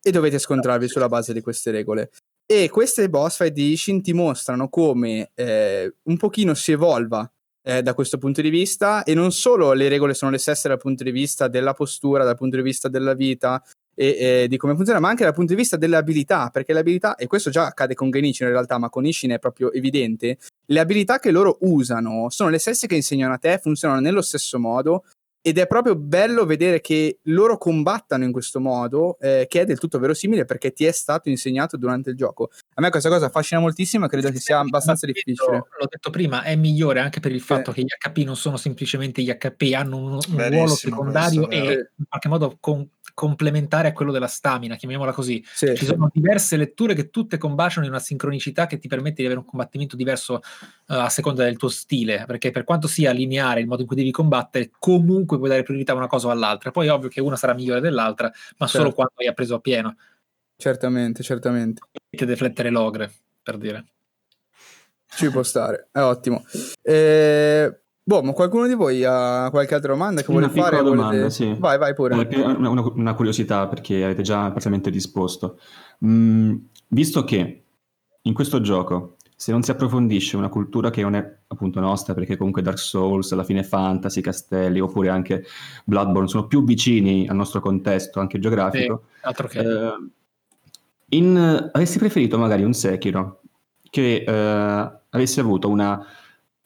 e dovete scontrarvi sulla base di queste regole. E queste boss fight di Ishin ti mostrano come eh, un pochino si evolva eh, da questo punto di vista e non solo le regole sono le stesse dal punto di vista della postura, dal punto di vista della vita e e di come funziona, ma anche dal punto di vista delle abilità, perché le abilità, e questo già accade con Genichi in realtà, ma con Ishin è proprio evidente, le abilità che loro usano sono le stesse che insegnano a te, funzionano nello stesso modo ed è proprio bello vedere che loro combattano in questo modo, eh, che è del tutto verosimile perché ti è stato insegnato durante il gioco. A me questa cosa affascina moltissimo e credo che sia abbastanza difficile. L'ho detto prima, è migliore anche per il fatto Sì. che gli HP non sono semplicemente gli HP, hanno un, un ruolo secondario questo, e in qualche modo con- complementare a quello della stamina, chiamiamola così. Sì, Ci sono diverse letture che tutte combaciano in una sincronicità che ti permette di avere un combattimento diverso eh, a seconda del tuo stile, perché per quanto sia lineare il modo in cui devi combattere, comunque puoi dare priorità a una cosa o all'altra. Poi è ovvio che una sarà migliore dell'altra, ma solo Certo. quando hai appreso a pieno. certamente, certamente. Ti deflettere l'ogre, per dire. Ci può stare, è ottimo. Eh, boh, ma qualcuno di voi ha qualche altra domanda che Una vuole fare? piccola Volete- domanda, sì. Vai, vai pure. Eh, una, una- una curiosità perché avete già parzialmente risposto. Mm, visto che in questo gioco, se non si approfondisce una cultura che non è appunto nostra, perché comunque Dark Souls, alla fine Fantasy, Castelli, oppure anche Bloodborne sono più vicini al nostro contesto, anche geografico, Altro che... eh, in, avresti preferito magari un Sekiro che eh, avesse avuto una-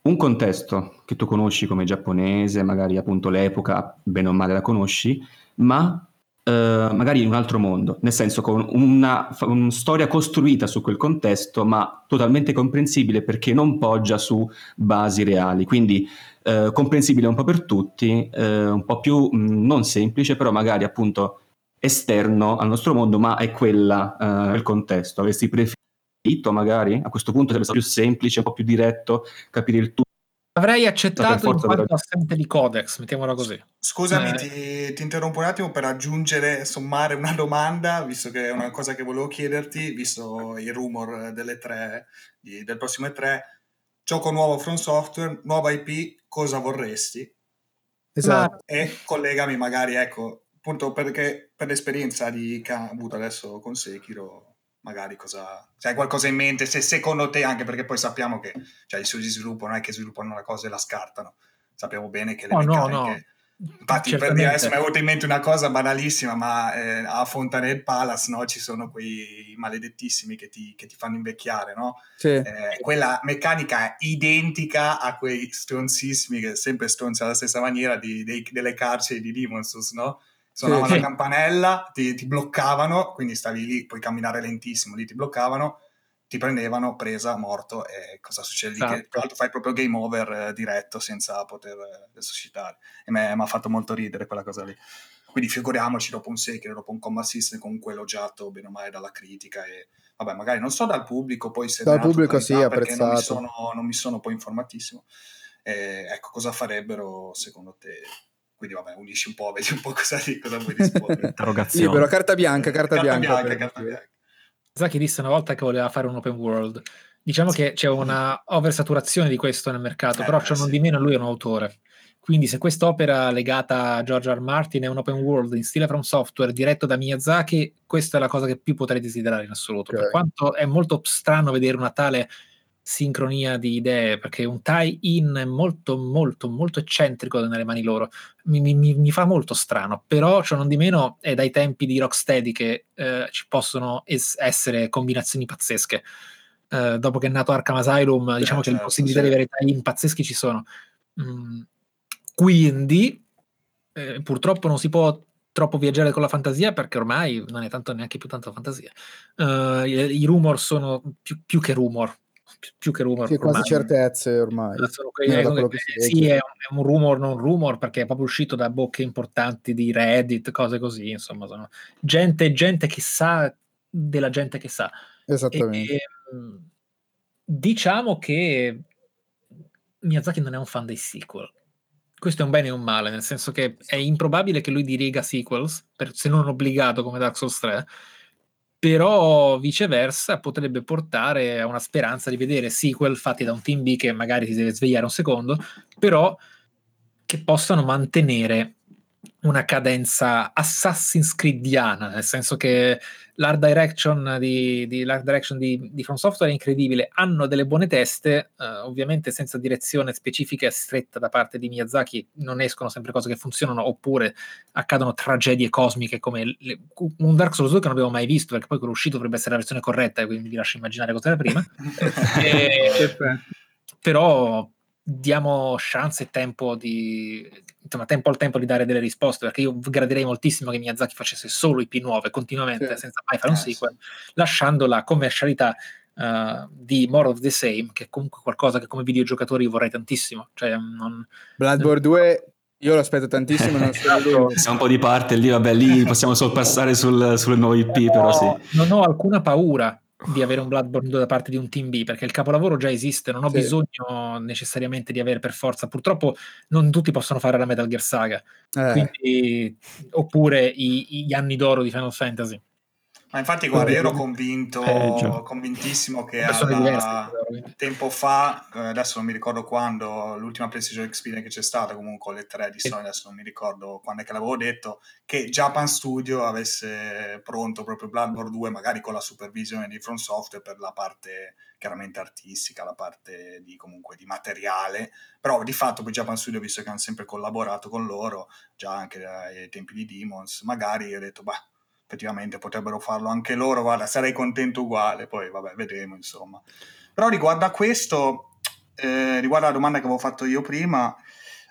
un contesto che tu conosci come giapponese, magari appunto l'epoca, bene o male la conosci, ma eh, magari in un altro mondo, nel senso con una, una storia costruita su quel contesto, ma totalmente comprensibile perché non poggia su basi reali, quindi eh, comprensibile un po' per tutti, eh, un po' più mh, non semplice, però magari appunto esterno al nostro mondo, ma è quella eh, il contesto. Avresti preferito magari a questo punto sarebbe stato più semplice, un po' più diretto, capire il tutto. Avrei accettato in quanto della- assente di codex, mettiamola così. Scusami, Eh. ti, ti interrompo un attimo per aggiungere, sommare una domanda, visto che è una cosa che volevo chiederti, visto i rumor delle tre, di- del prossimo E3. Gioco nuovo From Software, nuova IP, cosa vorresti? Esatto. E collegami magari, ecco, appunto perché per l'esperienza di, che ha avuto adesso con Sekiro, magari cosa... Se hai qualcosa in mente, se secondo te, anche perché poi sappiamo che cioè, i studi di sviluppo non è che sviluppano una cosa e la scartano, sappiamo bene che le Oh, no, meccaniche... no. Infatti, per Certamente. dire, adesso mi è venuta in mente una cosa banalissima, ma eh, a Fontaine Palace no, ci sono quei maledettissimi che ti, che ti fanno invecchiare, no? Sì. Eh, quella meccanica è identica a quei stronzissimi, che sempre stronzi alla stessa maniera, di- dei- delle carceri di Demon's Souls, no? Suonavano Sì. la campanella, ti, ti bloccavano, quindi stavi lì, puoi camminare lentissimo, lì ti bloccavano, ti prendevano, presa, morto, e cosa succede? lì? Che Esatto. tra l'altro fai proprio game over eh, diretto senza poter eh, resuscitare. E mi ha fatto molto ridere quella cosa lì. Quindi figuriamoci dopo un Sekiro, dopo un combat system comunque elogiato bene o male dalla critica e vabbè, magari non so dal pubblico, poi se Dal pubblico sì, perché non mi, apprezzato. sono, non mi sono poi informatissimo. Eh, ecco, cosa farebbero secondo te? Quindi vabbè, unisci un po', vedi un po' cosa, cosa vuoi rispondere. (laughs) Interrogazione. Libero, carta bianca, carta, carta bianca. bianca, per- carta bianca. Zaki disse una volta che voleva fare un open world. Diciamo che c'è una oversaturazione di questo nel mercato, Eh, però ciò non sì. di meno lui è un autore. Quindi se quest'opera legata a George R. R. Martin è un open world in stile From Software diretto da Miyazaki, questa è la cosa che più potrei desiderare in assoluto. Ok. Per quanto è molto strano vedere una tale sincronia di idee, perché un tie-in è molto, molto, molto eccentrico nelle mani loro. Mi, mi- mi- fa molto strano, però ciò non di meno è dai tempi di Rocksteady che eh, ci possono es- essere combinazioni pazzesche. eh, dopo che è nato Arkham Asylum, diciamo che le certo, possibilità sì. di avere tie pazzeschi ci sono. Mm, quindi, eh, purtroppo non si può troppo viaggiare con la fantasia perché ormai non è tanto neanche più tanta fantasia. Eh, i, i rumor sono più, più che rumor, più, che rumor. Sì, quasi certezze ormai. Che si sì, è un, è un rumor, non rumor, perché è proprio uscito da bocche importanti di Reddit, cose così, insomma, sono gente, gente che sa della gente che sa. Esattamente. E, ehm, diciamo che Miyazaki non è un fan dei sequel. Questo è un bene e un male, nel senso che è improbabile che lui diriga sequels, per- se non obbligato come Dark Souls 3, però viceversa potrebbe portare a una speranza di vedere sequel fatti da un team B che magari si deve svegliare un secondo, però che possano mantenere una cadenza Assassin's Creediana, nel senso che l'art direction di, di, l'art direction di, di From Software è incredibile, hanno delle buone teste, eh, ovviamente senza direzione specifica e stretta da parte di Miyazaki non escono sempre cose che funzionano oppure accadono tragedie cosmiche come le- un Dark Souls 2 che non abbiamo mai visto perché poi quello uscito dovrebbe essere la versione corretta quindi vi lascio immaginare cos'era prima. (laughs) E- però diamo chance e tempo di insomma tempo al tempo di dare delle risposte perché io gradirei moltissimo che Miyazaki facesse solo IP nuove continuamente Sì. senza mai fare un Eh, sì. sequel lasciando la commercialità eh, di More of the Same che è comunque qualcosa che come videogiocatore io vorrei tantissimo cioè non, Bloodborne 2 io lo aspetto tantissimo, non so Esatto. Siamo un po' di parte lì, vabbè, lì possiamo sorpassare sul, sulle nuove IP, però sì. non ho alcuna paura di avere un Bloodborne 2 da parte di un team B perché il capolavoro già esiste, non ho Sì. bisogno necessariamente di avere per forza, purtroppo non tutti possono fare la Metal Gear Saga, Eh, quindi, oppure i- gli anni d'oro di Final Fantasy. Ma infatti, guarda, io ero convinto, Peggio. convintissimo che alla- tempo fa, eh, adesso non mi ricordo quando, l'ultima PlayStation Experience che c'è stata, comunque le tre di. Sony, adesso non mi ricordo quando è che l'avevo detto, che Japan Studio avesse pronto proprio Bloodborne 2, magari con la supervisione di From Software per la parte chiaramente artistica, la parte di comunque di materiale, però di fatto poi Japan Studio, visto che hanno sempre collaborato con loro, già anche ai tempi di Demons, magari ho detto, bah, effettivamente potrebbero farlo anche loro, guarda, sarei contento uguale, poi vabbè, vedremo insomma. Però riguardo a questo, eh, riguardo alla domanda che avevo fatto io prima,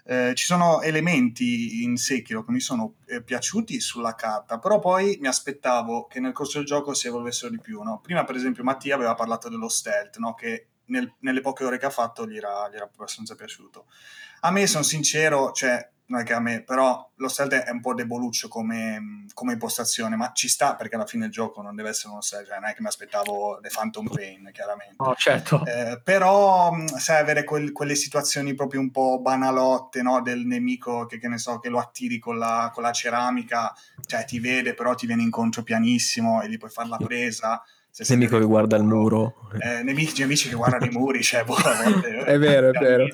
eh, ci sono elementi in Sekiro che mi sono eh, piaciuti sulla carta, però poi mi aspettavo che nel corso del gioco si evolvessero di più. No? Prima, per esempio, Mattia aveva parlato dello stealth, no? che nel- nelle poche ore che ha fatto gli era, gli era abbastanza piaciuto. A me, sono sincero, cioè, non è che a me, però lo stealth è un po' deboluccio come, come impostazione, ma ci sta perché alla fine il gioco non deve essere uno stealth, cioè non è che mi aspettavo The Phantom Pain, chiaramente. No, certo. Eh, però sai avere quel- quelle situazioni proprio un po' banalotte no? del nemico che, che ne so che lo attiri con la, con la ceramica cioè ti vede però ti viene incontro pianissimo e gli puoi fare la presa se Nemico che guarda il muro, eh, nemici, nemici che guardano i muri cioè, boh, volte, È vero, è vero.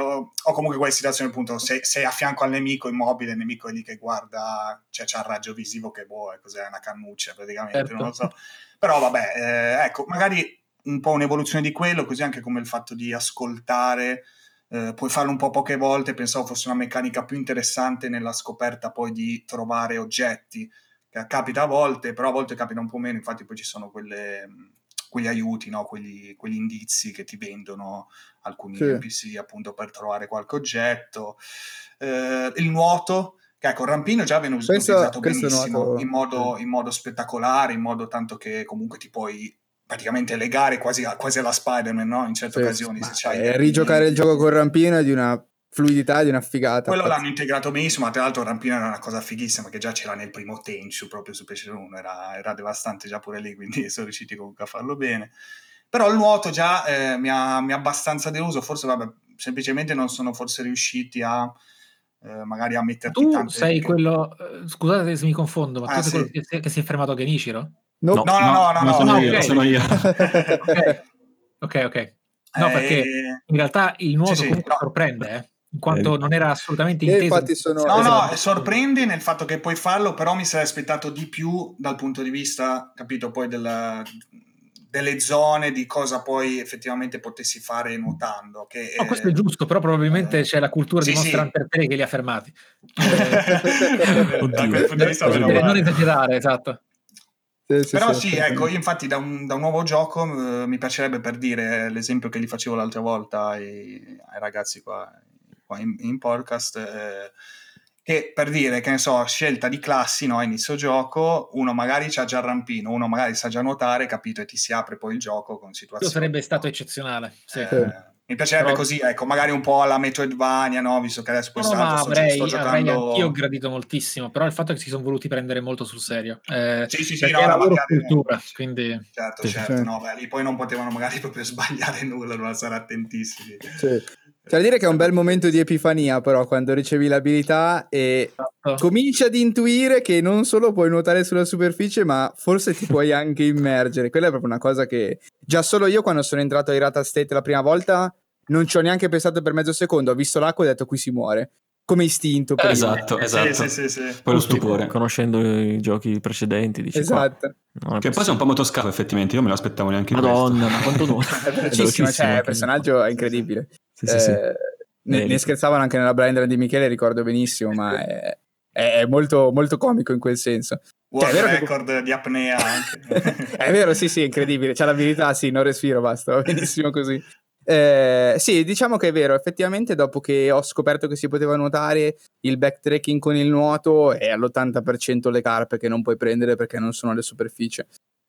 o, o comunque quelle situazioni appunto sei, sei a fianco al nemico immobile il nemico è lì che guarda cioè c'ha il raggio visivo che boh è cos'è una cannuccia praticamente Certo. non lo so però vabbè eh, ecco magari un po' un'evoluzione di quello, così anche come il fatto di ascoltare, eh, puoi farlo un po' poche volte, pensavo fosse una meccanica più interessante nella scoperta poi di trovare oggetti, capita a volte, però a volte capita un po' meno, infatti poi ci sono quelle, quegli aiuti, no? quegli, quegli indizi che ti vendono alcuni Sì. NPC appunto per trovare qualche oggetto. Eh, il nuoto, che ecco, il rampino già viene Questo- utilizzato questo benissimo, nuoto- in modo, in modo spettacolare, in modo tanto che comunque ti puoi praticamente legare quasi, a- quasi alla Spider-Man, no? In certe Sì, occasioni. se c'hai rigiocare il gioco col rampino è di una fluidità, di una figata. Quello l'hanno integrato benissimo, ma tra l'altro il rampino era una cosa fighissima che già c'era nel primo Tenchu, proprio su PlayStation 1, era, era devastante già pure lì, quindi (laughs) sono riusciti comunque a farlo bene. Però il nuoto già eh, mi, ha, mi ha abbastanza deluso, forse vabbè, semplicemente non sono forse riusciti a eh, magari a metterti Tu tante... sei quello, eh, scusate se mi confondo, ma Ah, tu sei sì. quello che si, che si è fermato a Genichiro? No, No. No, no, no, no, sono no, io, ok. sono io. Ok, (laughs) ok. ok. No, Eh, perché in realtà il nuoto sì, sì, comunque no. sorprende, eh, in quanto Eh, non era assolutamente inteso. infatti sono- No, Esatto. no, sorprende nel fatto che puoi farlo, però mi sarei aspettato di più dal punto di vista, capito, poi della- delle zone, di cosa poi effettivamente potessi fare nuotando. Che, No, questo è giusto, però probabilmente eh, c'è la cultura sì, di Monster sì. Hunter 3 che li ha fermati. (laughs) Oddio. Cosa meno dire? non esagerare, esatto. Sì, sì, Però sì, sì, ecco, io infatti da un, da un nuovo gioco eh, mi piacerebbe per dire l'esempio che gli facevo l'altra volta ai, ai ragazzi qua, qua in, in podcast, eh, che per dire, che ne so, scelta di classi, no, a inizio gioco, uno magari c'ha già il rampino, uno magari sa già nuotare, capito, e ti si apre poi il gioco con situazioni. sarebbe stato eccezionale. Sì. Eh, mi piacerebbe Però- così, ecco, magari un po' alla Metroidvania, no? Visto che adesso No, quest'anno ma sto, avrei, sto avrei giocando... anch'io gradito moltissimo, però il fatto è che si sono voluti prendere molto sul serio. Eh, Sì, sì, sì, no, no, loro cultura, quindi... Certo, Sì, certo, sì. no, beh, lì poi non potevano magari (laughs) proprio sbagliare nulla, dovevano stare attentissimi. Sì. C'è da dire che è un bel momento di epifania, però, quando ricevi l'abilità e cominci ad intuire che non solo puoi nuotare sulla superficie, ma forse ti puoi (laughs) anche immergere. Quella è proprio una cosa che già solo io, quando sono entrato a Irata State la prima volta, non ci ho neanche pensato per mezzo secondo. Ho visto l'acqua e ho detto qui si muore. Come istinto. prima. Esatto, esatto. Sì, sì, sì, sì. Poi lo stupore. Conoscendo i giochi precedenti, dici Esatto. qua, è Che poi sei un po' motoscafo, effettivamente. Io me lo aspettavo neanche Madonna, ma quanto nuovo. (laughs) È velocissimo, cioè, il personaggio è incredibile. Sì, sì, sì. Eh, ne, ne scherzavano anche nella blind run di Michele, ricordo benissimo, ma è, è- è molto, molto comico in quel senso. World Cioè, è vero che- record di apnea anche. (laughs) è vero, sì, sì, è incredibile. C'ha l'abilità, sì, non respiro, basta, va benissimo così. Eh, sì, diciamo che è vero, effettivamente dopo che ho scoperto che si poteva nuotare, il backtracking con il nuoto è all'80% le carpe che non puoi prendere perché non sono alle superficie.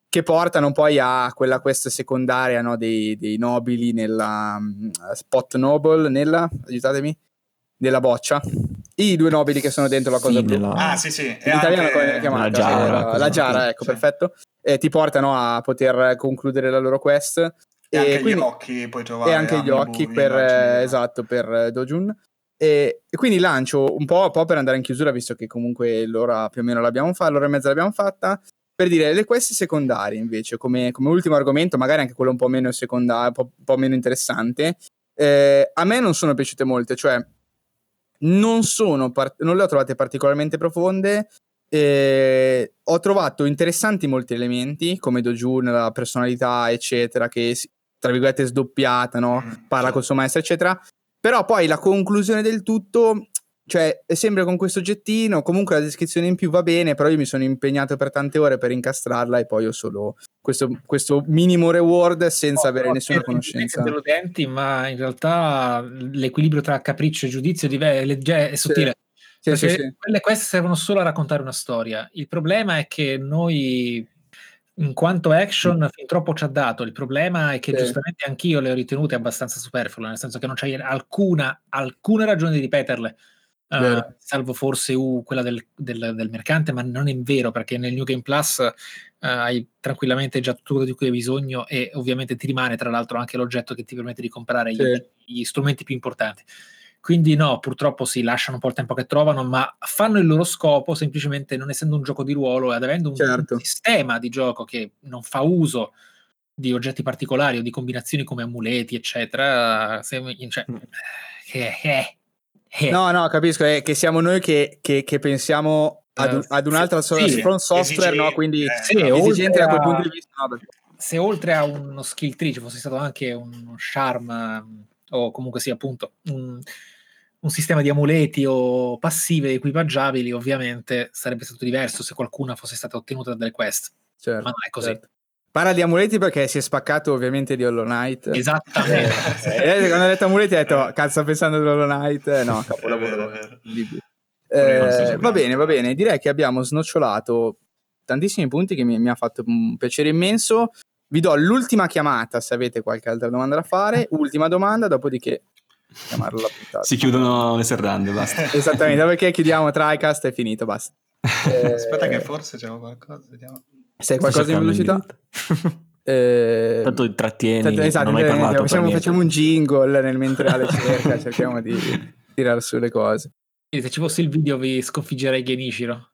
Che portano poi a quella quest secondaria no, dei, dei nobili nella mm, spot noble, nella, aiutatemi, nella boccia. I due nobili che sono dentro la cosa Sì, blu. nella- ah, sì, sì. E In italiano come viene chiamata? La giara, La, cosa la giara, ecco, sì. perfetto. E ti portano a poter concludere la loro quest. E anche quindi- gli occhi puoi trovare. e anche gli occhi per, villaggi, eh, esatto, per eh, Dojun. E, e quindi lancio un po', un po' per andare in chiusura, visto che comunque l'ora più o meno l'abbiamo fatta, l'ora e mezza l'abbiamo fatta. Per dire le quest secondarie, invece, come, come ultimo argomento, magari anche quello un po' meno secondario, un po', un po' meno interessante, eh, a me non sono piaciute molte, cioè non, sono par- non le ho trovate particolarmente profonde. eh, ho trovato interessanti molti elementi, come Dojun, la personalità, eccetera, che tra virgolette sdoppiata, no? Mm, parla col suo maestro, eccetera. Però poi la conclusione del tutto, cioè, è sempre con questo oggettino. Comunque la descrizione in più va bene, però io mi sono impegnato per tante ore per incastrarla e poi ho solo questo, questo minimo reward senza avere nessuna conoscenza. deludenti, ma in realtà l'equilibrio tra capriccio e giudizio è, sottile. Sì, sì, sì. quelle queste servono solo a raccontare una storia. Il problema è che noi, in quanto action, fin troppo ci ha dato. Il problema è che Sì. giustamente anch'io le ho ritenute abbastanza superflue, nel senso che non c'è alcuna, alcuna ragione di ripeterle. Vero. salvo forse uh, quella del, del- del mercante, ma non è vero perché nel New Game Plus eh, hai tranquillamente già tutto quello di cui hai bisogno e ovviamente ti rimane tra l'altro anche l'oggetto che ti permette di comprare gli, Sì. gli strumenti più importanti. Quindi no, purtroppo si lasciano un po' il tempo che trovano, ma fanno il loro scopo semplicemente non essendo un gioco di ruolo ed avendo un, Certo. un sistema di gioco che non fa uso di oggetti particolari o di combinazioni come amuleti, eccetera. se- cioè, eh, eh, eh. No, no, capisco, è che siamo noi che, che- che pensiamo ad, un- ad un'altra Sì, from software, esigi- no? Quindi eh, Sì, esigente da quel punto di vista. no, perché- se oltre a uno skill tree ci fosse stato anche uno charm ehm, o comunque sia appunto un, un sistema di amuleti o passive equipaggiabili, ovviamente sarebbe stato diverso se qualcuna fosse stata ottenuta da delle quest, certo, ma non è così. certo. Parla di amuleti perché si è spaccato ovviamente di Hollow Knight. Esattamente. Eh, quando ha detto amuleti ha detto cazzo sta pensando ad Hollow Knight Eh, no. Capolavoro. Eh, va bene va bene. Direi che abbiamo snocciolato tantissimi punti che mi, mi ha fatto un piacere immenso. Vi do l'ultima chiamata se avete qualche altra domanda da fare. Ultima domanda dopodiché chiamarlo la puntata Si chiudono le serrande, basta. (laughs) esattamente perché chiudiamo TriCast è finito basta Eh, Aspetta che forse c'è qualcosa, vediamo. sei qualcosa in velocità Eh, Tanto intrattieni, Tanto- esatto, non hai parlato facciamo, facciamo un jingle nel mentre Ale cerca, cerchiamo di tirare su le cose. Se ci fosse il video vi sconfiggerei Genichiro.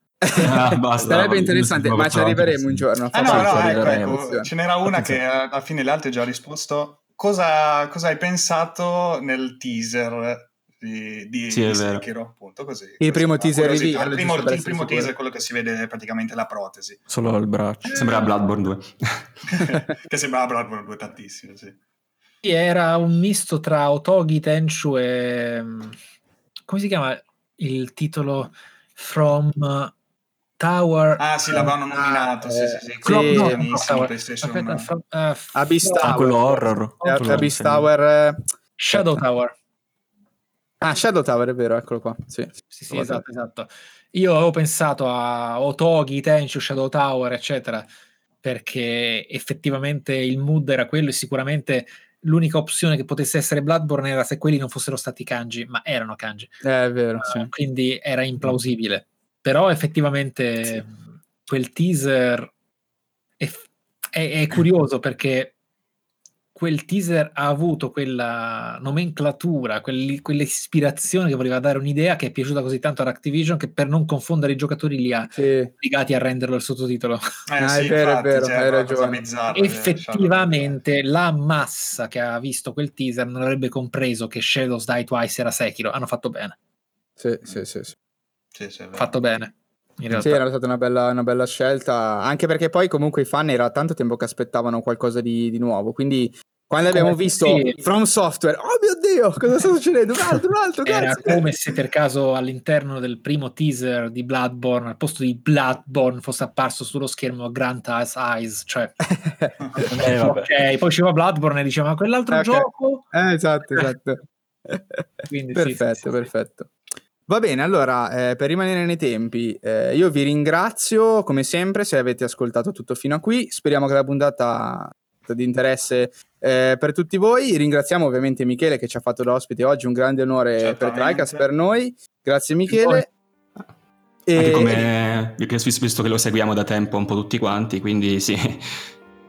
Ah, basta. (laughs) Sarebbe interessante, ma ci arriveremo un giorno. Ah no, no, ecco, ecco, ce n'era una che eh, alla fine le altre già risposto. Cosa, cosa hai pensato nel teaser di, di, Sì, di. Sekiro, appunto, così. Il primo Questa è teaser reveal, Il primo, il primo teaser è quello che si vede praticamente la protesi. Solo il braccio. Sembra Bloodborne 2. (laughs) che sembrava Bloodborne 2 tantissimo, sì. Sì, Era un misto tra Otogi, Tenchu e... mm, come si chiama il titolo? From Tower. Ah, sì, l'avevano Ah, nominato. sì, eh, sì, sì. sì, Clock- no, sì, Tower. PlayStation. Aspetta, fa- eh, f- Abyss Tower. Ah, quello horror. Eh, Abyss. Tower. eh, Shadow aspetta. Tower. Ah, Shadow Tower, è vero, eccolo qua. Sì, Sì, sì, esatto, esatto. Io avevo pensato a Otogi, Tenchu, Shadow Tower, eccetera, perché effettivamente il mood era quello e sicuramente l'unica opzione che potesse essere Bloodborne era se quelli non fossero stati kanji, ma erano kanji. Eh, è vero, sì. Uh, quindi era implausibile. Però effettivamente quel teaser è, è- è curioso perché quel teaser ha avuto quella nomenclatura, quelli- quell'ispirazione che voleva dare un'idea che è piaciuta così tanto ad Activision che per non confondere i giocatori li ha Sì. obbligati a renderlo il sottotitolo. Eh, Ah, sì, è vero, è infatti, vero, cioè, hai è una cosa ragione. bizzarra, eh, Effettivamente la massa che ha visto quel teaser non avrebbe compreso che Shadows Die Twice era Sekiro. Hanno fatto bene. Sì, sì, sì, sì. Sì, sì, è vero. Fatto bene. Sì, era stata una bella, una bella scelta, anche perché poi comunque i fan era tanto tempo che aspettavano qualcosa di, di nuovo, quindi quando abbiamo Come- visto sì. From Software, oh mio Dio, cosa sta succedendo? Un altro, un altro, Era come se per caso all'interno del primo teaser di Bloodborne, al posto di Bloodborne, fosse apparso sullo schermo Grant Eyes Eyes. Cioè, (laughs) Eh, ok, poi usciva Bloodborne e diceva ma quell'altro Ok. gioco? Eh, esatto, esatto. (laughs) Quindi perfetto, sì, sì, sì. perfetto. Va bene, allora, eh, per rimanere nei tempi, eh, io vi ringrazio come sempre se avete ascoltato tutto fino a qui. Speriamo che la puntata sia di interesse eh, per tutti voi. Ringraziamo ovviamente Michele che ci ha fatto da ospite oggi, un grande onore per. TriCast per noi. Grazie Michele. E Anche come visto che lo seguiamo da tempo un po' tutti quanti, quindi sì.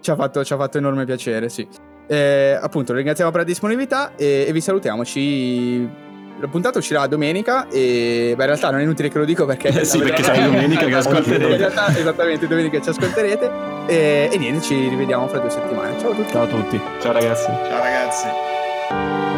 ci, ha fatto, ci ha fatto enorme piacere, sì. Eh, appunto, lo ringraziamo per la disponibilità e, e vi salutiamo. Ci... La puntata uscirà domenica e beh, in realtà non è inutile che lo dico perché... Eh sì, perché sarà domenica che (laughs) ascolterete. In realtà, esattamente, domenica ci ascolterete e, e niente, ci rivediamo fra due settimane. Ciao a tutti. Ciao a tutti. Ciao ragazzi. Ciao ragazzi.